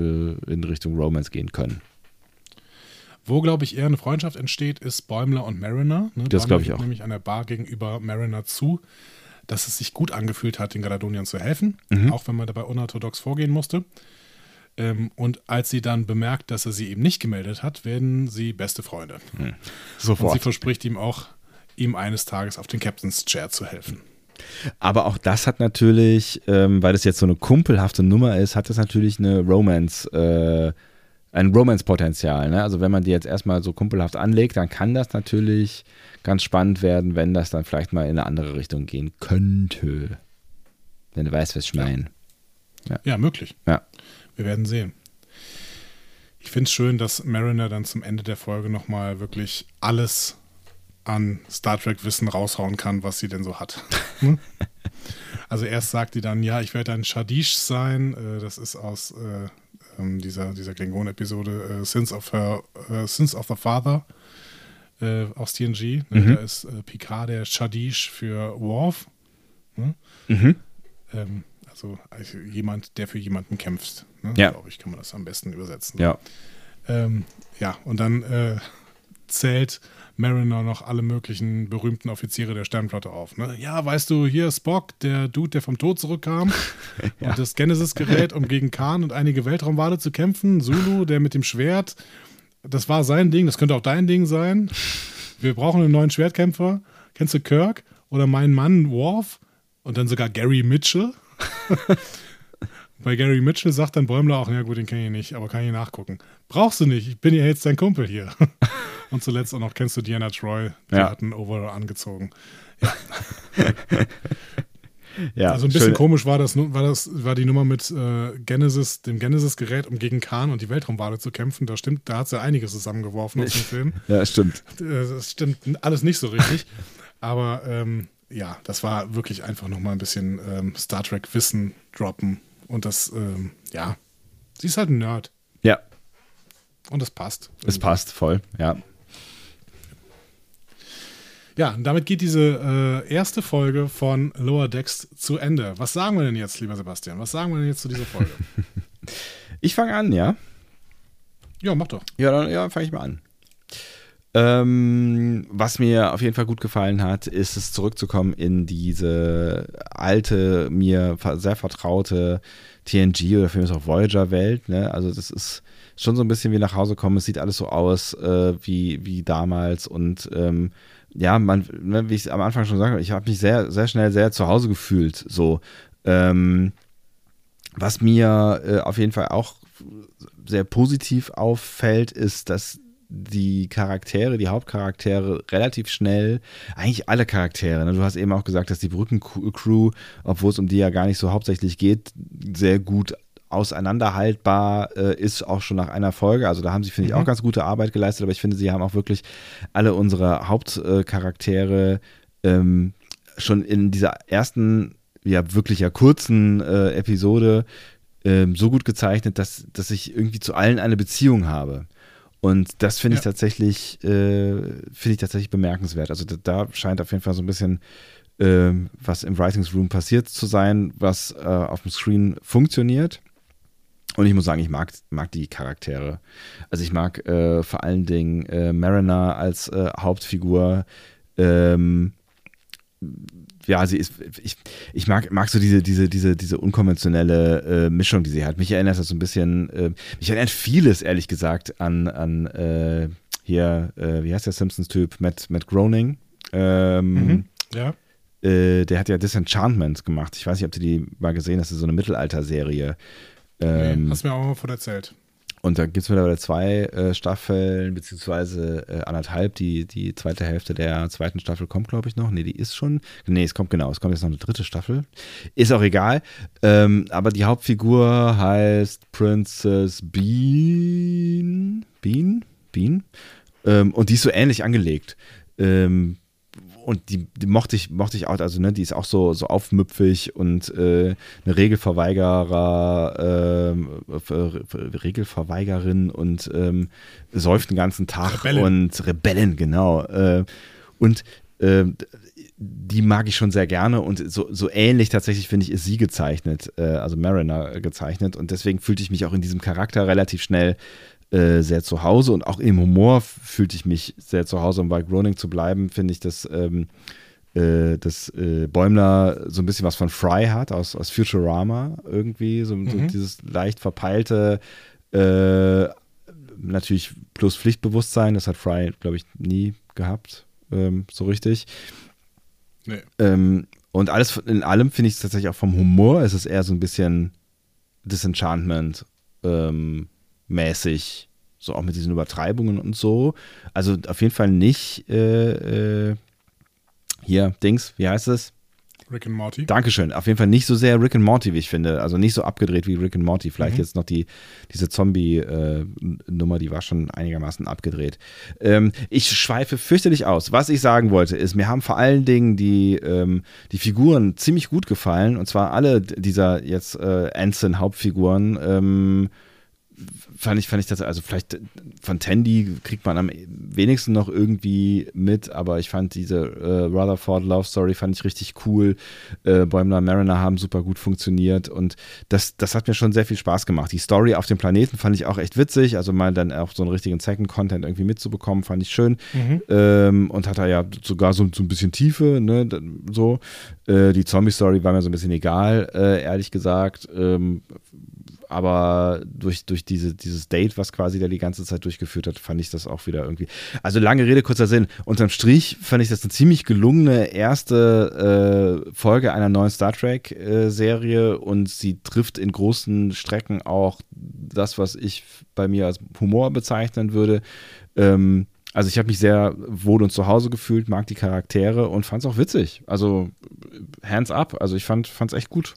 in Richtung Romance gehen können. Wo, glaube ich, eher eine Freundschaft entsteht, ist Bäumler und Mariner. Ne? Das Bäumler glaub ich auch. nämlich an der Bar gegenüber Mariner zu, dass es sich gut angefühlt hat, den Galadoniern zu helfen, Mhm. auch wenn man dabei unorthodox vorgehen musste. Ähm, und als sie dann bemerkt, dass er sie eben nicht gemeldet hat, werden sie beste Freunde. Und sie Sofort. verspricht ihm auch, ihm eines Tages auf den Captain's Chair zu helfen. Aber auch das hat natürlich, ähm, weil das jetzt so eine kumpelhafte Nummer ist, hat das natürlich eine Romance, äh, ein Romance-Potenzial. Ne? Also wenn man die jetzt erstmal so kumpelhaft anlegt, dann kann das natürlich ganz spannend werden, wenn das dann vielleicht mal in eine andere Richtung gehen könnte. Wenn du weißt, was ich meine. Ja, möglich. Ja. Wir werden sehen. Ich finde es schön, dass Mariner dann zum Ende der Folge nochmal wirklich alles an Star Trek-Wissen raushauen kann, was sie denn so hat. [LAUGHS] Hm? also erst sagt die dann, ja, ich werde ein Shadish sein. Äh, das ist aus äh, ähm, dieser, dieser Klingon-Episode äh, Sins, of her, äh, Sins of the Father äh, aus TNG. Ne? Mhm. Da ist äh, Picard der Shadish für Worf. Ne? Mhm. Ähm, also, also jemand, der für jemanden kämpft. Ne? Ja. Glaube ich, kann man das am besten übersetzen. Ja. Ähm, ja, und dann äh, zählt Mariner noch alle möglichen berühmten Offiziere der Sternflotte auf. Ne? Ja, weißt du, hier Spock, der Dude, der vom Tod zurückkam [LAUGHS] und das Genesis-Gerät, um gegen Khan und einige Weltraumwale zu kämpfen. Zulu, der mit dem Schwert, das war sein Ding, das könnte auch dein Ding sein. Wir brauchen einen neuen Schwertkämpfer. Kennst du Kirk oder meinen Mann Worf? Und dann sogar Gary Mitchell. [LAUGHS] Bei Gary Mitchell sagt dann Bäumler auch, ja gut, den kenne ich nicht, aber kann ich nachgucken. Brauchst du nicht, ich bin ja jetzt dein Kumpel hier. [LAUGHS] Und zuletzt auch noch kennst du Diana Troy, die Ja. hat einen Overall angezogen. [LAUGHS] ja, also ein bisschen schön. komisch war das, war das, war die Nummer mit äh, Genesis, dem Genesis-Gerät, um gegen Khan und die Weltraumwale zu kämpfen. Da stimmt, da hat sie einiges zusammengeworfen aus dem [LAUGHS] Film. Ja, stimmt. Äh, Das stimmt alles nicht so richtig. Aber ähm, ja, das war wirklich einfach nochmal ein bisschen ähm, Star Trek-Wissen droppen. Und das, ähm, ja, sie ist halt ein Nerd. Ja, Und das passt. es passt voll. Ja. Ja, und damit geht diese äh, erste Folge von Lower Decks zu Ende. Was sagen wir denn jetzt, lieber Sebastian? Was sagen wir denn jetzt zu dieser Folge? [LAUGHS] Ich fange an, ja. ja, mach doch. Ja, dann ja, fange ich mal an. Ähm, was mir auf jeden Fall gut gefallen hat, ist es zurückzukommen in diese alte, mir sehr vertraute TNG oder mich auch Voyager-Welt. Ne? Also das ist schon so ein bisschen wie nach Hause kommen. Es sieht alles so aus äh, wie, wie damals und ähm, ja, man, ne, wie ich am Anfang schon sagte, ich habe mich sehr, sehr schnell sehr zu Hause gefühlt. So, ähm, was mir äh, auf jeden Fall auch sehr positiv auffällt, ist, dass die Charaktere, die Hauptcharaktere relativ schnell, eigentlich alle Charaktere, ne? du hast eben auch gesagt, dass die Brückencrew, obwohl es um die ja gar nicht so hauptsächlich geht, sehr gut auseinanderhaltbar äh, ist, auch schon nach einer Folge. Also da haben sie, finde ich, auch ganz gute Arbeit geleistet, aber ich finde, sie haben auch wirklich alle unsere Hauptcharaktere ähm, schon in dieser ersten, ja wirklich ja kurzen äh, Episode ähm, so gut gezeichnet, dass, dass ich irgendwie zu allen eine Beziehung habe. Und das finde ich Ja. tatsächlich, äh, finde ich tatsächlich bemerkenswert. Also da, da scheint auf jeden Fall so ein bisschen ähm, was im Writings Room passiert zu sein, was äh, auf dem Screen funktioniert. Und ich muss sagen, ich mag, mag die Charaktere. Also ich mag äh, vor allen Dingen äh, Mariner als äh, Hauptfigur. Ähm, ja, sie ist, ich, ich mag, mag so diese, diese, diese, diese unkonventionelle äh, Mischung, die sie hat. Mich erinnert das so ein bisschen, äh, mich erinnert vieles, ehrlich gesagt, an, an äh, hier, äh, wie heißt der Simpsons-Typ? Matt, Matt Groening. Ähm, Mhm. Ja. äh, der hat ja Disenchantment gemacht. Ich weiß nicht, ob du die mal gesehen hast, das ist so eine Mittelalter-Serie. Ähm, nee, hast mir auch mal von erzählt. Und da gibt es mittlerweile zwei äh, Staffeln, beziehungsweise äh, anderthalb. Die, die zweite Hälfte der zweiten Staffel kommt, glaube ich, noch. Nee, die ist schon. Nee, es kommt genau. Es kommt jetzt noch eine dritte Staffel. Ist auch egal. Ähm, aber die Hauptfigur heißt Princess Bean. Bean? Bean? Ähm, und die ist so ähnlich angelegt. Ähm, und die, die mochte ich, mochte ich auch, also ne, die ist auch so, so aufmüpfig und äh, eine Regelverweigerer, ähm, Ver- Ver- Regelverweigerin und ähm, säuft den ganzen Tag Rebellin. und Rebellen, genau. Äh, und äh, die mag ich schon sehr gerne und so, so ähnlich tatsächlich finde ich ist sie gezeichnet, äh, also Mariner gezeichnet und deswegen fühlte ich mich auch in diesem Charakter relativ schnell äh, sehr zu Hause und auch im Humor fühlte ich mich sehr zu Hause, um bei Groening zu bleiben, finde ich, dass, ähm, äh, dass äh, Bäumler so ein bisschen was von Fry hat aus, aus Futurama irgendwie, so, so dieses leicht verpeilte, äh, natürlich plus Pflichtbewusstsein, das hat Fry, glaube ich, nie gehabt, ähm, so richtig. Nee. Ähm, und alles in allem finde ich es tatsächlich auch vom Humor, es ist eher so ein bisschen Disenchantment ähm, mäßig, so auch mit diesen Übertreibungen und so. Also auf jeden Fall nicht äh, äh, hier, Dings, wie heißt es? Rick and Morty. Dankeschön. Auf jeden Fall nicht so sehr Rick and Morty, wie ich finde. Also nicht so abgedreht wie Rick and Morty. Vielleicht Mhm. jetzt noch die, diese Zombie-Nummer, die war schon einigermaßen abgedreht. Ähm, ich schweife fürchterlich aus. Was ich sagen wollte, ist, mir haben vor allen Dingen die, ähm, die Figuren ziemlich gut gefallen. Und zwar alle dieser jetzt äh, Anson-Hauptfiguren. Ähm, fand ich, fand ich das, also vielleicht von Tandy kriegt man am wenigsten noch irgendwie mit, aber ich fand diese äh, Rutherford Love Story fand ich richtig cool. Äh, Bäumler Mariner haben super gut funktioniert und das, das hat mir schon sehr viel Spaß gemacht. Die Story auf dem Planeten fand ich auch echt witzig, also mal dann auch so einen richtigen Second Content irgendwie mitzubekommen, fand ich schön. Ähm, und hat da ja sogar so, so ein bisschen Tiefe, ne, so. Äh, die Zombie-Story war mir so ein bisschen egal, äh, ehrlich gesagt. Ähm, aber durch, durch diese, dieses Date, was quasi der die ganze Zeit durchgeführt hat, fand ich das auch wieder irgendwie. Also lange Rede, kurzer Sinn. Unterm Strich fand ich das eine ziemlich gelungene erste äh, Folge einer neuen Star Trek-Serie und sie trifft in großen Strecken auch das, was ich bei mir als Humor bezeichnen würde. Ähm, Also ich habe mich sehr wohl und zu Hause gefühlt, mag die Charaktere und fand es auch witzig. Also hands up. Also ich fand es echt gut.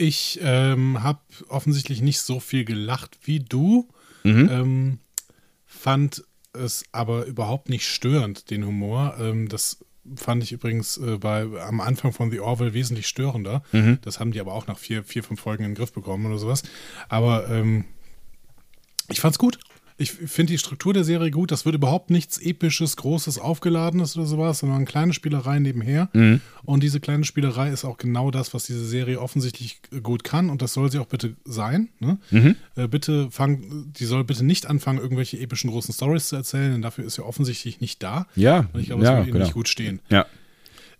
Ich ähm, habe offensichtlich nicht so viel gelacht wie du. Mhm. Ähm, fand es aber überhaupt nicht störend, den Humor. Ähm, das fand ich übrigens äh, bei, am Anfang von The Orville wesentlich störender. Mhm. Das haben die aber auch nach vier, vier, fünf Folgen in den Griff bekommen oder sowas. Aber ähm, ich fand's gut. Ich finde die Struktur der Serie gut. Das wird überhaupt nichts Episches, Großes, Aufgeladenes oder sowas, sondern eine kleine Spielerei nebenher. Mhm. Und diese kleine Spielerei ist auch genau das, was diese Serie offensichtlich gut kann. Und das soll sie auch bitte sein. Ne? Mhm. Äh, bitte fang, die soll bitte nicht anfangen, irgendwelche epischen großen Stories zu erzählen, denn dafür ist sie offensichtlich nicht da. Ja, Und ich glaube, ja, es würde ihr genau. nicht gut stehen. Ja.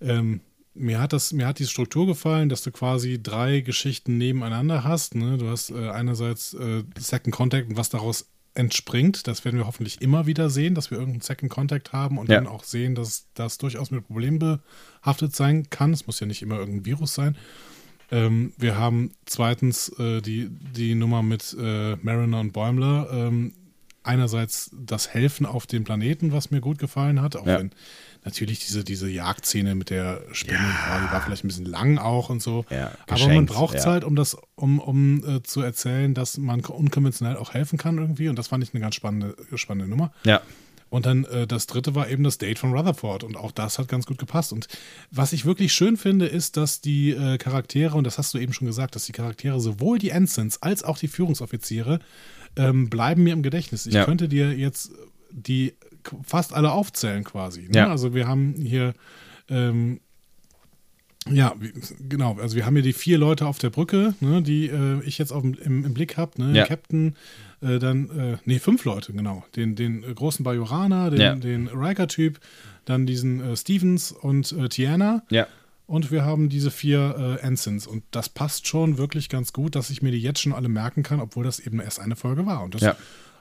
Ähm, mir hat das, mir hat diese Struktur gefallen, dass du quasi drei Geschichten nebeneinander hast. Ne? Du hast äh, einerseits äh, Second Contact und was daraus entspringt. Das werden wir hoffentlich immer wieder sehen, dass wir irgendeinen Second Contact haben und Ja. dann auch sehen, dass das durchaus mit Problemen behaftet sein kann. Es muss ja nicht immer irgendein Virus sein. Ähm, wir haben zweitens äh, die, die Nummer mit äh, Mariner und Bäumler. Ähm, einerseits das Helfen auf dem Planeten, was mir gut gefallen hat, auch Ja. wenn natürlich diese, diese Jagdszene mit der Spinne war, die war vielleicht ein bisschen lang auch und so. Ja, Aber man braucht es ja. halt, um das, um, um äh, zu erzählen, dass man unkonventionell auch helfen kann irgendwie. Und das fand ich eine ganz spannende, spannende Nummer. Ja. Und dann äh, das dritte war eben das Date von Rutherford und auch das hat ganz gut gepasst. Und was ich wirklich schön finde, ist, dass die äh, Charaktere, und das hast du eben schon gesagt, dass die Charaktere sowohl die Ensigns als auch die Führungsoffiziere ähm, bleiben mir im Gedächtnis. Ich Ja. könnte dir jetzt die fast alle aufzählen quasi. Ne? Ja. Also wir haben hier ähm, ja, genau. Also wir haben hier die vier Leute auf der Brücke, ne, die äh, ich jetzt auf, im, im Blick habe. Ne? Ja. Captain, äh, dann, äh, nee, fünf Leute, genau. Den, den äh, großen Bajoraner, den, Ja. den Riker-Typ, dann diesen äh, Stevens und äh, Tiana. Ja. Und wir haben diese vier äh, Ensigns. Und das passt schon wirklich ganz gut, dass ich mir die jetzt schon alle merken kann, obwohl das eben erst eine Folge war. Und das Ja.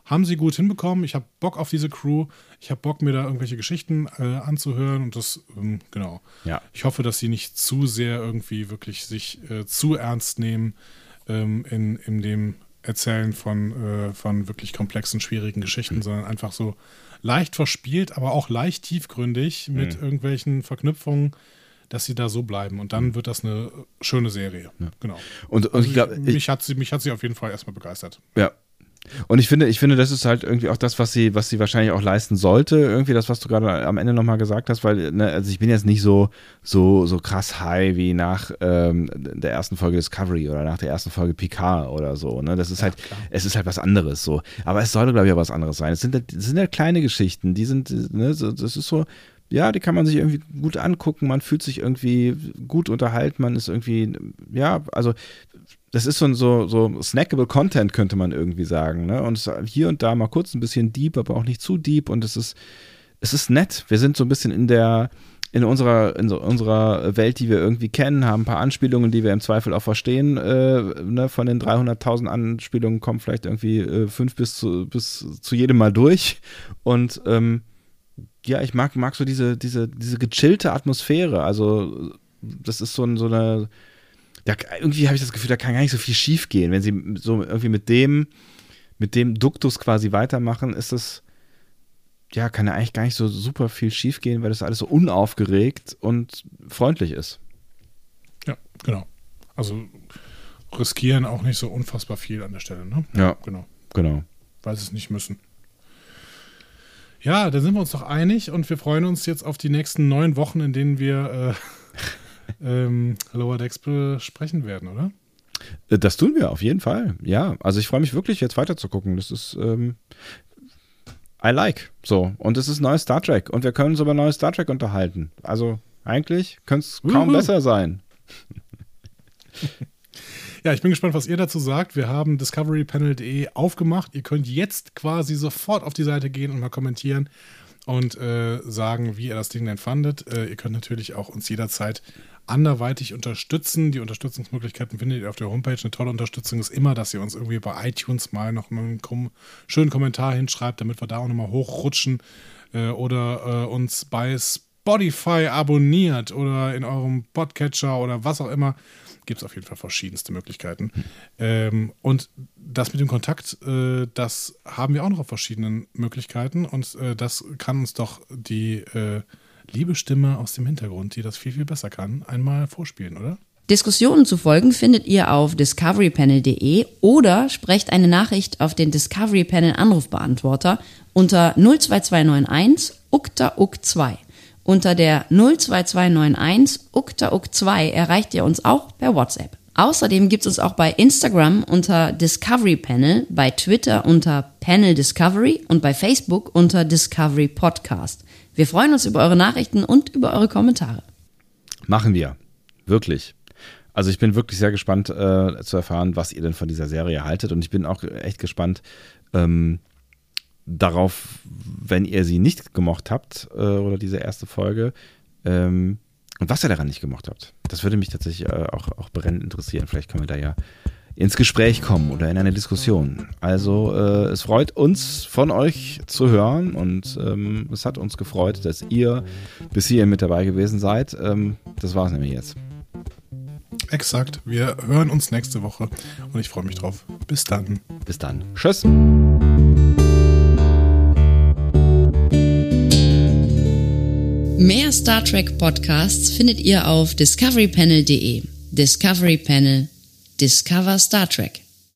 Haben sie gut hinbekommen. Ich habe Bock auf diese Crew. Ich habe Bock, mir da irgendwelche Geschichten äh, anzuhören. Und das, ähm, genau. Ja. Ich hoffe, dass sie nicht zu sehr irgendwie wirklich sich äh, zu ernst nehmen ähm, in, in dem Erzählen von, äh, von wirklich komplexen, schwierigen Geschichten, sondern einfach so leicht verspielt, aber auch leicht tiefgründig mit irgendwelchen Verknüpfungen, dass sie da so bleiben. Und dann wird das eine schöne Serie. Genau. Und, und Also ich glaube, mich, hat sie, mich hat sie auf jeden Fall erstmal begeistert. Ja. Und ich finde, ich finde, das ist halt irgendwie auch das, was sie, was sie wahrscheinlich auch leisten sollte. Irgendwie das, was du gerade am Ende nochmal gesagt hast, weil, ne, also ich bin jetzt nicht so, so, so krass high wie nach ähm, der ersten Folge Discovery oder nach der ersten Folge Picard oder so. Ne? Das ist halt, es ist halt was anderes so. Aber es sollte, glaube ich, auch was anderes sein. Es sind, halt- es sind halt kleine Geschichten, die sind, ne, so, das ist so, ja, die kann man sich irgendwie gut angucken, man fühlt sich irgendwie gut unterhalten, man ist irgendwie, ja, also das ist so ein so, so snackable Content, könnte man irgendwie sagen. Ne? Und hier und da mal kurz ein bisschen deep, aber auch nicht zu deep. Und es ist, es ist nett. Wir sind so ein bisschen in der, in unserer, in so unserer Welt, die wir irgendwie kennen, haben ein paar Anspielungen, die wir im Zweifel auch verstehen. Äh, ne? Von den 300.000 Anspielungen kommen vielleicht irgendwie äh, fünf bis zu, bis zu jedem Mal durch. Und ähm, ja, ich mag, mag so diese, diese, diese gechillte Atmosphäre. Also, das ist so, ein, so eine. Da, irgendwie habe ich das Gefühl, da kann gar nicht so viel schief gehen. Wenn sie so irgendwie mit dem, mit dem Duktus quasi weitermachen, ist das. Ja, kann ja eigentlich gar nicht so super viel schief gehen, weil das alles so unaufgeregt und freundlich ist. Ja, genau. Also riskieren auch nicht so unfassbar viel an der Stelle, ne? Ja. Genau. Genau. weil sie es nicht müssen. Ja, da sind wir uns doch einig und wir freuen uns jetzt auf die nächsten neun Wochen, in denen wir äh, [LAUGHS] ähm, Lower Decks besprechen werden, oder? Äh, Das tun wir auf jeden Fall. Ja, also ich freue mich wirklich, jetzt weiter zu gucken. Das ist, ähm, I like. So. Und es ist neues Star Trek. Und wir können uns über neues Star Trek unterhalten. Also eigentlich könnte es kaum besser sein. [LAUGHS] Ja, ich bin gespannt, was ihr dazu sagt. Wir haben discoverypanel.de aufgemacht. Ihr könnt jetzt quasi sofort auf die Seite gehen und mal kommentieren und äh, sagen, wie ihr das Ding denn fandet. Äh, ihr könnt natürlich auch uns jederzeit anderweitig unterstützen. Die Unterstützungsmöglichkeiten findet ihr auf der Homepage. Eine tolle Unterstützung ist immer, dass ihr uns irgendwie bei iTunes mal noch einen schönen Kommentar hinschreibt, damit wir da auch nochmal hochrutschen. Äh, oder äh, uns bei Spotify abonniert oder in eurem Podcatcher oder was auch immer, gibt es auf jeden Fall verschiedenste Möglichkeiten. Ähm, und das mit dem Kontakt, äh, das haben wir auch noch auf verschiedenen Möglichkeiten und äh, das kann uns doch die äh, liebe Stimme aus dem Hintergrund, die das viel, viel besser kann, einmal vorspielen, oder? Diskussionen zu folgen findet ihr auf discoverypanel.de oder sprecht eine Nachricht auf den Discovery Panel Anrufbeantworter unter 02291 ukta uk 2 Unter der 02291 ukta uk 2 erreicht ihr uns auch per WhatsApp. Außerdem gibt es uns auch bei Instagram unter Discovery Panel, bei Twitter unter Panel Discovery und bei Facebook unter Discovery Podcast. Wir freuen uns über eure Nachrichten und über eure Kommentare. Machen wir. Wirklich. Also ich bin wirklich sehr gespannt äh, zu erfahren, was ihr denn von dieser Serie haltet. Und ich bin auch echt gespannt ähm, darauf, wenn ihr sie nicht gemocht habt äh, oder diese erste Folge. Ähm, und was ihr daran nicht gemocht habt. Das würde mich tatsächlich äh, auch, auch brennend interessieren. Vielleicht können wir da ja ins Gespräch kommen oder in eine Diskussion. Also äh, es freut uns von euch zu hören und ähm, es hat uns gefreut, dass ihr bis hierhin mit dabei gewesen seid. Ähm, das war es nämlich jetzt. Exakt. Wir hören uns nächste Woche und ich freue mich drauf. Bis dann. Bis dann. Tschüss. Mehr Star Trek Podcasts findet ihr auf discoverypanel.de. Discovery Panel. Discover Star Trek.